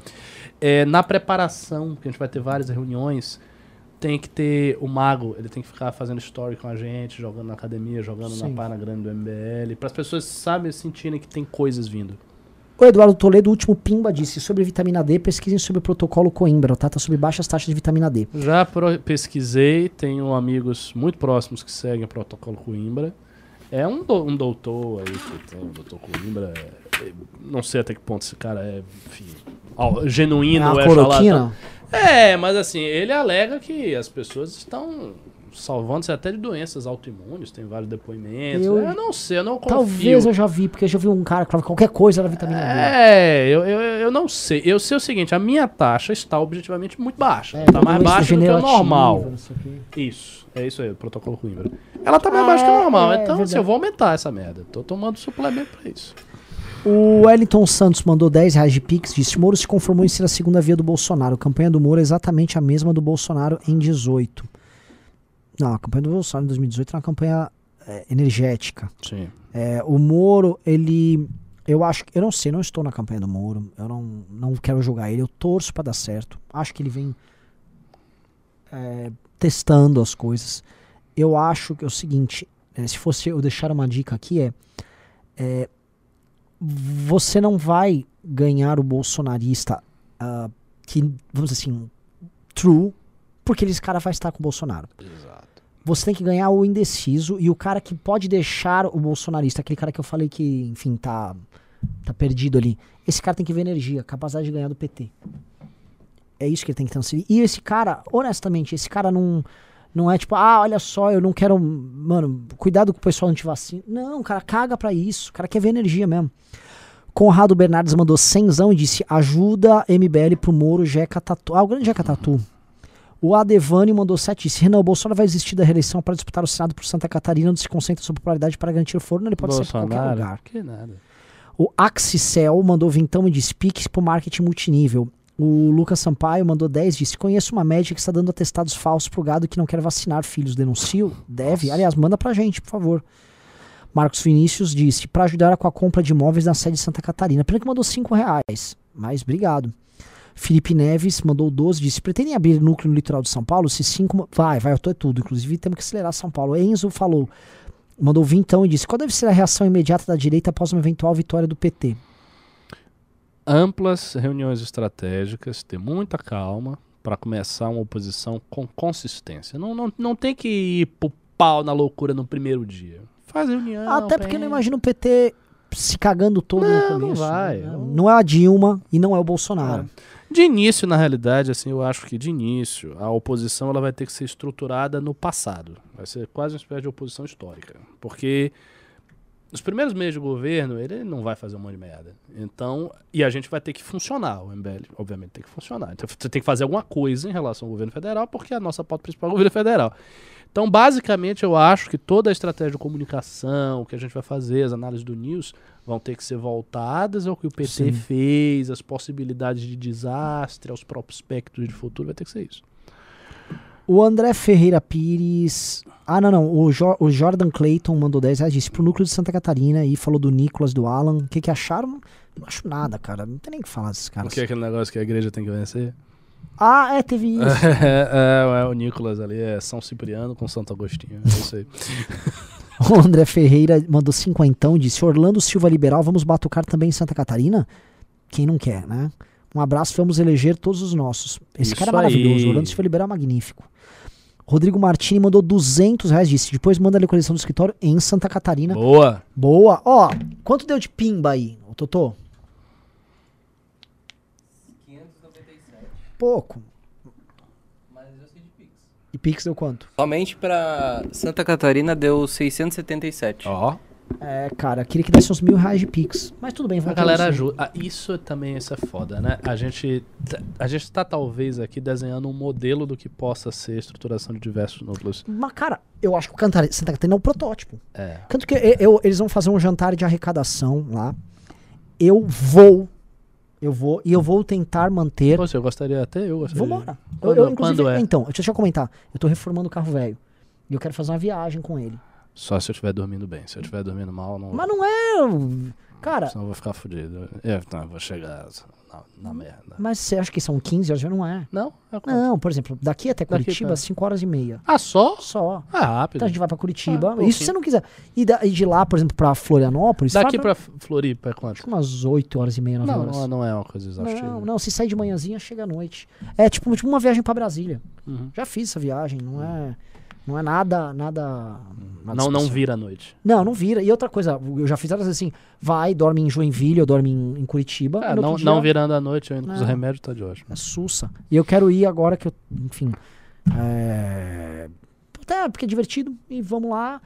É, na preparação, que a gente vai ter várias reuniões, tem que ter o mago, ele tem que ficar fazendo story com a gente, jogando na academia, jogando Sim. na página grande do MBL, para as pessoas sabem sentirem que tem coisas vindo. O Eduardo Toledo, o último Pimba, disse sobre vitamina D, pesquisem sobre o protocolo Coimbra, tá? Tá sobre baixas taxas de vitamina D. Já pesquisei, tenho amigos muito próximos que seguem o protocolo Coimbra. É um, do- um doutor aí que tem, o doutor Coimbra. é- é- não sei até que ponto esse cara é, enfim, ó, genuíno é cloroquina? É, mas assim, ele alega que as pessoas estão salvando-se até de doenças autoimunes, tem vários depoimentos. Eu- Eu, não sei, eu não confio. Talvez eu já vi, porque eu já vi um cara que falava qualquer coisa era vitamina D. É, eu, eu, eu não sei. Eu sei o seguinte, a minha taxa está objetivamente muito baixa. É, tá mais baixa do que o normal. Isso, é isso aí, o protocolo Coimbra. Ela tá mais Ah, baixa que o normal, é, então verdade. assim, eu vou aumentar essa merda. Tô tomando suplemento pra isso. O Wellington Santos mandou 10 reais de Pix, disse: Moro se conformou em ser a segunda via do Bolsonaro. A campanha do Moro é exatamente a mesma do Bolsonaro em 18. Não, a campanha do Bolsonaro em 2018 era uma campanha é, energética. Sim. É, o Moro, ele. Eu acho que. Eu não sei, não estou na campanha do Moro. Eu não, não quero julgar ele. Eu torço pra dar certo. Acho que ele vem é, testando as coisas. Eu acho que é o seguinte: é, se fosse eu deixar uma dica aqui, é, é, Você não vai ganhar o bolsonarista ah, que, vamos dizer assim, true, porque esse cara vai estar com o Bolsonaro. Exato. Você tem que ganhar o indeciso e o cara que pode deixar o bolsonarista, aquele cara que eu falei que, enfim, tá, tá perdido ali. Esse cara tem que ver energia, capacidade de ganhar do PT. É isso que ele tem que transferir. E esse cara, honestamente, esse cara não, não é tipo, ah, olha só, eu não quero. Mano, cuidado com o pessoal antivacina. Não, o cara caga pra isso. O cara quer ver energia mesmo. Conrado Bernardes mandou cenzão e disse: ajuda MBL pro Moro, Jeca Tatu. Ah, o grande Jeca Tatu. O Adevani mandou 7 disse: Renan, o Bolsonaro vai desistir da reeleição para disputar o Senado por Santa Catarina, onde se concentra sua popularidade para garantir o forno. Ele pode ser por qualquer Bolsonaro? lugar. Que nada. O Axicel mandou vintão e disse: Pix pro marketing multinível. O Lucas Sampaio mandou 10 disse: Conheço uma médica que está dando atestados falsos pro gado que não quer vacinar filhos. Denuncio? Deve. Aliás, manda pra gente, por favor. Marcos Vinícius disse: para ajudar com a compra de imóveis na sede de Santa Catarina. Pena que mandou 5 reais. Mas obrigado. Felipe Neves mandou 12, disse: pretendem abrir núcleo no litoral de São Paulo? Se sim, como... vai, vai, eu tô é tudo. Inclusive, temos que acelerar São Paulo. Enzo falou, mandou vintão e disse: qual deve ser a reação imediata da direita após uma eventual vitória do PT? Amplas reuniões estratégicas, ter muita calma para começar uma oposição com consistência. Não, não, não tem que ir pro pau na loucura no primeiro dia. Faz reunião. Até porque não imagino o PT se cagando todo Não, no não começo. vai. né? Não é a Dilma e não é o Bolsonaro. De início, na realidade, assim, eu acho que de início a oposição ela vai ter que ser estruturada no passado. Vai ser quase uma espécie de oposição histórica, porque nos primeiros meses de governo, ele não vai fazer um monte de merda. Então, e a gente vai ter que funcionar. O MBL, obviamente, tem que funcionar. Então, você tem que fazer alguma coisa em relação ao governo federal, porque a nossa pauta principal é o governo federal. Então, basicamente, eu acho que toda a estratégia de comunicação, o que a gente vai fazer, as análises do News, vão ter que ser voltadas ao que o PT Sim. fez, as possibilidades de desastre, aos prospectos de futuro, vai ter que ser isso. O André Ferreira Pires. Ah, não, não. O, Jo- o Jordan Clayton mandou 10 reais. Disse pro núcleo de Santa Catarina e falou do Nicolas, do Alan. O que, que acharam? Não acho nada, cara. Não tem nem o que falar desses O caras. que é aquele negócio que a igreja tem que vencer? Ah, é, teve isso. é, é, o Nicolas ali é São Cipriano com Santo Agostinho. É isso aí. O André Ferreira mandou cinquentão. Disse: Orlando Silva Liberal, vamos batucar também em Santa Catarina? Quem não quer, né? Um abraço, vamos eleger todos os nossos. Esse Isso cara é maravilhoso. aí. O Orlando Silva Liberal é magnífico. Rodrigo Martini mandou 200 reais. Disse: depois manda a localização do escritório em Santa Catarina. Boa. Boa. Ó, quanto deu de pimba aí, ô Totô? 597. Pouco. Mas eu sei de Pix. E Pix deu quanto? Somente pra Santa Catarina deu 677. Ó. É, cara, queria que desse uns mil reais de Pix. Mas tudo bem, A vamos galera fazer ajuda. Ah, isso também isso é foda, né? A gente, tá- a gente tá talvez aqui desenhando um modelo do que possa ser a estruturação de diversos núcleos. Mas, cara, eu acho que o Cantari- Santa Catarina é um protótipo. É. Tanto que eu- eu- eles vão fazer um jantar de arrecadação lá. Eu vou. Eu vou. E eu vou tentar manter. Poxa, eu gostaria até eu gostaria. Vambora. Eu, Quando- eu, inclusive, quando é? Então, deixa eu comentar. Eu tô reformando o carro velho. E eu quero fazer uma viagem com ele. Só se eu estiver dormindo bem. Se eu estiver dormindo mal, não. Mas não é. Cara, Senão eu vou ficar fudido. É, não, eu vou chegar na, na merda. mas você acha que são 15 horas? Não é. Não? É? Não, por exemplo, daqui até Daqui Curitiba, pra- 5 horas e meia. Ah, só? Só. Ah, rápido. Então a gente vai pra Curitiba. Ah. Isso se você não quiser. E, da- e de lá, por exemplo, pra Florianópolis, Daqui vai pra Floripa é acho quanto? que umas 8 horas e meia, 9 Não, horas. não, não é uma coisa exaustiva. Não, não, se sair de manhãzinha, chega à noite. É tipo, tipo uma viagem pra Brasília. Uhum. Já fiz essa viagem, não é, não é nada, nada. nada Não, não vira à noite. Não, não vira. E outra coisa, eu já fiz várias vezes assim, vai, dorme em Joinville, ou dorme em, em Curitiba. No não, dia não virando à noite, eu indo com os remédios, tá de ótimo. É sussa. E eu quero ir agora que eu, enfim. É... Até porque é divertido. E vamos lá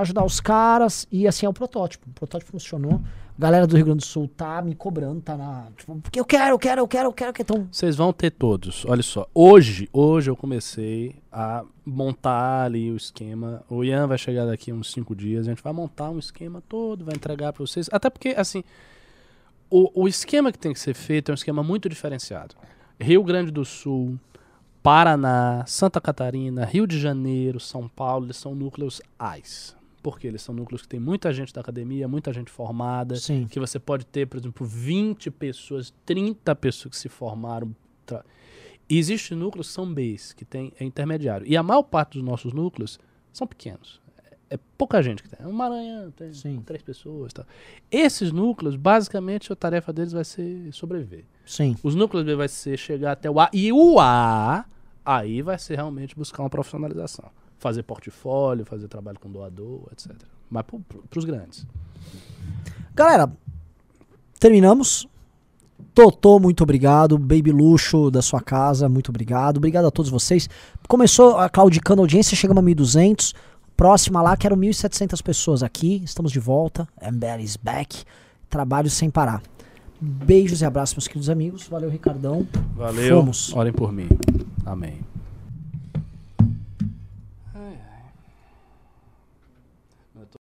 ajudar os caras. E assim é o protótipo. O protótipo funcionou. A galera do Rio Grande do Sul tá me cobrando, tá na. Tipo, porque eu quero, eu quero, eu quero, eu quero que então. Vocês vão ter todos. Olha só. Hoje, hoje eu comecei a montar ali o esquema. O Ian vai chegar daqui uns cinco dias. A gente vai montar um esquema todo, vai entregar pra vocês. Até porque, assim, o, o esquema que tem que ser feito é um esquema muito diferenciado. Rio Grande do Sul, Paraná, Santa Catarina, Rio de Janeiro, São Paulo, eles são núcleos AIS. Porque eles são núcleos que tem muita gente da academia, muita gente formada, Sim. que você pode ter, por exemplo, 20 pessoas, 30 pessoas que se formaram. E existem núcleos que são Bs, que tem, é intermediário. E a maior parte dos nossos núcleos são pequenos. É, é pouca gente que tem. É um Maranhão, tem Sim. três pessoas. Tal. Esses núcleos, basicamente, a tarefa deles vai ser sobreviver. Sim. Os núcleos B vai ser chegar até o A. E o A, aí vai ser realmente buscar uma profissionalização. Fazer portfólio, fazer trabalho com doador, etc. Mas para os grandes. Galera, terminamos. Totô, muito obrigado. Baby Luxo da sua casa, muito obrigado. Obrigado a todos vocês. Começou a claudicando a audiência, chegamos a 1.200. Próxima lá, quero 1.700 pessoas aqui. Estamos de volta. MBL is back. Trabalho sem parar. Beijos e abraços, meus queridos amigos. Valeu, Ricardão. Valeu. Fomos. Orem por mim. Amém.